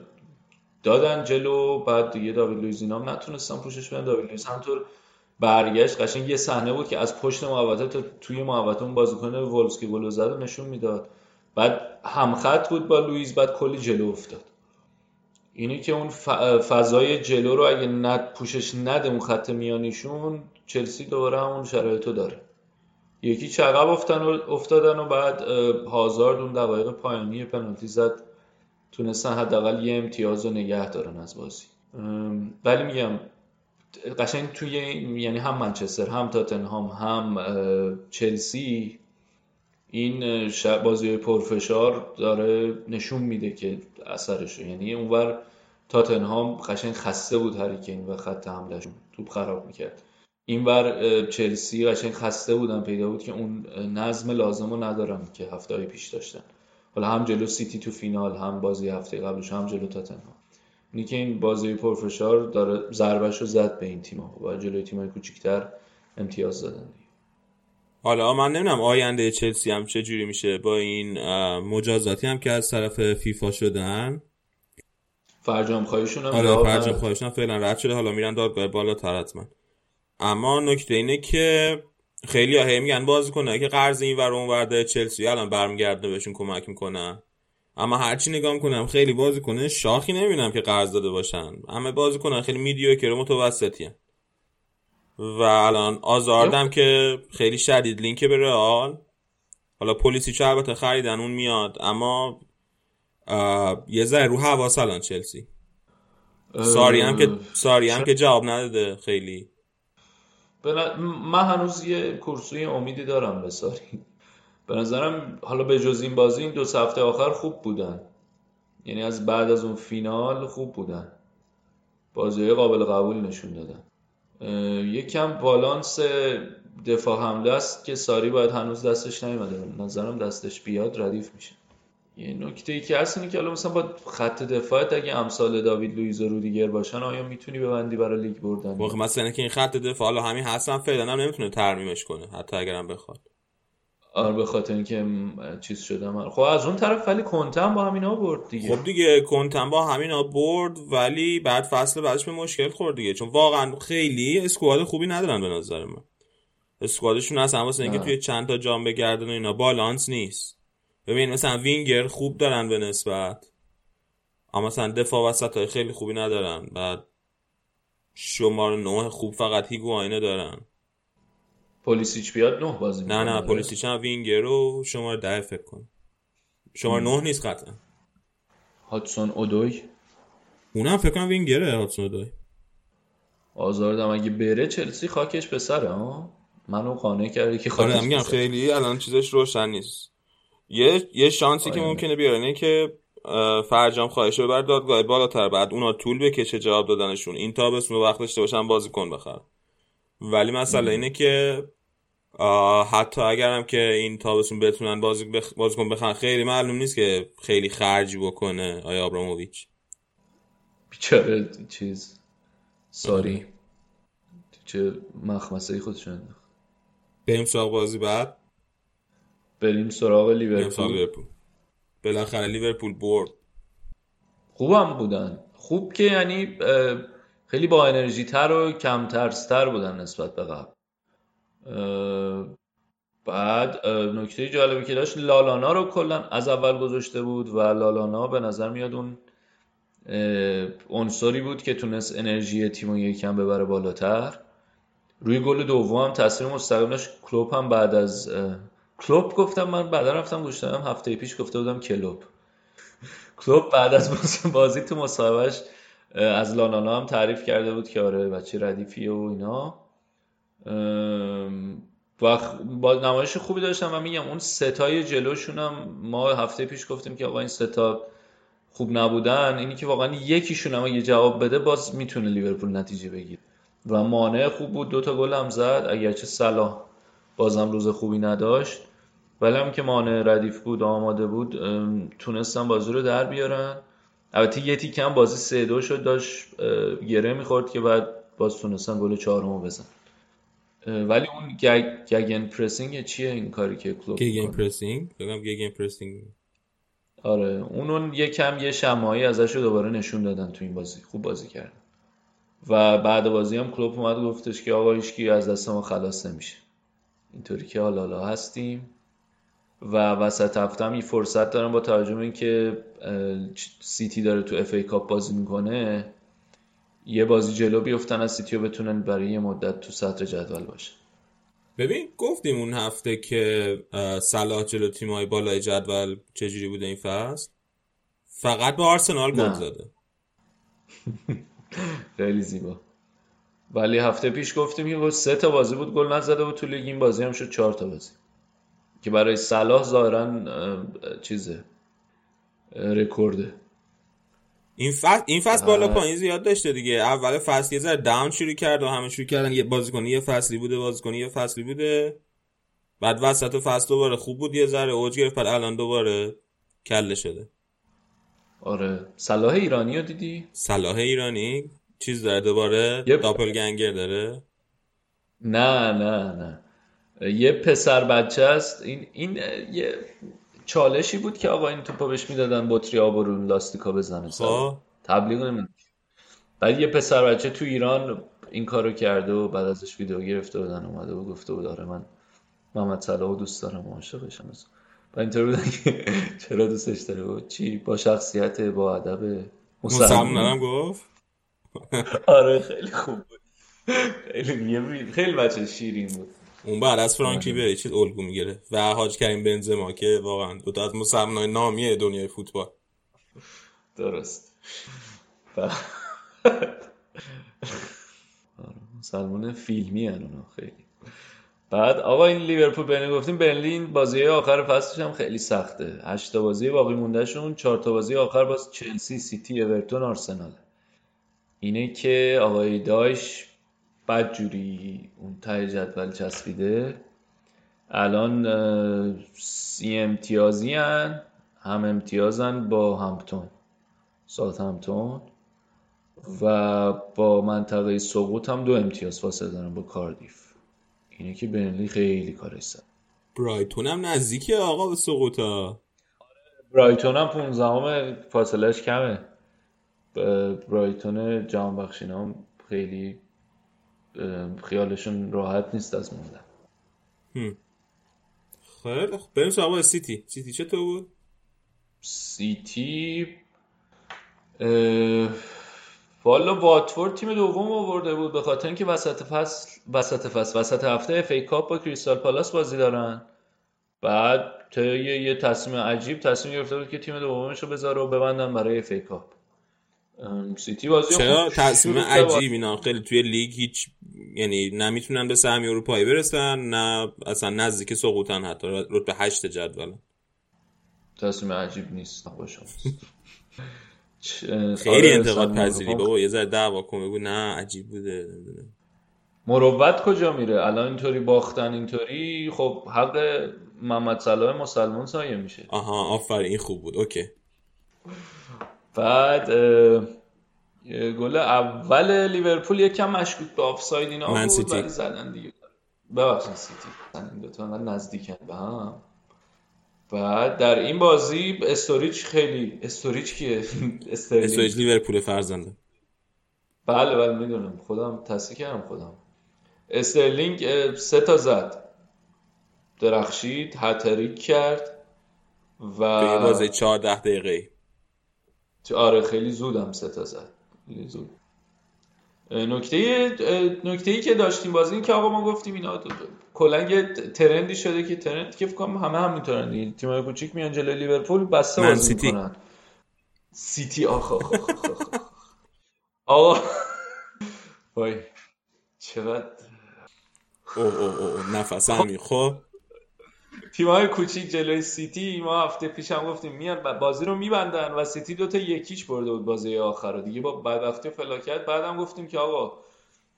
دادن جلو. بعد دیگه داوید لویز اینا نتونستن پوشش بدن. داوید لویز همطور برگشت قشنگ یه صحنه بود که از پشت محوطه تا توی محوطه اون بازیکن وولفز که گل زد نشون می‌داد. بعد همخط بود با لوئیس بعد کلی جلو افتاد. اینی که اون فضای جلو رو اگه ند پوشش نده اون خط میانیشون چلسی دوباره همون شرایطو داره. یکی چقب افتادن و, افتادن و بعد هازارد اون دقایق پایانی پنالتی زد. تونستن حداقل یه امتیاز رو نگه دارن از بازی. ولی میگم قشنگ توی یعنی هم منچستر هم تاتنهام هم چلسی این بازی پرفشار داره نشون میده که اثرشو یعنی اونور تاتنهام قشنگ خسته بود هریکین و خط حملهشون توپ خراب می‌کرد. اینور چلسی قشنگ خسته بودن پیدا بود که اون نظم لازم رو ندارن که هفته های پیش داشتن. حالا هم جلو سیتی تو فینال هم بازی هفته قبلش هم جلو تاتنهام. اینی که این بازی پرفشار داره ضربش رو زد به این تیم‌ها. و جلوی تیم‌های کوچیک‌تر امتیاز دادن. حالا من نمی‌دونم آینده چلسی هم چه جوری میشه با این مجازاتی هم که از طرف فیفا شدن؟ فرجام خواهیشون هم آره جواب فرج نداد. خواهشون فعلا رد شده. حالا میرن دادگاه بالاتر حتما. اما نکته اینه که خیلی ها هی میگن بازی کنه که قرض این ور اون ور داره چلسی الان برمیگرده بهشون کمک می‌کنن اما هرچی نگاه می‌کنم خیلی بازی کنه شاخی نمی‌بینم که قرض داده باشن. همه بازی کنن خیلی میدیوکر و متوسطی هن. و الان آزاردم که خیلی شدید لینک به رئال. حالا پلیسی چه البته خریدن اون میاد. اما یه ذره رو حواس الان چلسی. ساری هم که ساری هم که جواب نداده خیلی. ن- من هنوز یه کورسوی امیدی دارم به ساری. به نظرم حالا به جز این بازی این دو هفته آخر خوب بودن. یعنی از بعد از اون فینال خوب بودن. بازی قابل قبول نشون دادن. یکم بالانس دفاع حمله است که ساری باید هنوز دستش نیومده. نظرم دستش بیاد ردیف میشه. یه نکته ای که هست اینه که حالا مثلا با خط دفاعت اگه امثال داوید لوئیز و رودیگر باشن آیا می‌تونی ببندی برای لیگ بردن؟ واقعا مثلا اینکه این خط دفاع حالا همین حسن فعلا هم نمی‌تونه ترمیمش کنه حتی اگرم بخواد. آره به خاطر اینکه چیز شده من خب از اون طرف ولی کنته هم با همینا برد دیگه. خب دیگه کنتن با همینا برد ولی بعد فصل بعدش به مشکل خورد دیگه. چون واقعا خیلی اسکواد خوبی ندارن به نظر من. اسکوادشون اصلا واسه اینکه. توی چند تا جام بگردن و اینا بالانس نیست. ببین مثلا وینگر خوب دارن به نسبت اما مثلا دفاع وسط های خیلی خوبی ندارن. بعد شماره نه خوب فقط هیگواینه دارن. پلیسیچ بیاد نه بازی نه می‌کنه. نه پلیسیچ هم وینگر رو شماره ده فکر کن. شماره نه نیست قطعا. هاتسون اودوی؟ اونم فکر کنم وینگره هاتسون دای آزاردم اگه بره چلسی خاکش به سره ها منو قانع کردی که خاکش آره میگم. خیلی الان چیزش روشن نیست. یه یه شانسی که آره. ممکنه بیاره اینه که فرجام خواهش ببر دادگاه بالاتر بعد اونا طول بکشه جواب دادنشون. این تابستون وقت داشته باشن بازیکن بخرن. ولی مسئله اینه که حتی اگرم که این تابستون بتونن بازی بخ... بازیکن بخرن خیلی معلوم نیست که خیلی خرجی بکنه آیا آبراموویچ بیچاره چیز. ساری. چه مخمسه خودش انداخت. بریم سراغ بازی بعد. بریم سراغ لیورپول. لیورپول. بالاخره لیورپول برد. خوبم بودن. خوب که یعنی خیلی با انرژی تر و کم ترستر بودن نسبت به قبل. بعد نکته جالبی که داشت لالانا رو کلا از اول گذاشته بود و لالانا به نظر میاد اون عنصری بود که تونست انرژی تیم رو یکم ببره بالاتر. روی گل دوم هم تاثیر مستقیم داشت. کلوپ هم بعد از اه، کلوپ گفتم من بعدا رفتم گوش دادم هفته پیش گفته بودم کلوپ. کلوب بعد از بازی- تو مصاحبهش از لانانا هم تعریف کرده بود که آره بچه ردیفیه و اینا. و با نمایش خوبی داشتم و میگم اون ستای جلوشون هم ما هفته پیش گفتیم که آقا این ستا خوب نبودن. اینی که واقعا یکیشون هم اگه جواب بده باز می‌تونه لیورپول نتیجه بگیره. و مانع خوب بود دوتا گل هم زد. اگرچه صلاح بازم روز خوبی نداشت. ولی هم که مانع ردیف بود آماده بود تونستن بازی رو در بیارن. البته یه تیکه هم بازی سه دو شد داشت گره می‌خورد که بعد باز تونستن گل چهارمو بزن ولی اون گگ gegenpressing چیه این کاری که کلوپ می‌کنه؟ پرسینگ؟ بگم gegenpressing. آره اونون یه کم یه شمایی ازش رو دوباره نشون دادن تو این بازی خوب بازی کردن. و بعد بازی هم کلوپ اومد گفتش که آقا هیچکی از دست ما خلاص نمیشه. اینطوری که حالا حالا هستیم. و وسط هفته هم یه فرصت دارن با توجه به اینکه سیتی داره تو FA Cup بازی می‌کنه یه بازی جلو بیفتن از سیتی رو بتونن برای یه مدت تو سطر جدول باشه. ببین گفتیم اون هفته که صلاح جلو تیم‌های بالای جدول چجوری بوده این فصل؟ فقط به آرسنال گل. زده. خیلی زیبا. ولی هفته پیش گفتیم که با سه تا بازی بود گل نزده بود تو لیگ این بازی هم شد چهار تا بازی. که برای صلاح ظاهرا اه، چیزه رکورده. این فصل این فصل بالا. پایین زیاد داشته دیگه. اول فصل یه ذره داون شروع کرد و همه شروع کردن یه بازیکنی یه فصلی بوده بازیکنی یه فصلی بوده. بعد وسط فصل دوباره خوب بود یه ذره اوج گرفت بعد الان دوباره کله شده. آره. صلاح ایرانی رو دیدی؟ صلاح ایرانی؟ چیز داره دوباره یه- داپلگنگر داره؟ نه نه نه. یه پسر بچه است. این این یه چالشی بود که آقا این توپا بهش می‌دادن بطری آب رو لاستیکا بزنه. خب. تبلیغ نمی‌دونم بعد یه پسر بچه تو ایران این کارو کرده و بعد ازش ویدیو گرفته بودن اومده و گفته بود آره من محمد صلاح دوست دارم و عاشقشم و اینطور بودن که چرا دوستش داره؟ و چی؟ با شخصیت با ادب مسلمانم گفت؟ آره خیلی خوب بود. خیلی خیلی بچه شیرین بود. اون بعد از فرانکی آره. بری چیز الگو می‌گیره. و حاج کریم بنزما که واقعا دوتا از مسلمانای نامیه دنیای فوتبال. درست. آره، مسلمان فیلمی اونا خیلی. بعد آقا این لیورپول برنلی گفتیم برنلی این بازی آخر فصلش هم خیلی سخته. هشت تا بازی باقی مونده شون چهار تا بازی آخر باز چلسی سیتی اورتون آرسنال اینه که آقای داش بد جوری اون ته جدول چسبیده. الان سی امتیازی هن هم امتیازن با همپتون. ساعت همتون و با منطقه سقوط هم دو امتیاز فاصله دارن با کاردیف. اینه که برنلی خیلی کارش سخت برایتون هم نزدیکه آقا به سقوطا برایتون هم 15 همه فاصلهش کمه برایتون جهانبخش اینا هم خیلی خیالشون راحت نیست از موندن خیلی خب بریم سراغ سیتی. سیتی چطور بود؟ سیتی والا واتفورد تیم دوم آورده بود به خاطر اینکه وسط فصل وسط فصل وسط هفته FA Cup با کریستال پالاس بازی دارن. بعد تا یه, تصمیم عجیب تصمیم گرفته بود که تیم دومش رو بذاره و ببندن برای FA Cup. سیتی بازی چرا تصمیم. عجیب اینا خیلی توی لیگ هیچ یعنی نمی‌تونن به سهمی اروپایی برسن نه اصلا نزدیک سقوطن حتی. رتبه هشت جدول. تصمیم عجیب نیست. خیلی انتقاد پذیری بابا یه ذره دعوا کن بگو نه عجیب بوده مروت کجا میره؟ الان اینطوری باختن اینطوری؟ خب حق محمد صلاح مسلمان سایه میشه. آها آفرین این خوب بود. اوکی. بعد گل اول لیورپول یکم مشکوک به آفساید اینا من بود. ولی زدن دیگه. ببخشید سیتی. این دوتا انقدر نزدیکن به هم. بعد در این بازی استوریچ خیلی استوریچ کیه؟ استرلینگ. استوریج لیورپول فرزنده. بله بله می‌دونم. خودم تصدیق کردم خودم. استرلینگ سه تا زد. درخشید هتریک کرد و توی بازی 14 دقیقه آره خیلی زودم سه تا زد. خیلی زود. نکته نکته ای که داشتیم بازی این که آقا ما گفتیم اینا کلا یه trend ی شده که trend که فکر همه همینطورن دیگه تیمای کوچیک میان جلوی لیورپول بسته بازی سیتی. می‌کنن. سیتی آخ آخ آخ. آقا. وای. چقدر او او او او، نفس همی خب تیمای کوچیک جلوی سیتی ما هفته هم گفتیم میان بازی رو میبندن و سیتی دوتا یکیش برده بود بازی آخر رو. دیگه با بدبختی فلاکت بعدم گفتیم که آقا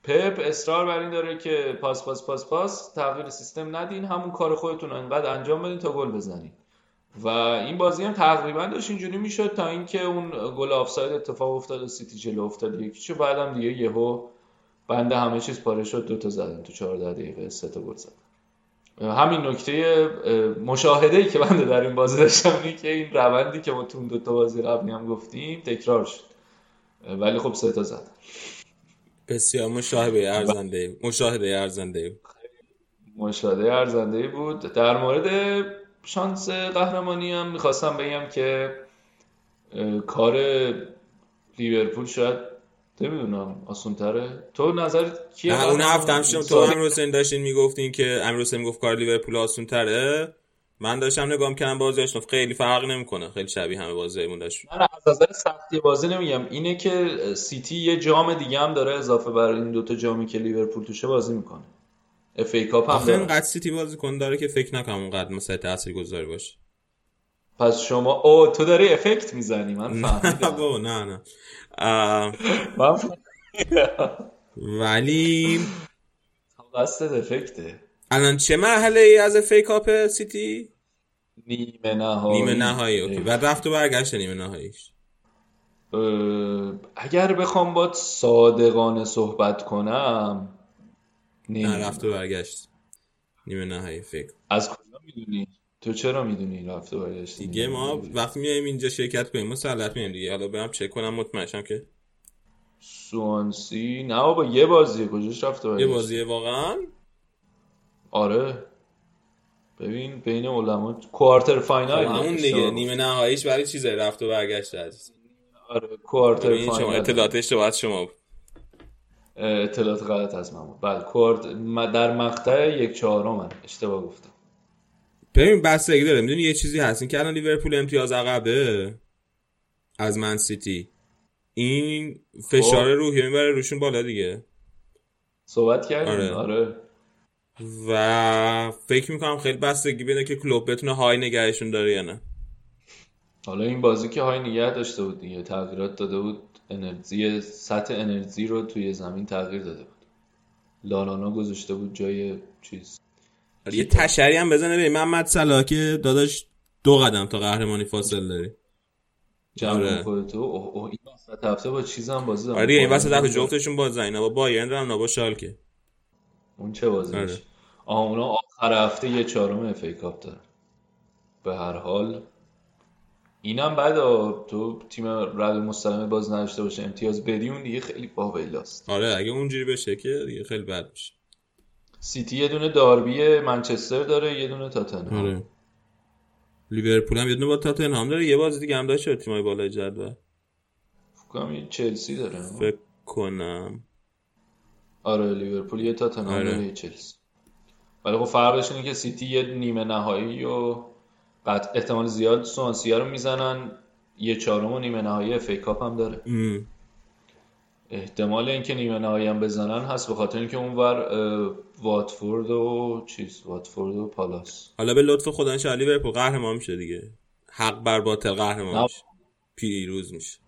پپ اصرار بر این داره که پاس پاس پاس پاس تغییر سیستم ندین همون کار خودتون رو انقدر انجام بدین تا گل بزنین. و این بازی هم تقریبا داشت اینجوری می‌شد تا اینکه اون گل آفساید اتفاق افتاد و سیتی جلو افتاد یکیشو بعدم دیگه یهو بند همه چیز پاره شد دوتا زدن تو 14 دقیقه سه تا گل زدن همین نکته مشاهده ای که بنده در این بازی داشتم اینه که این روندی که ما تو دو تا بازی قبلی هم گفتیم تکرار شد. ولی خب سه تا زدن بسیار مشاهده ارزنده مشاهده ارزنده مشاهده ارزنده بود. در مورد شانس قهرمانی هم می‌خواستم بگم که کار لیورپول شاید نمی‌دونم آسون تره تو نظر کیه نه اون هم شما تو؟ امیر حسین داشتین می‌گفتین که امیر حسین می‌گفت کار لیورپول آسون تره من داشتم نگاه می‌کردم بازیش خیلی فرق نمی‌کنه. خیلی شبیه همه بازیمون داشت. من از نظر سختی بازی نمیگم. اینه که سیتی یه جام دیگه هم داره اضافه بر این دوتا جامی که لیورپول توشه بازی می‌کنه. FA Cup هم داره. اینقدر سیتی بازیکن داره که فکر نکنم اونقدر مثلا تاثیرگذاری باشه. پس شما او تو داری effect می‌زنی من فهمیدم. نه نه. ولی قصد effect ه الان چه مرحله ای از FA Cup سیتی؟ نیمه نهایی. نیمه نهایی اوکی. بعد رفت و برگشت نیمه نهاییش. اگر بخوام با صادقانه صحبت کنم نه. رفت و برگشت. نیمه نهایی فکر از کجا می‌دونی؟ تو چرا می‌دونی رفت و برگشت دیگه ما وقتی میایم اینجا شرکت کنیم مسلط میایم دیگه. حالا برم چک کنم مطمئن شم که سوانسی؟ نه بابا یه بازیه. کجاش رفت و یه برگشت بازیه واقعا؟ آره. ببین بین علما کوارتر فاینال خب همون دیگه. نیمه نهاییش برای چیزه. رفت و برگشت عزیز. آره کوارتر این شما فاینال اطلاعات اشتباهات شما بود اطلاعات غلط از من بود بله کوارت در مقطع یک چهارم اشتباه گفتم. ببین بستگی داره. می‌دونی یه چیزی هست؟ این که الان لیورپول امتیاز عقبه از من سیتی. این فشار خب. روحی می‌بره روشون بالا دیگه. صحبت کردیم؟ آره. آره, و فکر می‌کنم خیلی بستگی بده که کلوب بتونه های نگهشون داره یا نه. حالا این بازی که های نگه داشته بود دیگه. تغییرات داده بود. انرژی سطح انرژی رو توی زمین تغییر داده بود. لالانا گذاشته بود جای چیز. یه تشری هم بزنه. به محمد صلاح که داداش دو قدم تا قهرمانی فاصله داری. آره. خودتو. اوه اوه این وسط هفته با چیزم بازی دارم. آره این وسط دفعه جفتشون بازن اینا با بایرن دارن اونا با شالکه. اون چه بازی آره. آها اونا آخر هفته یه چهارم اف ای کاپ دارن. به هر حال. اینم بعد تو تیم رد مستقیم باز نداشته باشه. امتیاز بدی اون دیگه خیلی باویلاست آره اگه اونجوری بشه که دیگه خیلی بد میشه. سیتی یه دونه داربی منچستر داره یه دونه تاتنهام. آره. لیورپول هم یه دونه با تاتنهام داره یه بازی دیگه هم داشته تیمای بالای جدول؟ فکر چلسی داره. فکر کنم. آره لیورپول یه تاتنهام آره. داره یه چلسی. ولی خب فرقش اینه که سیتی یه نیمه نهایی و قطع احتمال زیاد سوانسیا رو می‌زنن. یه چهارم و نیمه نهایی FA Cup هم داره. ام. احتمال اینکه نیمه نهایی هم بزنن هست به خاطر اینکه اونور واتفورد و چیز واتفورد و پالاس. حالا به لطف خدا ان لیورپول قهرمان میشه دیگه. حق بر باطل قهرمان. میشه. پیروز میشه.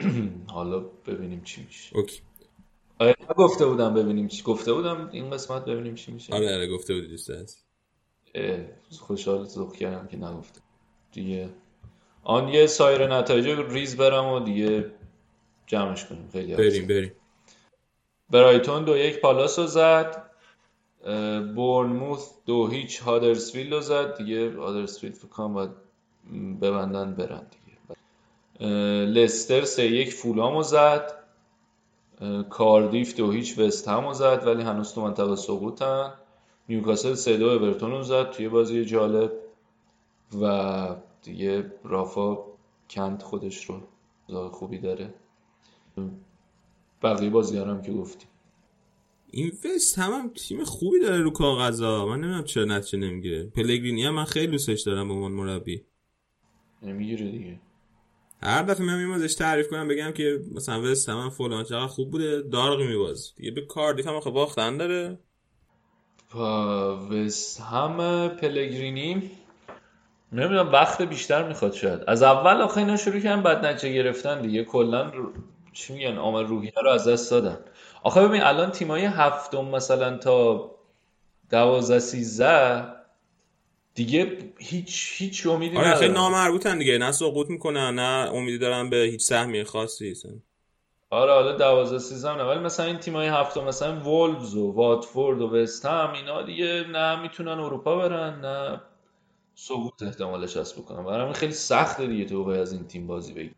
حالا ببینیم چی میشه. اوکی. آره گفته بودم ببینیم چی. گفته بودم این قسمت ببینیم چی میشه. آره آره گفته بودی دوست هست. خوشحال ذوق کردم که نگفته. دیگه. آن یه سایر نتایج ریز برم و دیگه جمعش کنیم. خیلی بریم. بریم. برایتون دو یک پالاس رو زد. بورنموث دو هیچ هادرسفیلد رو زد. دیگه هادرسفیلد فکر باید ببندن برن دیگه. لستر سه یک فولام رو زد. کاردیف دو هیچ وست هم رو زد ولی هنوز تو منطقه سقوطن نیوکاسل سه دو اورتون رو زد. توی بازی جالب. و دیگه رافا کند خودش رو. خوبی داره. بقیه بازی هم که گفتیم این وست هم, هم تیم خوبی داره رو کاغذا. من نمی‌دونم چرا نتیجه نمی‌گیره. پلگرینی هم من خیلی دوستش دارم به عنوان مربی. نمی‌گیره دیگه. هر دفعه من میام ازش تعریف کنم بگم که مثلا وست هم فلان چقدر خوب بوده دارقی میباز دیگه به کاردیف هم آخه باختن داره. وست هم پلگرینی نمی‌دونم وقت بیشتر می‌خواد شاید. از اول آخه اینا شروع کردن بد نتیجه گرفتن دیگه. کلا رو- چی میگن؟ عامل روحیه رو از دست دادن. آخه ببین الان تیمای هفتم مثلا تا دوازده سیزده دیگه هیچ هیچ امیدی آره خیلی ندارن. نامربوطن دیگه. نه سقوط می‌کنن نه امیدی دارن به هیچ سهمی خاصی. آره حالا دوازده سیزده نه. ولی مثلا این تیمای هفتم مثلا وولفز و واتفورد و وست هم اینا دیگه نه می‌تونن اروپا برن نه. سقوط احتمالش هست بکنن. برای همین خیلی سخته دیگه تو از این تیم بازی بگیری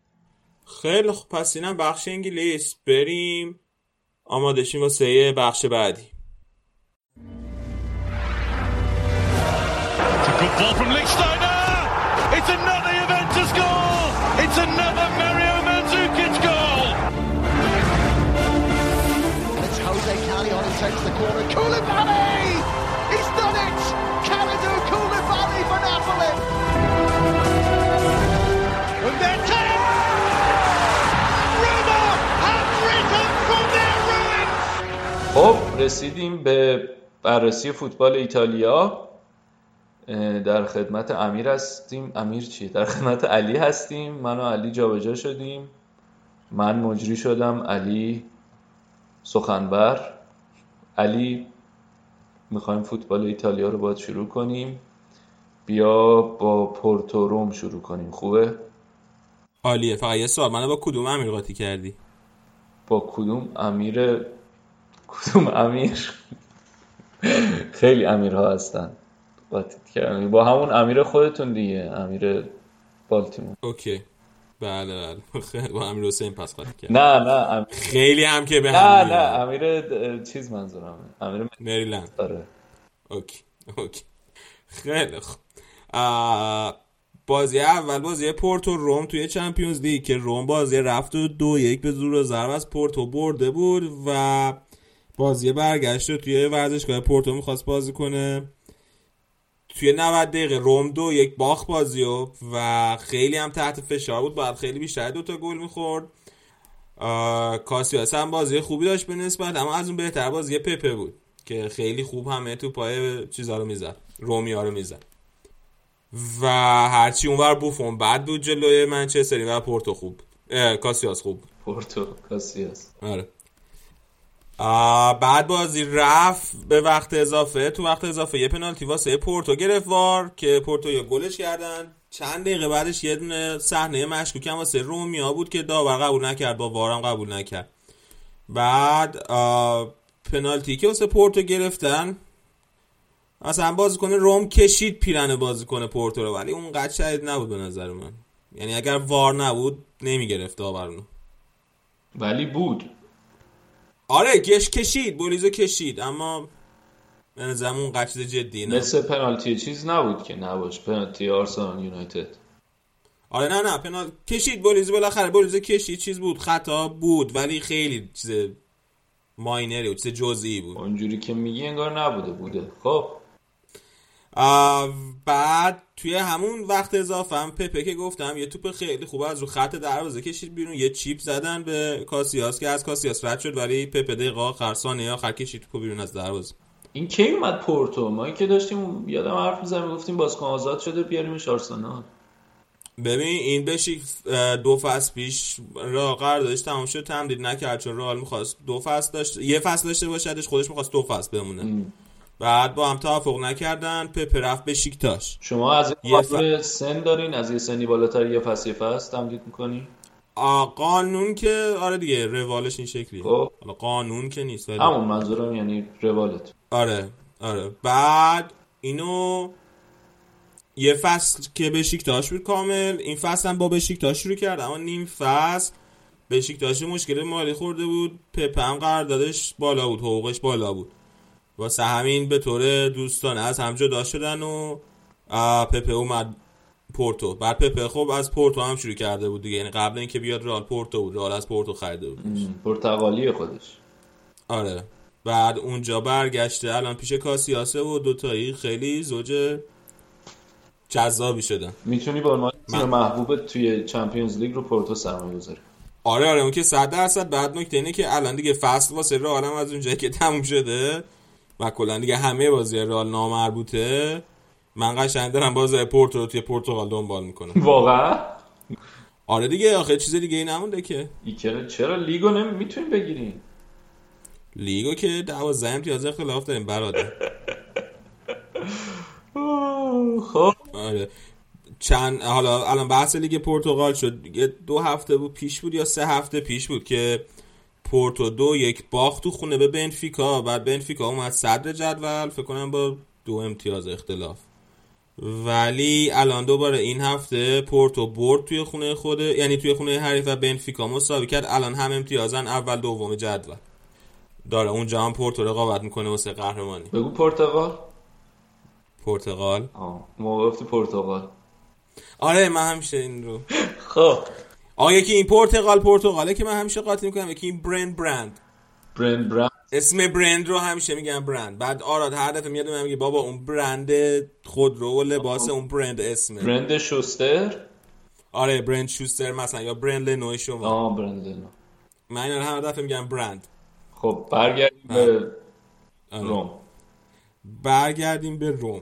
خیلی خب پس اینم بخش انگلیس. بریم. آماده شیم واسه بخش بعدی It's a good ball from Lichtsteiner. It's another Juventus goal. It's another Mario Mandzukic goal. It's Jose Callejon who takes the corner. Koulibaly! خب رسیدیم به بررسی فوتبال ایتالیا. در خدمت امیر هستیم. امیر چیه در خدمت علی هستیم. من و علی جابجا شدیم. من مجری شدم. علی سخنبر علی می‌خوایم فوتبال ایتالیا رو باید شروع کنیم. بیا با پورتو روم شروع کنیم. خوبه؟ عالیه. فقط یه سوال. منو با کدوم امیر قاطی کردی؟ با کدوم امیر کدوم امیر؟ خیلی امیرها هستن. با همون امیر خودتون دیگه امیر بالتیمور. اوکی. بله بله. با امیر حسین پس قاطی کردم نه نه امیر... خیلی هم که به نه نه. امیر چیز منظورمه امیر مریلند. آره. اوکی اوکی. خیلی خوب. بازی اول بازی پورتو روم توی Champions League که روم بازی رفت و دو یک به زور و ضرب از پورتو برده بود و بازی برگشت رو توی ورزشگاه پورتو می‌خواست بازی کنه. توی 90 دقیقه روم دو یک باخت بازی و و خیلی هم تحت فشار بود. باید خیلی بیشتر دوتا گل می‌خورد. کاسیاس هم بازی خوبی داشت به نسبت اما از اون بهتر بازی پپه بود که خیلی خوب همه تو پای چیزا رو می‌زد رومیا رو می‌زد. و هرچی اونور بوفون بعد بود جلوی منچستری و پورتو خوب کاسیاس خوب بود. پورتو کاسیاس. آره. بعد بازی رفت به وقت اضافه تو وقت اضافه یه پنالتی واسه پورتو گرفت وار که پورتو یه گلش کردن. چند دقیقه بعدش یه دونه صحنه مشکوک هم واسه رومیا بود که داور قبول نکرد با وارم قبول نکرد. بعد پنالتی که واسه پورتو گرفتن مثلا بازیکن روم کشید پیرن بازیکن پورتو رو ولی اونقدر شدید نبود به نظر من. یعنی اگر وار نبود نمی‌گرفت داور ولی بود. آره گش کشید بولیزو کشید اما به نظرم اون جدی نه. مثل پنالتی چیز نبود که نباش پنالتی آرسنال یونایتد. آره نه نه پنال کشید بولیزو بالاخره بولیزو کشید چیز بود خطا بود ولی خیلی چیز ماینری بود چیز جزئی بود. اونجوری که میگی انگار نبوده بوده. خب. بعد توی همون وقت اضافه هم پپه که گفتم یه توپ خیلی خوب از رو خط دروازه کشید بیرون. یه چیپ زدن به کاسیاس که از کاسیاس رد شد ولی پپه دقیقه آخر ثانیه آخر کشید توپ بیرون از دروازه. این کی اومد پورتو؟ ما این که داشتیم یادم حرف می‌زنیم گفتیم بازیکن آزاد شده بیاریمش آرسنال. ببین این بشی دو فصل پیش را قراردادش تمام شد تمدید نکرد چون رئال می‌خواست دو فصل داشت یه فصل داشته باشدش خودش می‌خواست دو فصل بمونه. بعد با هم توافق نکردن پپ رفت به شیکتاش. شما از یه ف- سن دارین؟ از یه سنی بالاتر یه فصل یه فصل تمدید می‌کنی قانون که آره دیگه روالش این شکلیه خب. قانون که نیست ولی همون منظورم یعنی روالت. آره آره. بعد اینو یه فصل که بشیکتاش بود کامل این فصل هم با بشیکتاش شروع کرد اما نیم فصل بشیکتاش مشکل مالی خورده بود پپ هم قراردادش بالا بود حقوقش بالا بود. واسه همین به طور دوستانه از هم جدا شدن و آه، پپ اومد پورتو. بعد پپ خب از پورتو هم شروع کرده بود دیگه. یعنی قبل اینکه بیاد رئال پورتو بود. رئال از پورتو خریده بود. پرتغالی خودش. آره. بعد اونجا برگشته. الان پیش کاسیاسه و دوتایی خیلی زوج جذابی شدن می‌تونی به عنوان تیم محبوب توی چمپیونز لیگ رو پورتو سرمایه گذاری آره آره. اون که صد درصد بعد نکته اینه که الان دیگه فصل واسه رئال از اونجایی که تموم شده و کلا دیگه همه بازی رئال نامربوطه. من قشنگ دارم بازی پورتو رو توی پرتغال دنبال می‌کنم. واقعا؟ آره دیگه آخه چیز دیگه ای نمونده که. چرا چرا لیگو نمی‌تونی بگیرین لیگو که دوازده امتیاز اختلاف داریم برادر. خب. آره. چند حالا الان بحث لیگ پرتغال شد. دو هفته بود پیش بود یا سه هفته پیش بود که پورتو دو یک باخت تو خونه به بنفیکا. بعد بنفیکا اومد صدر جدول. فکر کنم با دو امتیاز اختلاف. ولی الان دوباره این هفته پورتو برد توی خونه خوده یعنی توی خونه حریف و بنفیکا مساوی کرد. الان هم امتیازن اول دوم جدول. داره اونجا هم پورتو رقابت می‌کنه واسه قهرمانی. بگو پرتغال. پرتغال؟ آه ما گفتی پرتغال. آره من همیشه این رو خب. آقا یکی این پرتغال پرتغاله که من همیشه قاطی می‌کنم یکی این برند برند. برند برند. اسم برند رو همیشه میگم برند. بعد آراد هر دفعه میاد میگه بابا اون برند خودرو و لباس اون برند اسمه. برند شوستر آره برند شوستر مثلا یا برند لنوی شما. آه برند لنو من اینا رو هر دفعه میگم برند. خب برگردیم به آره. روم. برگردیم به روم.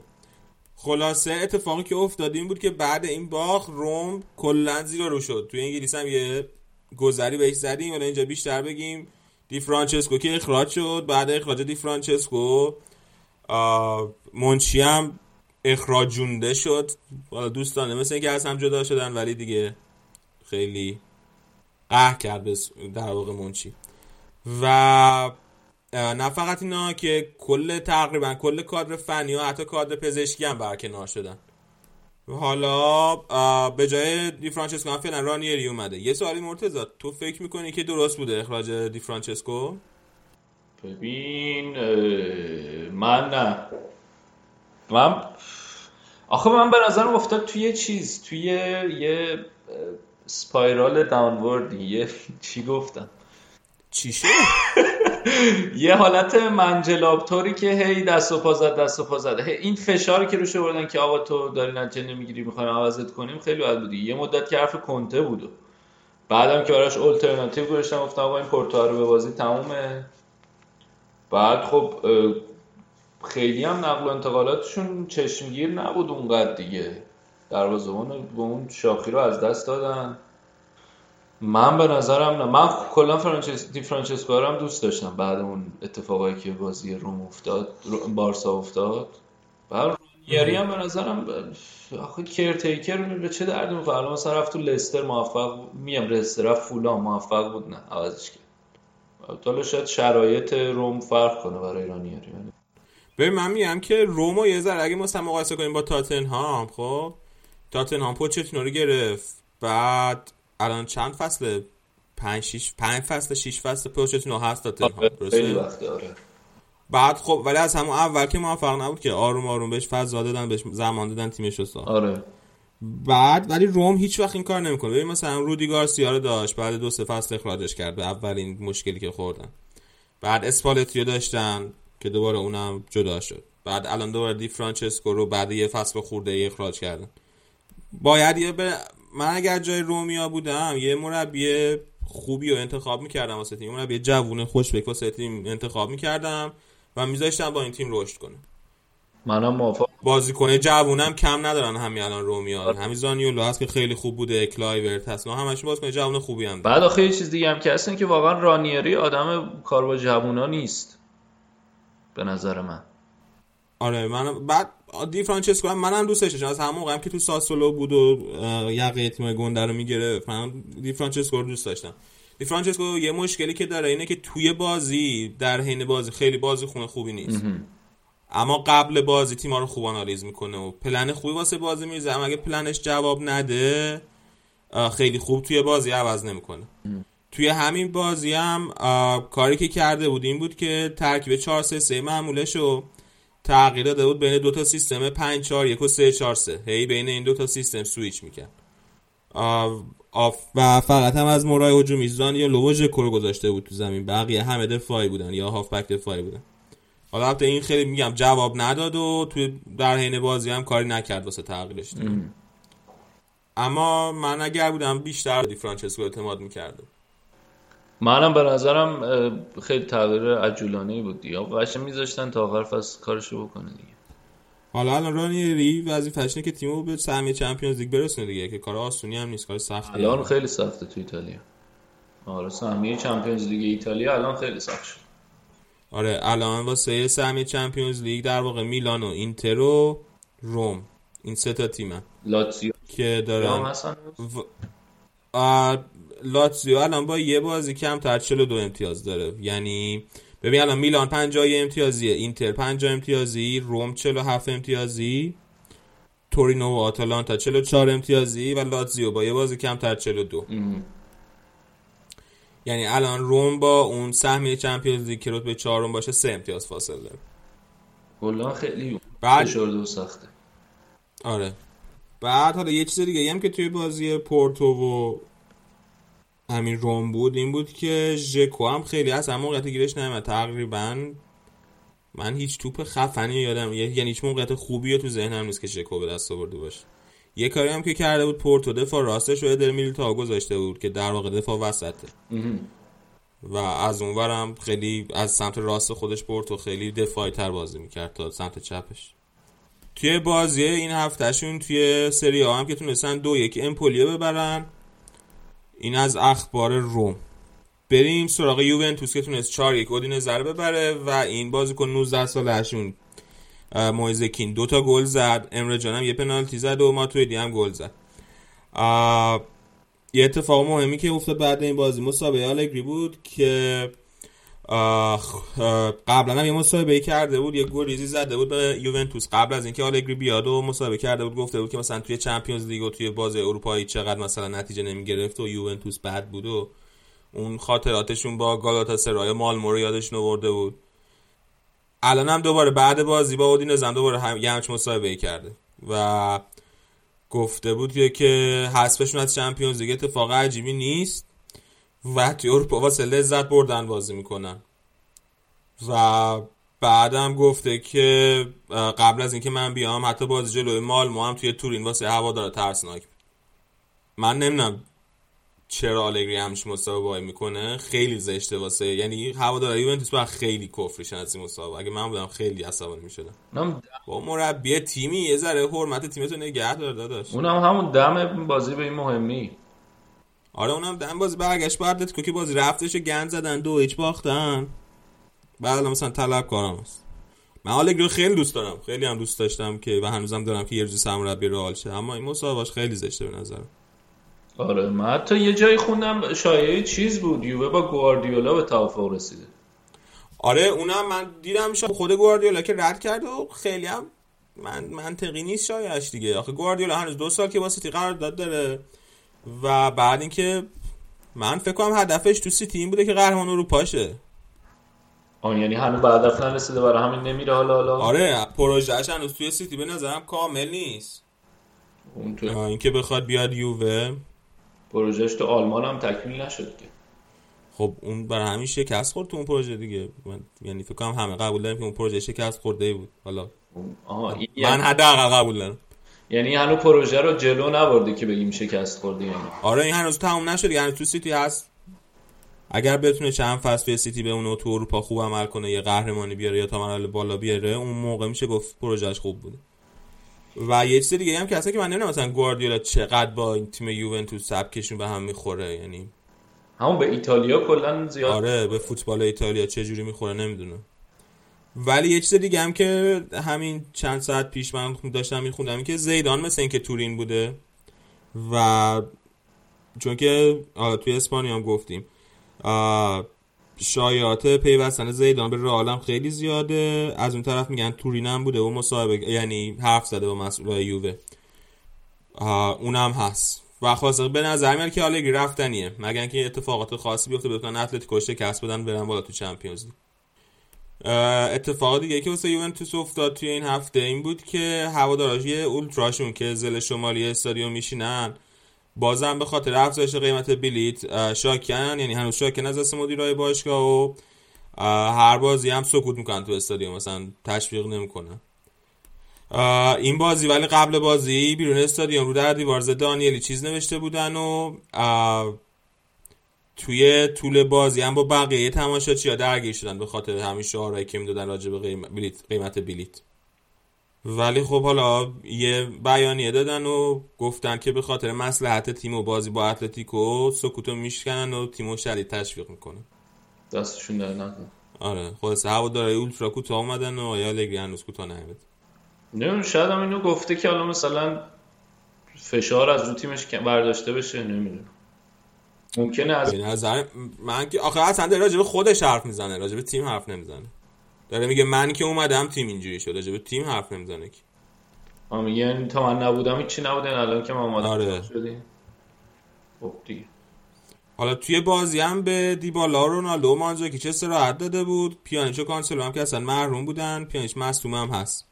خلاصه اتفاقی که افتاد این بود که بعد این باخ روم کلا زیرو رو شد. توی انگلیس هم یه گذری بهش زدیم. ولی اینجا بیشتر بگیم. دی فرانچسکو که اخراج شد. بعد اخراج دی فرانچسکو منچی هم اخراجونده شد. حالا دوستانه مثل اینکه از هم جدا شدن ولی دیگه خیلی قهر کرد در واقع منچی و نه فقط اینا که کل تقریبا کل کادر فنی و حتی کادر پزشکی هم برکنار شدن. حالا به جای دی فرانچسکو هم فعلا رانیری اومده. یه سوالی مرتضی تو فکر می‌کنی که درست بوده اخراج دی فرانچسکو؟ ببین من نه. من آخه من به نظرم افتاد توی یه چیز توی یه سپایرال داونوردی. یه چی گفتم؟ چی شد؟ یه حالت منجلاب طوری که هی دست و پا زد دست و پا زد. این فشاری که روش آوردن که آقا تو داری نتیجه نمی‌گیری می‌خوایم عوضت کنیم خیلی بد بود یه مدت که حرف کنته بود. بعدم که براش الटरनेटیو گذاشتم گفتم آقا این پورتو رو به بازی تمومه. بعد خب خیلی هم نقل و انتقالاتشون چشمگیر نبود اونقدر دیگه. دروازه‌بان به اون شاخی رو از دست دادن. من به نظرم نه. من کلا فرانچس دی فرانچسکو هم دوست داشتم بعد اون اتفاقایی که بازی روم افتاد بارسا افتاد. بعد رانیری هم به نظرم آخه کرتیکر به چه دردی می‌خوره؟ الان مثلا رفت تو لستر موفق میم لستر رفت فولان موفق بود نه. عوضش کرد. حالا شاید شرایط روم فرق کنه برای رانیری ولی ببین من میگم که رومو یه ذره اگه مثلا مقایسه کنیم با تاتنهام خب؟ تاتنهام پوچتینو رو گرفت. بعد الان چند فصل؟ 5 6 5 فصل 6 فصل پوچتینو هست تاتنهام خیلی درسته؟ وقته آره. بعد خب ولی از همون اول که موفق نبود که آروم آروم بهش فضا دادن بهش زمان دادن تیمش رو ساخت. آره. بعد ولی روم هیچ وقت این کار نمی‌کنه. ببین مثلا رودی گارسیا رو داشت بعد دو سه فصل اخراجش کرد. به اولین مشکلی که خوردن. بعد اسپالتیو داشتن که دوباره اونم جدا شد. بعد الان دوباره دی فرانچسکو رو بعد یه فصل خورده ای اخراج کردن. باید یه به من اگر جای رومیا بودم یه مربی خوبی رو انتخاب می‌کردم واسه تیم. مربی جوون خوشبک واسه تیم انتخاب می‌کردم و میذاشتم با این تیم رشد کنه منم موافق. بازیکن جوونم کم ندارن همین الان رومیا. همین زانیولو هست که خیلی خوب بوده کلایورت هست. اینا همشون بازیکن جوون خوبی هم بعد آخه یه چیز دیگه هم که هست این که واقعا رانیری آدم کار با جوونا نیست. به نظر من. آره من بعد دی فرانچسکو هم منم دوستش داشتم. از همون موقع هم که تو ساسولو بود و یقه تیم گنده رو می‌گرفت من دی فرانچسکو رو دوست داشتم. دی فرانچسکو یه مشکلی که داره اینه که توی بازی در حین بازی خیلی بازی‌خون خوبی نیست. اما قبل بازی تیما رو خوب آنالیز می‌کنه و پلن خوبی واسه بازی میریزه. اما اگه پلنش جواب نده خیلی خوب توی بازی عوض نمی‌کنه. توی همین بازی هم کاری که کرده بود این بود که ترکیب 4 3 3 معمولش رو تغییر داده بود بین دو تا سیستم 5 4 1 و 3 4 3 هی بین این دو تا سیستم سویچ می‌کرد. و فقط هم از مهره‌های هجومی زانیولو ژکو رو گذاشته بود تو زمین. بقیه همه دفاعی بودن یا هافبک دفاعی بودن. حالا البته این خیلی میگم جواب نداد و توی در حین بازی هم کاری نکرد واسه تغییرش. اما من اگر بودم بیشتر دی فرانچسکو اعتماد می‌کردم. منم به نظرم خیلی تغییر عجولانه بود دیگه. قشنگ میذاشتن تا آخر فصل کارشو بکنه دیگه. حالا الان رانیری وظیفه‌ش اینه که تیمو به سهمیه چمپیونز لیگ برسونه دیگه که کار آسونی هم نیست کار سختی الان خیلی سخته تو ایتالیا. آره سهمیه چمپیونز لیگ ایتالیا الان خیلی سخت شد. آره الان واسه سهمیه چمپیونز لیگ در واقع میلان و اینتر و روم این سه تا تیمن لاتزیو. که دارن. و... لاتزیو الان با یه بازی کمتر 42 امتیاز داره. یعنی ببین الان میلان 50 امتیازیه اینتر 50 امتیازی روم 47 امتیازی تورینو و آتالانتا 44 امتیازی و لاتزیو با یه بازی کمتر 42 ام. یعنی الان روم با اون سهمیه چمپیونز لیگ که رتبه چهارم باشه سه امتیاز فاصله داره. کلا خیلی بعد- فشرده سخته. آره. بعد حالا یه چیز دیگه هم که توی بازی پورتو و همین روم بود این بود که ژکو هم خیلی از هم موقعیت گیرش نمیاد تقریبا من هیچ توپ خفنی یادم یعنی هیچ موقعیت خوبی تو ذهنم نیست که ژکو به دست آورده باشه. یه کاری هم که کرده بود پورتو دفاع راستش رو ادر میلیتائو گذاشته بود که در واقع دفاع وسطه. و از اونورم خیلی از سمت راست خودش پورتو خیلی دفاعی تر بازی می‌کرد تا سمت چپش. توی بازی این هفتهشون توی سری هم که تونستن دو یک امپولیو ببرن. این از اخبار روم. بریم سراغ یوونتوس که تونست 4 یک اودینزه رو ببره و این بازیکن 19 سالشون مویزکین دو تا گل زد. امره جان هم یه پنالتی زد و ماتویدی هم گل زد. یه اتفاق مهمی که افتاد بعد این بازی مسابقه آلگری بود که قبلا هم یه مسابقه کرده بود یه گریزی زده بود به یوونتوس. قبل از اینکه آلگری بیاد و مسابقه کرده بود گفته بود که مثلا توی چمپیونز لیگ و توی بازی اروپایی چقدر مثلا نتیجه نمی‌گرفت و یوونتوس بد بود و اون خاطراتشون با گالاتا سرای مالمو رو یادشون آورده بود. الان هم دوباره بعد بازی با اودینزه هم دوباره هم یه همچین مسابقه کرده و گفته بود که- حذفشون از چمپیونز لیگ اتفاق عجیبی نیست. و توی اروپا واسه لذت بردن بازی می‌کنن. و بعدم گفته که قبل از اینکه من بیام حتی بازی جلوی مالمو هم توی تورین واسه هوادار ترسناک. بود من نمی‌دونم چرا آلگری همچین مسابقه وای می‌کنه. خیلی زشته واسه یعنی هوادار یوونتوس باید خیلی کفرشن از این مسابقه. اگه من بودم خیلی عصبانی می‌شدم. با مربی تیمی یه ذره حرمت تیمتو نگه دار داداش. اونم همون دم بازی به این مهمی. آره اونم دم بازی برگشت اتلتیکو که بازی رفتش گند زدن دو هیچ باختن. بعد الان مثلا طلب کارم است من آلگری خیلی دوست دارم. خیلی هم دوست داشتم که و هنوزم دارم که یه روزی سرمربی رئال شه. اما این مسابقهش خیلی زشته به نظرم. آره من حتی یه جایی خوندم شایعه چیز بود. یووه با گواردیولا به توافق رسیده. آره اونم من دیدم شا خود گواردیولا که رد کرد و خیلی هم من منطقی نیست شایعش دیگه. آخه گواردیولا هنوز دو سال که با سیتی قرارداد داره. و بعد اینکه من فکر کنم هدفش تو سیتی این بوده که قهرمان اروپا شه آن یعنی هنوز به هدف نرسیده برای همین نمیره حالا حالا. آره پروژهش هنوز توی سیتی به نظرم کامل نیست. اون تو آه، اینکه بخواد بیاد یووه. پروژهش تو آلمان هم تکمیل نشد که. خب اون برای همین شکست خورد تو اون پروژه دیگه. من یعنی فکر کنم همه قبول داریم که اون پروژه شکست خورده بود. حالا آها این من یعنی, حداقل قبول دارم. یعنی هنوز پروژه رو جلو نبرده که بگیم شکست خورده یعنی آره این هنوز تموم نشد یعنی تو سیتی هست. اگر بتونه چند فصل توی سیتی بمونه و تو اروپا خوب عمل کنه یه قهرمانی بیاره یا تا بالا بیاره اون موقع میشه گفت پروژهش خوب بوده. و یه چیز دیگه هم که اصلا که من نمی‌دونم مثلا گواردیولا چقدر با این تیم یوونتوس سبکشون به هم می‌خوره. یعنی همون به ایتالیا کلا زیاد آره به فوتبال ایتالیا چه جوری می‌خوره نمی‌دونم. ولی یه چیز دیگه هم که همین چند ساعت پیش من داشتم میخوندم این که زیدان مثل اینکه تورین بوده و چون که توی اسپانیا هم گفتیم شایعات پیوستن زیدان به رئال خیلی زیاده. از اون طرف میگن تورین هم بوده و مصاحبه یعنی حرف زده با مسئولای یووه. اونم هست. و خلاصه به نظر میاد که آلگری رفتنیه. مگر اینکه اتفاقات خاصی بیفته بتونن اتلتیکو شکست بدن برن بالا تو چمپیونز لیگ. اتفاق دیگه که واسه یوونتوس افتاد توی این هفته این بود که هوادارش یه اولتراشون که زل شمالی استادیوم میشینن بازم به خاطر افزایش قیمت بلیت شاکن یعنی هنوز شاکن از دست مدیرای باشگاه و هر بازی هم سکوت می‌کنن تو استادیوم مثلا تشویق نمی‌کنن. این بازی ولی قبل بازی بیرون استادیوم رو در دیوار دانیلی چیز نوشته بودن و توی طول بازی هم با بقیه تماشاچی ها درگیر شدن به خاطر همین شعارهایی که می‌دادن راجع به قیمت بلیت, قیمت بلیت. ولی خب حالا یه بیانیه دادن و گفتن که به خاطر مسلحت تیم و بازی با اتلتیکو سکوتو میشکنن و تیمو شدید تشویق می‌کنن. دستشون در نکن آره خلاصه هوادارهای اولترا کوتاه اومدن و یا لگری هنوز کوتاه نیامد نمی‌دونم شاید هم اینو گفته که حالا مثلا فشار از رو تیمش برداشته بشه نمی‌دونم. ممکنه از نظر من که آخه اصلا داره راجع به خودش حرف می‌زنه راجع به تیم حرف نمی‌زنه. داره میگه من که اومدم تیم اینجوری شد راجع به تیم حرف نمی‌زنه که. ما میگن تا من نبودم هیچی نبودن الان که من اومدم آره. شدیم. خب دیگه. حالا توی بازی هم به دیبالا و رونالدو و مانزاکی چه استراحت داده بود؟ پیانیچ و کانسلو هم که اصلا محروم بودن پیانیچ مصدوم هم هست.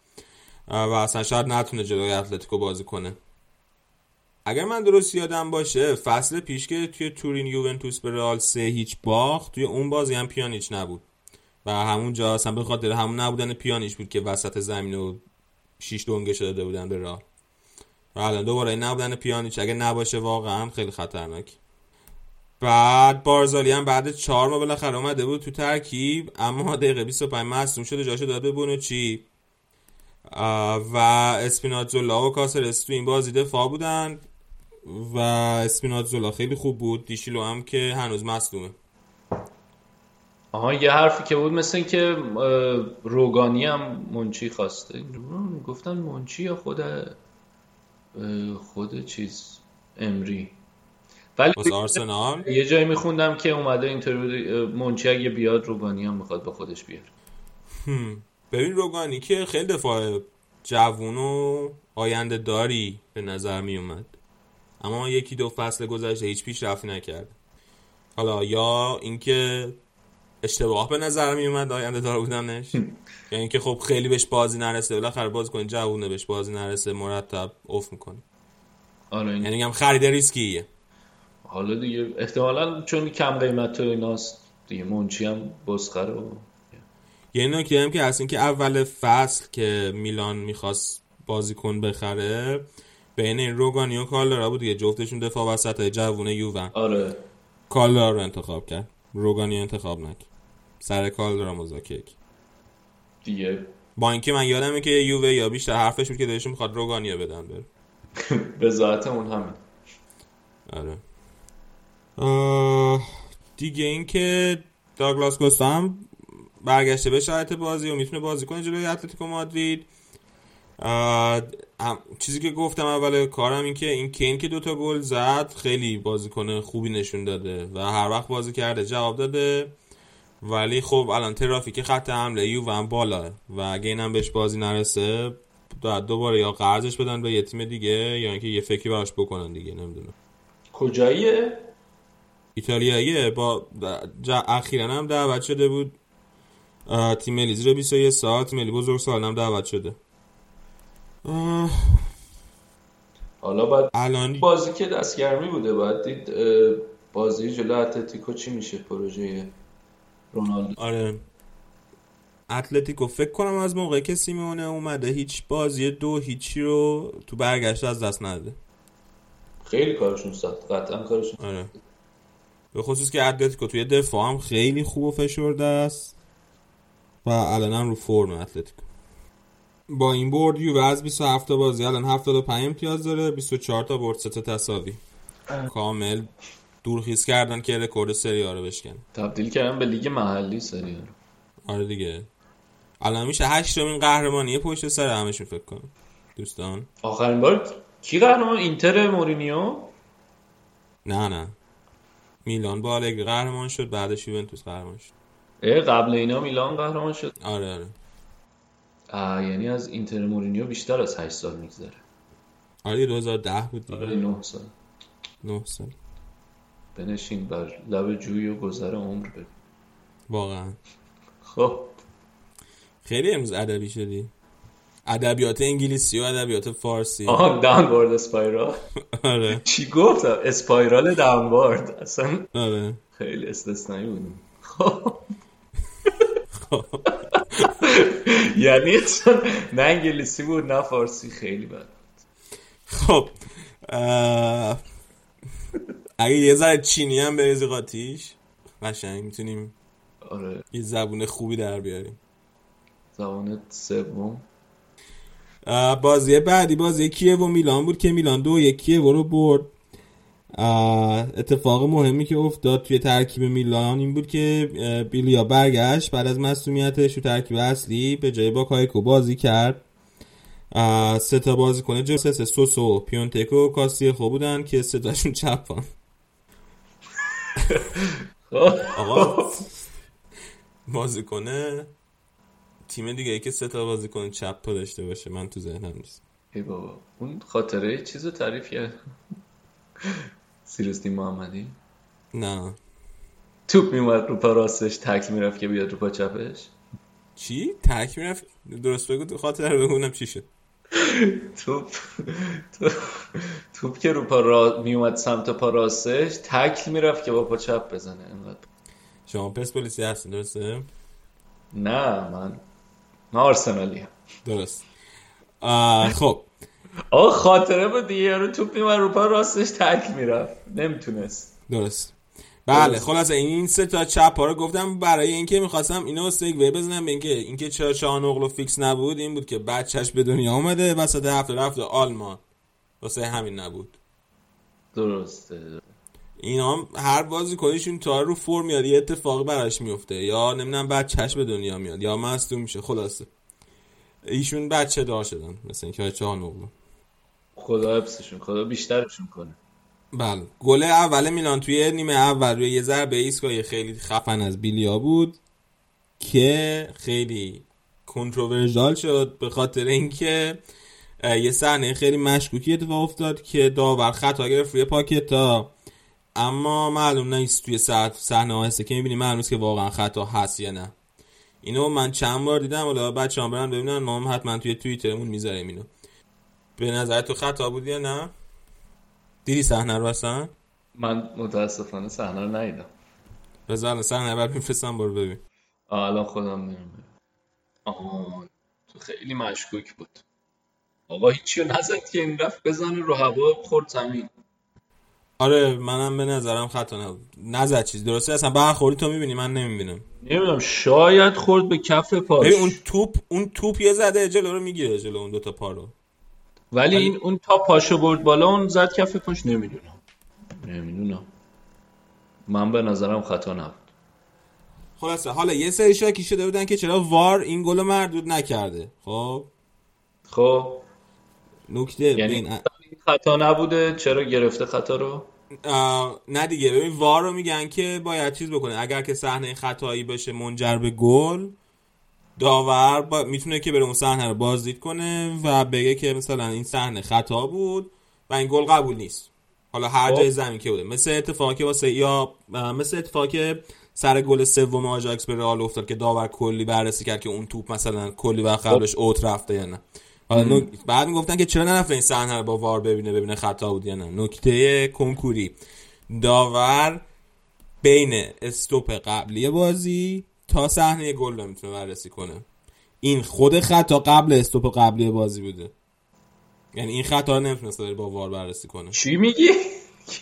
و اصلا شاید نتونه جلوی اتلتیکو بازی کنه. اگر من درست یادم باشه فصل پیش که توی تورین یوونتوس به رئال سه هیچ باخت توی اون بازی هم پیانیچ نبود. و همون جا اصلا به خاطر همون نبودن پیانیچ بود که وسط زمین و شیش دونگه داده بودن به رئال. و الان دوباره این نبودن پیانیچ اگه نباشه واقعا خیلی خطرناک. بعد بارزالی هم بعد چهار ماه بالاخره اومده بود تو ترکیب اما دقیقه 25 مصدوم شده جاشو داد به بونوچی. و اسپیناتزولا و کاسرس تو این بازی دفاع بودن. و اسپیناتزولا خیلی خوب بود. دیشیلو هم که هنوز مصدومه. آها یه حرفی که بود مثل این که اه، روگانی هم منچی خواسته. گفتن منچی یا خود خود چیز امری. ولی آرسنال؟ یه جایی میخوندم که اومده interview منچی اگه بیاد روگانی هم می‌خواد با خودش بیاره. هم. ببین روگانی که خیلی دفاع جوون و آینده داری به نظر می اومد اما یکی دو فصل گذشته هیچ پیشرفتی نکرد حالا یا اینکه اشتباه به نظر می اومد آینده دار بودنش؟ یا اینکه خب خیلی بهش بازی نرسه بالاخره باز کنی جوونه بهش بازی نرسه مرتب اوف می‌کنه. آره. این یعنی هم خرید ریسکیه. حالا دیگه احتمالا چون کم قیمت و ایناست دیگه منچی هم بسخره و یه نکته هم که هست این که اول فصل که میلان می‌خواست بازیکن بخره بین این روگانی و کالرا بود دیگه. جفتشون دفاع وسط جوونه یوون. آره. کالرا رو انتخاب کرد. روگانی انتخاب نکرد. سر کالرا مذاکره. دیگه. با اینکه من یادمه که یووه یا بیشتر حرفش بود که دلشون می‌خواد روگانی رو بدن بره. به ذات اون همین. آره. دیگه اینکه داگلاس کوستا هم برگشته به شرایط بازی و می‌تونه بازی کنه جلوی اتلتیکو مادرید. چیزی که گفتم اول کارم این که این کین که دوتا گل زد خیلی بازیکن خوبی نشون داده و هر وقت بازی کرده جواب داده. ولی خب الان ترافیک خط حمله یو هم بالاه و اگه اینم بهش بازی نرسه دوباره یا قرضش بدن به یه تیم دیگه یا اینکه یه فکری براش بکنن دیگه نمی‌دونم. کجاییه؟ ایتالیاییه با اخیرا هم دعوت شده بود. تیم ملی زیر 21 سال تیم ملی بزرگ سال هم دعوت شده. اه، حالا باید الان بازی که دستگرمی بوده باید دید بازی جلو اتلتیکو چی میشه؟ پروژه رونالدو. آره. اتلتیکو فکر کنم از موقعی که سیمونه اومده هیچ بازی دو هیچی رو تو برگشت از دست نداده خیلی کارشون سخت. قطعا کارشون آره. به خصوص که اتلتیکو توی دفاع هم خیلی خوب و فشرده است. و الان هم رو فرم اتلتیکو. با این برد یووه از 27 تا بازی الان 75 امتیاز داره 24 تا برد 3 تا تساوی. کامل دورخیز کردن که رکورد سری رو بشکن تبدیل کردن به لیگ محلی سری رو. آره دیگه. الان میشه هشتمین قهرمانی پشت سر همشون فکر کنم. دوستان. آخرین بار کی قهرمان؟ اینتر مورینیو؟ نه نه. میلان با آلگری قهرمان شد بعدش یوونتوس قهرمان شد. اه قبل اینا میلان قهرمان شد. آره آره. یعنی از اینتر مورینیو بیشتر از 8 سال میگذره. آره 2010 بود دیگه. آره 9 سال. 9 سال. بنشین بر لب جوی و گذر عمر ببین. واقعا. خب. خیلی امروز ادبی شدی. ادبیات انگلیسی و ادبیات فارسی. آه داونوارد اسپایرال آره. چی گفتم اسپایرال داونوارد اصلا آره. خیلی استثنایی بودیم خب. یعنی اصلا نه انگلیسی بود نه فارسی خیلی بد. خب اگه یه ذره چینی هم بریزی قاطیش قشنگ می‌تونیم آره. یه زبون خوبی در بیاریم. زبان سوم. بازی بعدی بازی کیه و میلان بود که میلان دو یکیه رو برد. اتفاق مهمی که افتاد توی ترکیب میلان این بود که بیلیا برگشت بعد از مسئولیتش تو ترکیب اصلی به جای با کایکو بازی کرد. سه تا بازی کنه جوسس سوسو پیونتکو و کاسی خوب بودن که سه تاشون چپان. آقا بازی کنه تیم دیگه ای که سه تا بازیکن چپ پا داشته باشه من تو ذهنم نیست. ای بابا اون خاطره چیز رو تعریف کرد سیرستی محمدی. نه. توپ میومد رو پا راستش تکل می‌رفت که بیاد رو پا چپش. چی؟ ترک می‌رفت؟ درست بگو تو خاطر بگونم چی شد. توپ توپ, که رو پا را... میومد سمت پا راستش تکل می‌رفت که با پا چپ بزنه. انقدر. شما پرسپولیسی هستین درسته؟ نه من من آرسنالی هم. درست. خب. آقا خاطره بود دیگه یارو توپ میومد رو پا راستش تکل می‌رفت. نمی‌تونست. درست. بله خلاصه این سه تا چپ ها رو گفتم برای اینکه می‌خواستم اینو سگوی بزنم. به اینکه اینکه چرا شاهنغلو فیکس نبود این بود که بچهش به دنیا اومده وسط هفته رفت آلمان. واسه همین نبود. درسته. اینا هر بازیکنشون تا رو فرم میاد یه اتفاقی براش میفته یا نمی‌دونم بچهش به دنیا میاد یا مصدوم میشه خلاصه. ایشون بچه دار شدن مثل اینکه نقلو خدا حفظشون خدا بیشترشون کنه. بله. گل اول میلان توی نیمه اول روی یه ضربه ایستگاهی خیلی خفن از بیلیا بود که خیلی کنتروورژال شد به خاطر اینکه یه صحنه خیلی مشکوکی اتفاق افتاد که داور خطا گرفت روی پاکتا. اما معلوم نیست توی صح- صحنه ها هسته که می‌بینی معلوم نیست که واقعا خطا هست یا نه. اینو من چند بار دیدم حالا بچه هم برن ببینن ما هم حتما توی توییترمون می‌ذاریم اینو. به نظر تو خطا بود یا نه؟ دیدی صحنه رو اصلا؟ من متاسفانه صحنه رو ندیدم. بذار صحنه بعد میفرستم برو ببین. الان خودم میرم. آها تو خیلی مشکوک بود. آقا هیچی رو نزد که این رفت بزنه رو هوا خورد زمین. آره منم به نظرم خطا نبود. نزد چیز درسته؟ اصلا برخوردی تو می‌بینی؟ من نمی‌بینم. نمی‌دونم شاید خورد به کف پاش. ببین اون توپ اون توپ یه زده جلو رو می‌گیره جلو اون دوتا پا رو. ولی این اون تا پاشو برد بالا اون زد کف پاش نمی‌دونم. نمی‌دونم. من به نظرم خطا نبود. خلاصه حالا یه سری شاکی شده بودن که چرا وار این گل رو مردود نکرده. خب؟ خب. نکته یعنی ببین این خطا نبوده چرا گرفته خطا رو؟ نه دیگه. ببین وار رو میگن که باید چیز بکنه. اگر که صحنه خطایی بشه منجر به گل داور با... می‌تونه که بره اون صحنه رو بازدید کنه و بگه که مثلا این صحنه خطا بود و این گل قبول نیست. حالا هر خب. جای زمین که بوده. مثل اتفاقی که واسه یا مثل اتفاقی سر گل سوم آژاکس به رئال افتاد که داور کلی بررسی کرد که اون توپ مثلا کلی وقت قبلش اوت رفته یا نه. حالا بعد می‌گفتن که چرا نرفته این صحنه رو با وار ببینه ببینه خطا بود یا نه. نکته کنکوری. داور بین استوپ قبلی بازی تا صحنه گل رو می‌تونه بررسی کنه. این خود خطا قبل استوپ قبلی بازی بوده. یعنی این خطا رو نمی‌تونست با وار بررسی کنه. چی میگی؟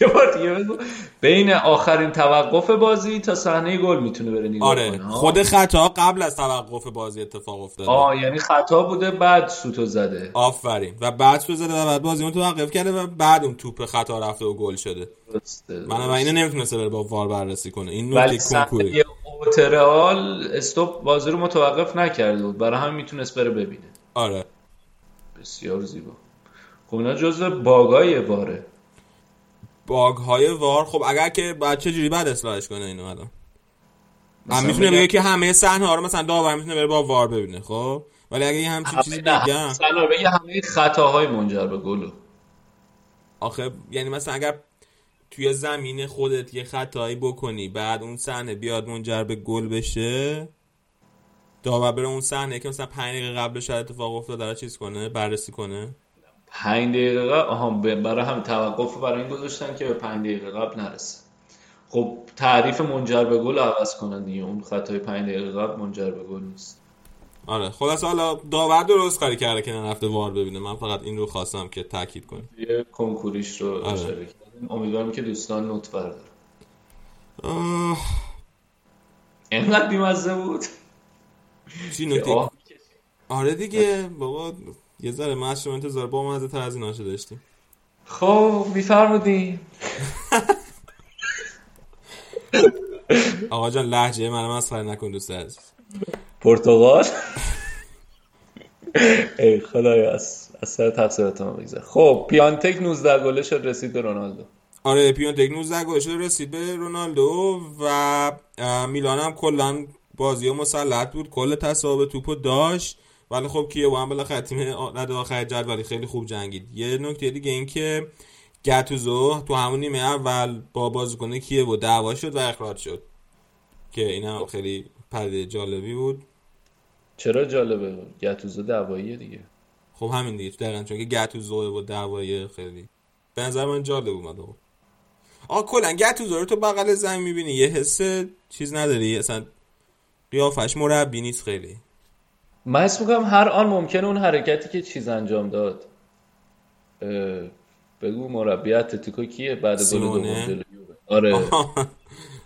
یه بار دیگه بگو. بین آخرین توقف بازی تا صحنه گل می‌تونه بره نگاه آره کنه؟ خود خطا قبل از توقف بازی اتفاق افتاده. آه یعنی خطا بوده بعد سوتو زده. آفرین. و بعد سو زده و بعد بازی اون توقف کرده و بعد اون توپ خطا رفته و گل شده. من و اینو نمی‌تونسته بره با وار بررسی کنه. این نکته کنکوری صحنه اوترال استوپ بازی رو متوقف نکرده بود. برای همین می‌تونست بره ببینه. آره. بسیار زیبا. خب اینا جزو باگای واره. باگ های وار خب اگر که بعد چه جوری بعد اصلاحش کنه اینو الان؟ هم می‌تونه بگه که همه صحنه ها رو مثلا داور می‌تونه بره با وار ببینه خب؟ ولی اگه یه همچین چیزی بگم مثلا بگه همه خطاهای منجر به گلو. آخه یعنی مثلا اگر توی زمین خودت یه خطایی بکنی بعد اون صحنه بیاد منجر به گل بشه داور بره اون صحنه که مثلا 5 دقیقه قبلش اتفاق افتاده داره چیز کنه؟ بررسی کنه؟ پنج دقیقه آها برای هم توقف برای این گذاشتن که به پنج دقیقه قبل نرسه. خب تعریف منجر به گل عوض کنن دیگه. اون خطای پنج دقیقه قبل منجر به گل نیست. آره خلاص حالا داور درست کاری کرده که نرفته وار ببینه. من فقط این رو خواستم که تاکید کنم. یه کنکوریش رو آره. امیدوارم که دوستان نوت بردارن. آه، اینقدر بیمزه بود؟ چی آه. آره دیگه بابا. یه ذره ما از شما انتظار با مزه تر از ایناشو داشتیم خب میفرمودین. آقا جان لحجه من مسخره نکن دوست عزیز. پرتغال؟ ای خدایا از از سر تقصیرات ما بگذار. خب پیانتک 19 گله شد رسید به رونالدو. آره پیونتک 19 گل شده رسید به رونالدو و میلان هم کلا بازی مسلط بود. کل تصاحب توپو داشت. ولی خب کیه؟ هم بالاخره تیم رد آخر جدولی خیلی خوب جنگید. یه نکته دیگه این که گتوزو تو همون نیمه اول با بازیکن کیه و دعوا شد و اخراج شد. که این هم خیلی پرده جالبی بود. چرا جالبه؟ گتوزو دعواییه دیگه. خب همین دیگه دقیقا چون که گتوزو و دعوای خیلی. به نظر من جالب اومد آقا. آقا کلا گتوزو رو تو بغل زمین می‌بینی. یه حس چیز نداری. اصلا قیافش مربی نیست خیلی. من حس می‌کنم هر آن ممکنه اون حرکتی که چیز انجام داد. بگو مربی اتلتیکو کیه؟ بعد گل دوم. آره.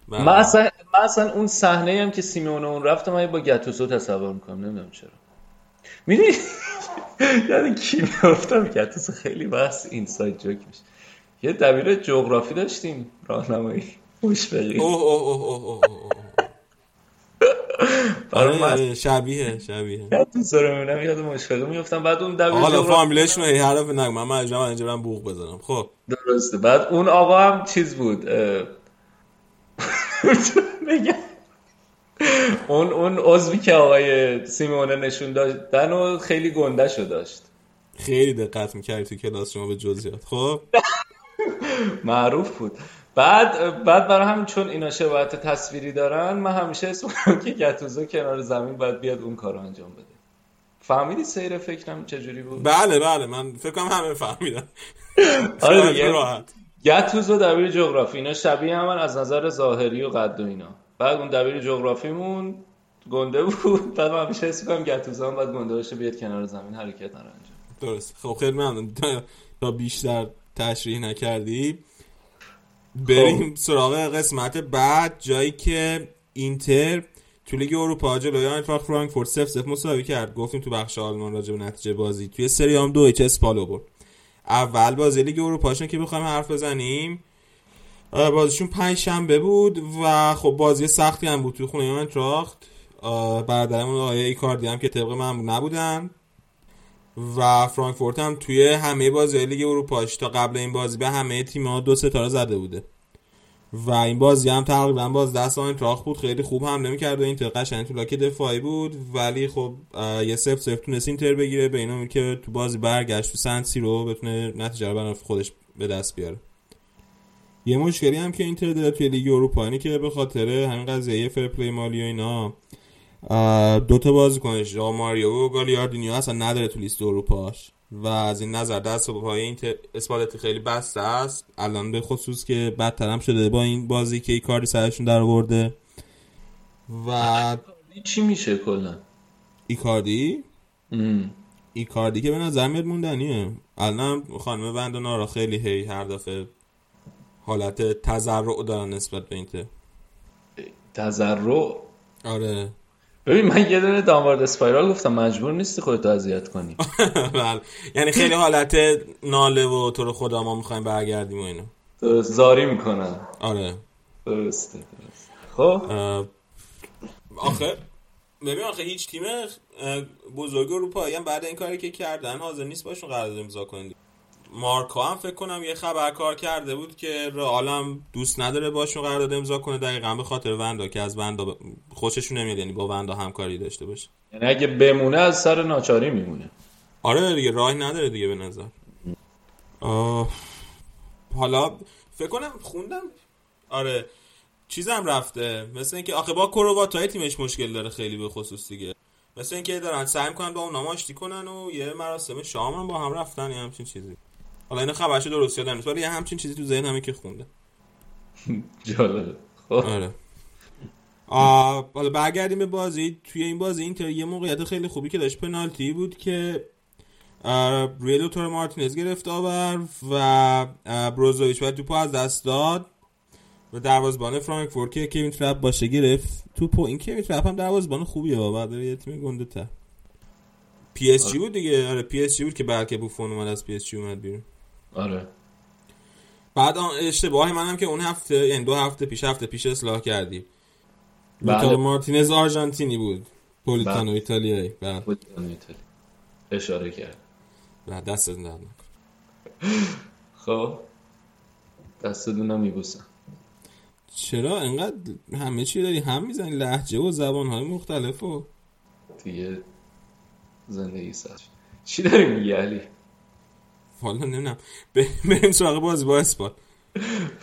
بله. من اصلا من اصلا اون صحنه هم که سیمونه اون رفت من با گتوسو تصور می‌کنم نمی‌دونم چرا. می‌دونی؟ یعنی کی میافتم گتوسو خیلی بحث اینساید جوک میشه. یه دبیر جغرافی داشتیم راهنمایی. مشفقی اوه اوه اوه اوه اوه. آره شبیه شبیه. تو رو می‌بینم یاد میفتم بعد اون دبیر حالا فامیلشون رو هی حرف نگم من مجبورم اینجا برم بوق بزنم. خب. درسته. بعد اون آقا هم چیز بود بگم اون اون عضوی که آقای سیمونه نشون دادن و خیلی گندهشو داشت. خیلی دقت می‌کردی تو کلاس شما به جزئیات خب. معروف بود. بعد بعد برای همین چون اینا شباهت تصویری دارن من همیشه اسم که گتوزو کنار زمین باید بیاد اون کارو انجام بده. فهمیدی سیر فکرم چجوری بود؟ بله بله من فکر کنم همه فهمیدن. آره دیگه گتوزو دبیر جغرافی اینا شبیه همن از نظر ظاهری و قد و اینا. بعد اون دبیر جغرافیمون گنده بود. بعد من همیشه حس می‌کنم گتوزو هم باید گنده باشه بیاد کنار زمین حرکت نره انجام. درست. خب خیلی ممنون. تا- تا بیشتر تشریح نکردی. بریم سراغ قسمت بعد جایی که اینتر تو لیگ اروپا جلوی آینتراخت فرانکفورت 0 0 مساوی کرد. گفتیم تو بخش آلمان راجع به نتیجه بازی توی سری هم دو هیچ اسپالو برد. اول بازی لیگ اروپاشون که بخوایم حرف بزنیم. بازیشون پنج شنبه بود و خب بازی سختی هم بود توی خونه آینتراخت برادرمون آقای ایکاردی هم که طبق معمول نبودن. و فرانکفورت هم توی همه بازی لیگ اروپاش تا قبل این بازی به همه تیم‌ها دو ستاره زده بوده. و این بازی هم تقریبا باز دست آینتراخت بود. خیلی خوب حمله می‌کرد و این قشنگ تو لاک دفاعی بود. ولی خب یه صفر صفر تونست اینتر بگیره. به اینا که تو بازی برگشت تو سن سیرو بتونه نتیجه رو برای خودش به دست بیاره. یه مشکلی هم که اینتر داره توی لیگ اروپا که به خاطر همین قضیه fair play مالی و اینا آه، دو تا بازیکنش ژوائو ماریو و گالیاردینی اصلا نداره تو لیست اروپاش. و از این نظر دست و پای این اسپالتی خیلی بسته است. الان به خصوص که بدتر هم شده با این بازی که کاری سرشون در آورده و چی میشه کلا؟ ایکاردی. ایکاردی که به نظر میاد موندنیه. الان خانم وندانارا خیلی هی هر دفعه حالت تذرع دارن نسبت به اینتر. تذرع؟ آره. ببین من یه دونه دانوارد اسپایرال گفتم مجبور نیستی خودتو اذیت کنی. بله. یعنی خیلی حالت ناله و تو رو خدا ما می‌خوایم برگردیم و درست. زاری می‌کنن آره. درسته درست. خب؟ آخه ببین آخه هیچ تیم بزرگ اروپایی هم بعد این کاری که کردن حاضر نیست باشون قرارداد امضا کنید مارکا هم فکر کنم یه خبر کار کرده بود که رئال هم دوست نداره باشون قرارداد امضا کنه. دقیقا به خاطر وندا که از وندا ب- خوششون نمیاد یعنی با وندا همکاری داشته باشه. یعنی اگه بمونه از سر ناچاری میمونه. آره دیگه راهی نداره دیگه به نظر. آه، حالا فکر کنم خوندم. آره چیزم رفته. مثل اینکه آخه با کرواتای تیمش مشکل داره خیلی به خصوص دیگه. مثل اینکه دارن سعی می‌کنن با اونها آشتی کنن و یه مراسم شام هم با هم رفتن یه همچین چیزی. حالا این خبرش درست یادم نیست. ولی همچین چیزی تو ذهن همه که خونده. جالبه. خب. آره. حالا برگردیم به بازی. توی این بازی اینتر یه موقعیت خیلی خوبی که داشت پنالتی بود که روی لائوتارو مارتینز گرفت آور و آه، بروزوویچ باید توپو از دست داد. و دروازبان فرانکفورت که کوین ترپ باشه گرفت. توپو این کوین ترپ هم دروازبان خوبیه داره یه تیم گنده تر پی اس جی بود دیگه. آره پی اس جی بود که بلکه بوفون اومد از پی اس جی اومد بیرون. آره. بعد اشتباه منم که اون هفته یعنی دو هفته پیش هفته پیش اصلاح کردیم. بله. مارتینز آرژانتینی بود. پولیتانو بله. ایتالیایی. بله. بود ایتالی. اشاره کرد. بله، دست از درد. خب. دست دونا میبوسم. چرا؟ انقدر همه چی داری هم می‌زنی؟ لحجه و زبان های مختلف و دیگه زندگی شد. چی داری میگی علی؟ حالا نمی‌دونم. بریم سراغ بازی با اسپال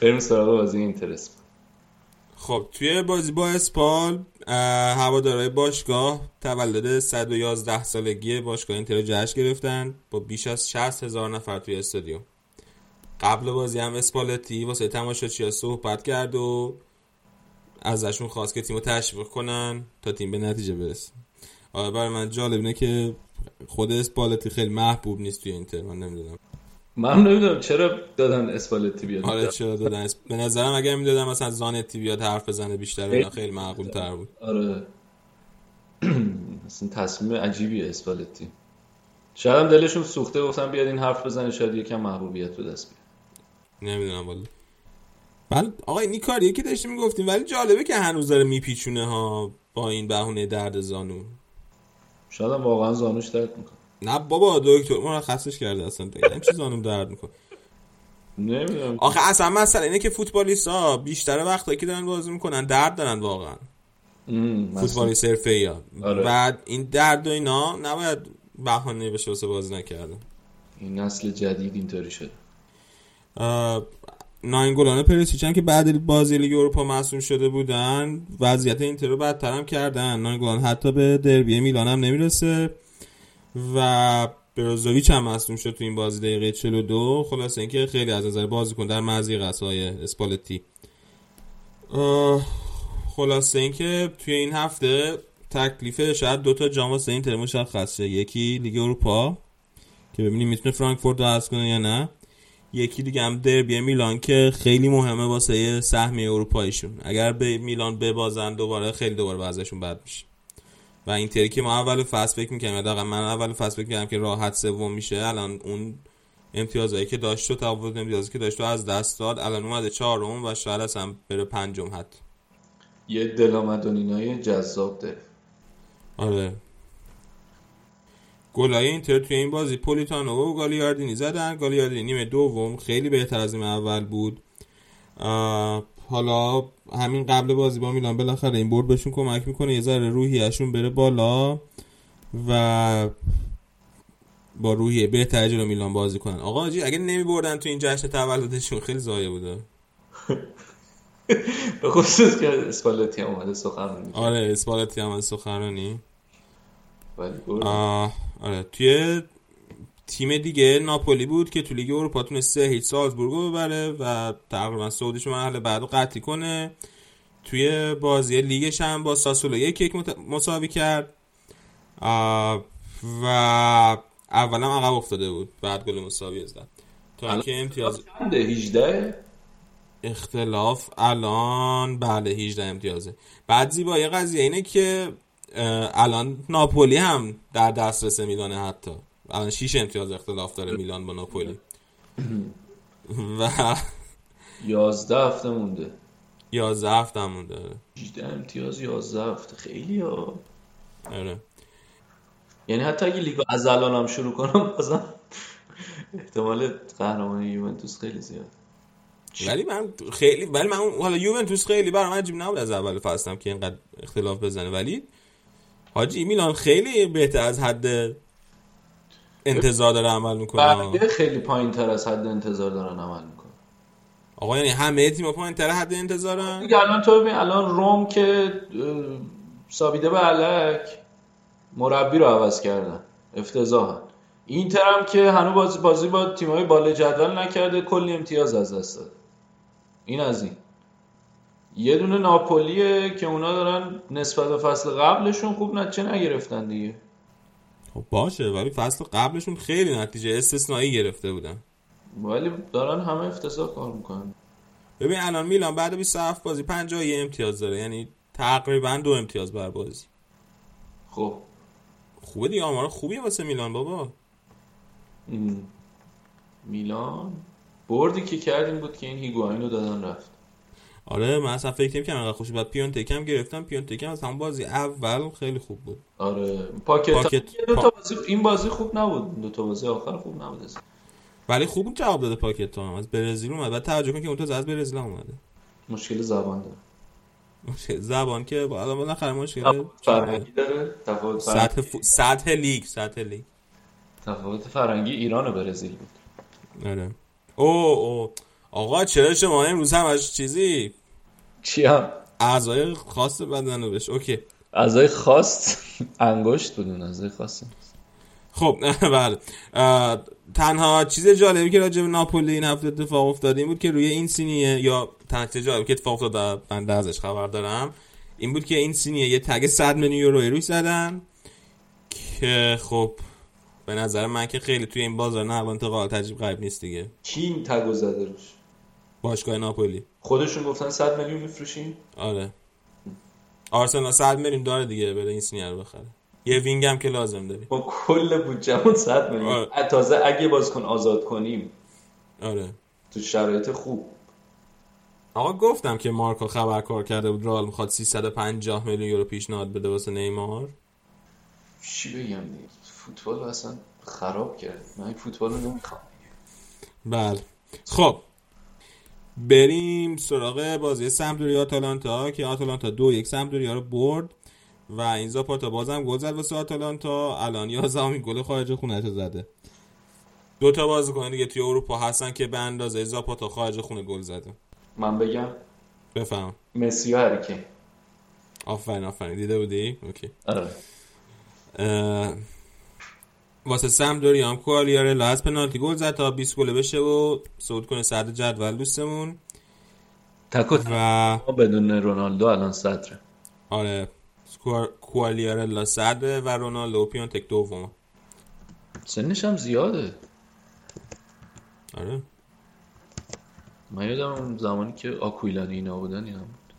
بریم سراغ بازی اینترس خب توی بازی با اسپال هوادارهای باشگاه تولد 111 سالگی باشگاه اینتر جشن گرفتن با بیش از 60 هزار نفر توی استادیوم. قبل بازی هم اسپالتی واسه تماشاچی‌ها صحبت کرد و ازشون خواست که تیمو تشویق کنن تا تیم به نتیجه برسه. آره برای من جالب اینه که خود اسپالتی خیلی محبوب نیست توی اینتر من نمی‌دونم. من نمی‌دونم چرا دادن اسپالتی بیاد. آره چرا دادن؟ اس- به نظرم اگر می‌دادم مثلا زانتی بیاد حرف بزنه بیشتر اینا خیلی معقول تر بود. آره. اصلا تصمیم عجیبیه اسپالتی شاید هم دلشون سوخته گفتن بیاد این حرف بزنه شاید یکم محبوبیت به دست بیاد. نمی‌دونم والا. بله آقا این کاریه که داشتیم می‌گفتیم ولی جالبه که هنوز داره میپیچونه ها با این بهونه درد زانو. شاید هم واقعا زانوش درد می‌کنه. نه بابا دکتر مرخصش کرده اصلا. دیگه چی زانوم درد می‌کنه. نمی‌دونم. آخه اصلا مسئله اینه که فوتبالیست ها بیشتر وقتایی که دارن بازی می‌کنن درد دارن واقعا. فوتبالیست حرفه یا آره. بعد این درد و اینا نباید بهانه بشه واسه بازی نکردن. این نسل جدید اینطوری شده ناینگولان پریسیچ هم که بعد بازی لیگ اروپا مصوم شده بودن وضعیت اینتر رو بدتر هم کردن. ناینگولان حتی به دربی میلان هم نمی‌رسه. و بروزوویچ هم مصوم شد تو این بازی دقیقه 42 خلاصه اینکه خیلی از نظر بازیکن در مزی قصای اسپالتی. خلاصه اینکه توی این هفته تکلیف شاید دوتا جام واسه اینتر مشخص شه یکی لیگ اروپا که ببینیم می‌تونه فرانکفورت رو کنه یا نه. یکی دیگه هم دربی میلان که خیلی مهمه واسه سهمیه اروپاییشون. اگر به میلان ببازن دوباره خیلی دوباره وضعشون بد میشه. و اینتری که ما اول فصل فکر می‌کنم دقیقا من اول فصل فکر می‌کنم که راحت سوم میشه الان اون امتیازایی که داشت و تفاوت امتیازی که داشت و از دست داد الان اومده چهارم و شاید اصلا بره پنجم حتی یه دلامدونینای جذاب داره آره. گلای اینتر توی این بازی پولیتانو و گالیاردینی زدن. گالیاردینی نیمه دوم خیلی بهتر از نیمه اول بود. حالا همین قبل بازی با میلان بالاخره این برد بهشون کمک می‌کنه. یه ذره روحیهشون بره بالا و با روحیه بهتر جلو میلان بازی کنن. آقا جی اگه نمی بردن تو این جشن تولدشون خیلی زایه بوده. به خصوص که اسپالتی هم اومده سخنرانی. آره اسپالتی هم سخنرانی. آره توی تیم دیگه ناپولی بود که تو لیگ اروپا تونست سه هیچ سالزبورگ رو ببره و تقریبا سعودیش مرحله بعد رو قطعی کنه. توی بازی لیگش هم با ساسولو یک یک مساوی کرد. و اولم عقب افتاده بود. بعد گل مساوی زد. تا اینکه امتیاز چنده؟ 18 اختلاف الان بله 18 امتیازه. بعد زیبایی قضیه اینه که الان ناپولی هم در دسترس میلانه حتی. الان 6 امتیاز اختلاف داره میلان با ناپولی. و 11 هفته مونده. 11 هفته مونده 18 امتیاز 11 هفته. خیلی ها. آره. یعنی حتی اگه لیگو از الان هم شروع کنم بازم احتمال قهرمانی یوونتوس خیلی زیاد. ولی من خیلی ولی من حالا یوونتوس خیلی برام عجیب نبود از اول فصلم که اینقدر اختلاف بزنه. ولی حاجی میلان خیلی بهتر از حد انتظار داره عمل می‌کنه. بقیه خیلی پایین تر از حد انتظار دارن عمل می‌کنن. آقا یعنی همه تیم پایین تر حد انتظارن؟ دیگه الان تو ببین الان روم که سابیده به علک مربی رو عوض کردن. افتضاحن. اینتر هم که هنوز بازی بازی با تیمای بالا جدول نکرده کلی امتیاز از دست داد این از این. یه دونه ناپولیه که اونا دارن نسبت به فصل قبلشون خوب نتیجه نگرفتن دیگه. خب باشه ولی فصل قبلشون خیلی نتیجه استثنایی گرفته بودن. ولی دارن همه افتضاح کار می‌کنن. ببین الان میلان بعد 27 بازی 51 امتیاز داره یعنی تقریبا دو امتیاز بر بازی. خب. خوبه دیگه آمار خوبیه واسه میلان بابا. این میلان بردی که کردیم بود که این هیگواین رو دادن رفت. آره من اصلا فکر نمی‌کردم انقدر خوش بعد پیونتک هم گرفتم پیونتک هم از همون بازی اول خیلی خوب بود. آره. پاکتا, پاکتا- دو تا بازی این بازی خوب نبود. دو تا بازی آخر خوب نبود. اصلا. ولی خوب جواب داده پاکتا هم. از برزیل اومد. بعد توجه کن که اون از برزیل اومده. مشکل زبان داره. مشکل زبان که با الان بالاخره مشکل فرهنگی داره؟ تفاوت سطح فو- سطح لیگ سطح لیگ. تفاوت فرهنگی ایران و برزیل بود. آره. او او آقا چرا شما امروز هم از چیزی؟ چی هم اعضای خاص بدن رو بش اوکی. اعضای خاص؟ انگشت بودون اعضای خاص. خب بله. تنها چیز جالبی که راجع به ناپولی این هفته اتفاق افتاده این بود که روی این سینیه یا تنها چیز جالبی که اتفاق افتاده من ازش خبر دارم این بود که این سینیه یه تگ 100 میلیون یورو روی زدن که خب به نظر من که خیلی توی این بازار نقل و انتقال تجربه غریب نیست دیگه. کی این تگو زده روش؟ باشگاه ناپولی. خودشون گفتن 100 میلیون میفروشیم آره. آرسنال 100 میلیون داره دیگه بره این سینیه رو بخره. یه وینگ هم که لازم داری. ما کل بودجهمون 100 میلیون. آره. تازه اگه بازیکن آزاد کنیم. آره. تو شرایط خوب. آقا گفتم که مارکو خبرکار کرده بود رئال می‌خواد 350 میلیون یورو پیشنهاد بده واسه نیمار. چی بگم دیگه؟ فوتبال اصلا خراب کرد. من این فوتبال رو نمی‌خوام. بله. خب بریم سراغ بازی سمپدوریا آتالانتا که آتالانتا دو یک سمپدوریا رو برد و این زاپاتا بازم گل زد واسه آتالانتا. الان 11 گل خارج خونه رو زده. دو تا بازیکن دیگه توی اروپا هستن که به اندازه زاپاتا خارج خونه گل زده. من بگم؟ بفهم. مسی و هریکین آفرین آفرین. دیده بودی؟ اوکی. آره. واسه سمپدوریا هم کوالیارلا از پنالتی گل زد تا 20 گل بشه و صعود کنه صدر جدول دوستمون. تک و بدون رونالدو الان صدره. آره. کوالیارلا صدره و رونالدو. و پیونتک دوم. سنش هم زیاده. آره. من یادم اون زمانی که آکویلانی اینا بودن اینا بود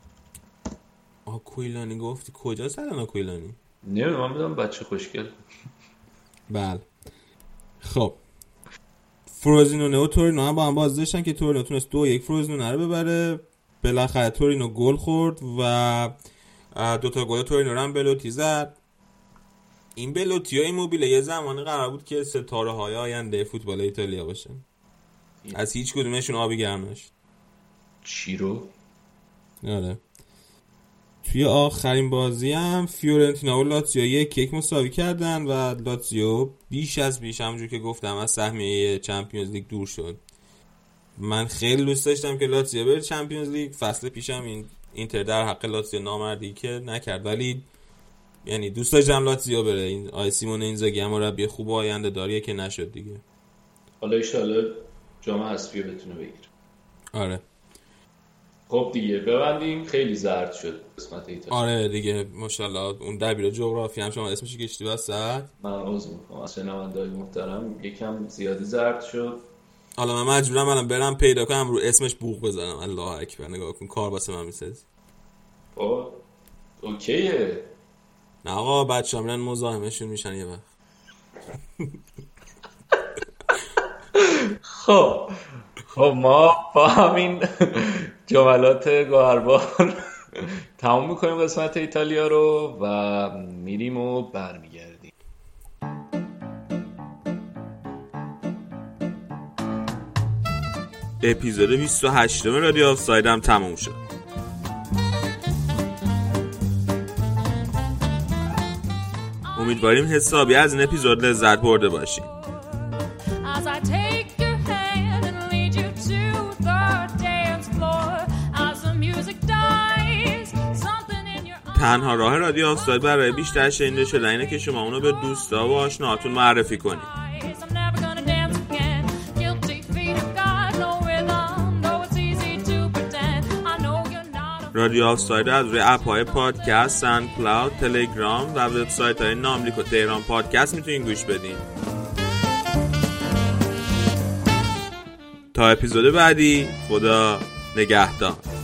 آکویلانی گفتی کجا الان آکویلانی؟ نمی‌دونم من بدم بچه خوشگل بله. خب. فروزینونه و تورینو هم با هم باز داشتن که تورینو تونست دو یک فروزینونه رو ببره. بالاخره تورینو گل خورد و دوتا گل تورینو رو هم بلوتی زد. این بلوتی و این موبیله یه زمانی قرار بود که ستاره های آینده فوتبال ایتالیا باشه. از هیچ کدومشون آبی گرم نشد. چی رو؟ آره. توی آخرین بازی هم فیورنتینا و لاتزیو یک یک مساوی کردن و لاتزیو بیش از بیش همونجور که گفتم از سهمیه Champions League دور شد. من خیلی دوست داشتم که لاتزیو بره Champions League. فصل پیشم این اینتر در حق لاتزیو نامردی که نکرد. ولی یعنی دوست داشتم لاتزیو بره. این آی سیمون اینزاگی هم مربی خوب آینده داریه که نشد دیگه. حالا ایشالا جام حذفی رو بتونه بگیره. آره. خب دیگه ببندیم. خیلی زرد شد قسمت ایتالیا آره دیگه ماشاءالله. اون دبیر جغرافی هم شما اسمش کشتی وسط من عوض می‌کنم از شنونده های محترم یکم زیادی زرد شد. حالا من مجبورم الان برم پیدا کنم رو اسمش بوق بزنم. الله اکبر نگاه کن کار واسه من می‌سازی. خب اوکیه. نه آقا بچه میرن مزاحمشون میشن یه وقت. خب خب ما با همین جملات گوهربار تمام می‌کنیم قسمت ایتالیا رو و میریم و برمیگردیم. اپیزود 28 رادیو آفساید هم تموم شد. امیدواریم حسابی از این اپیزود لذت برده باشیم تنها راه رادیو آفساید برای بیشتر شنیده شدن اینه که شما اونو به دوستا و آشناهاتون معرفی کنید. رادیو آفساید از روی app های پادکست، SoundCloud، تلگرام و وبسایت های ناملیک و تهران پادکست می‌تونین گوش بدین. تا اپیزود بعدی خدا نگهدار.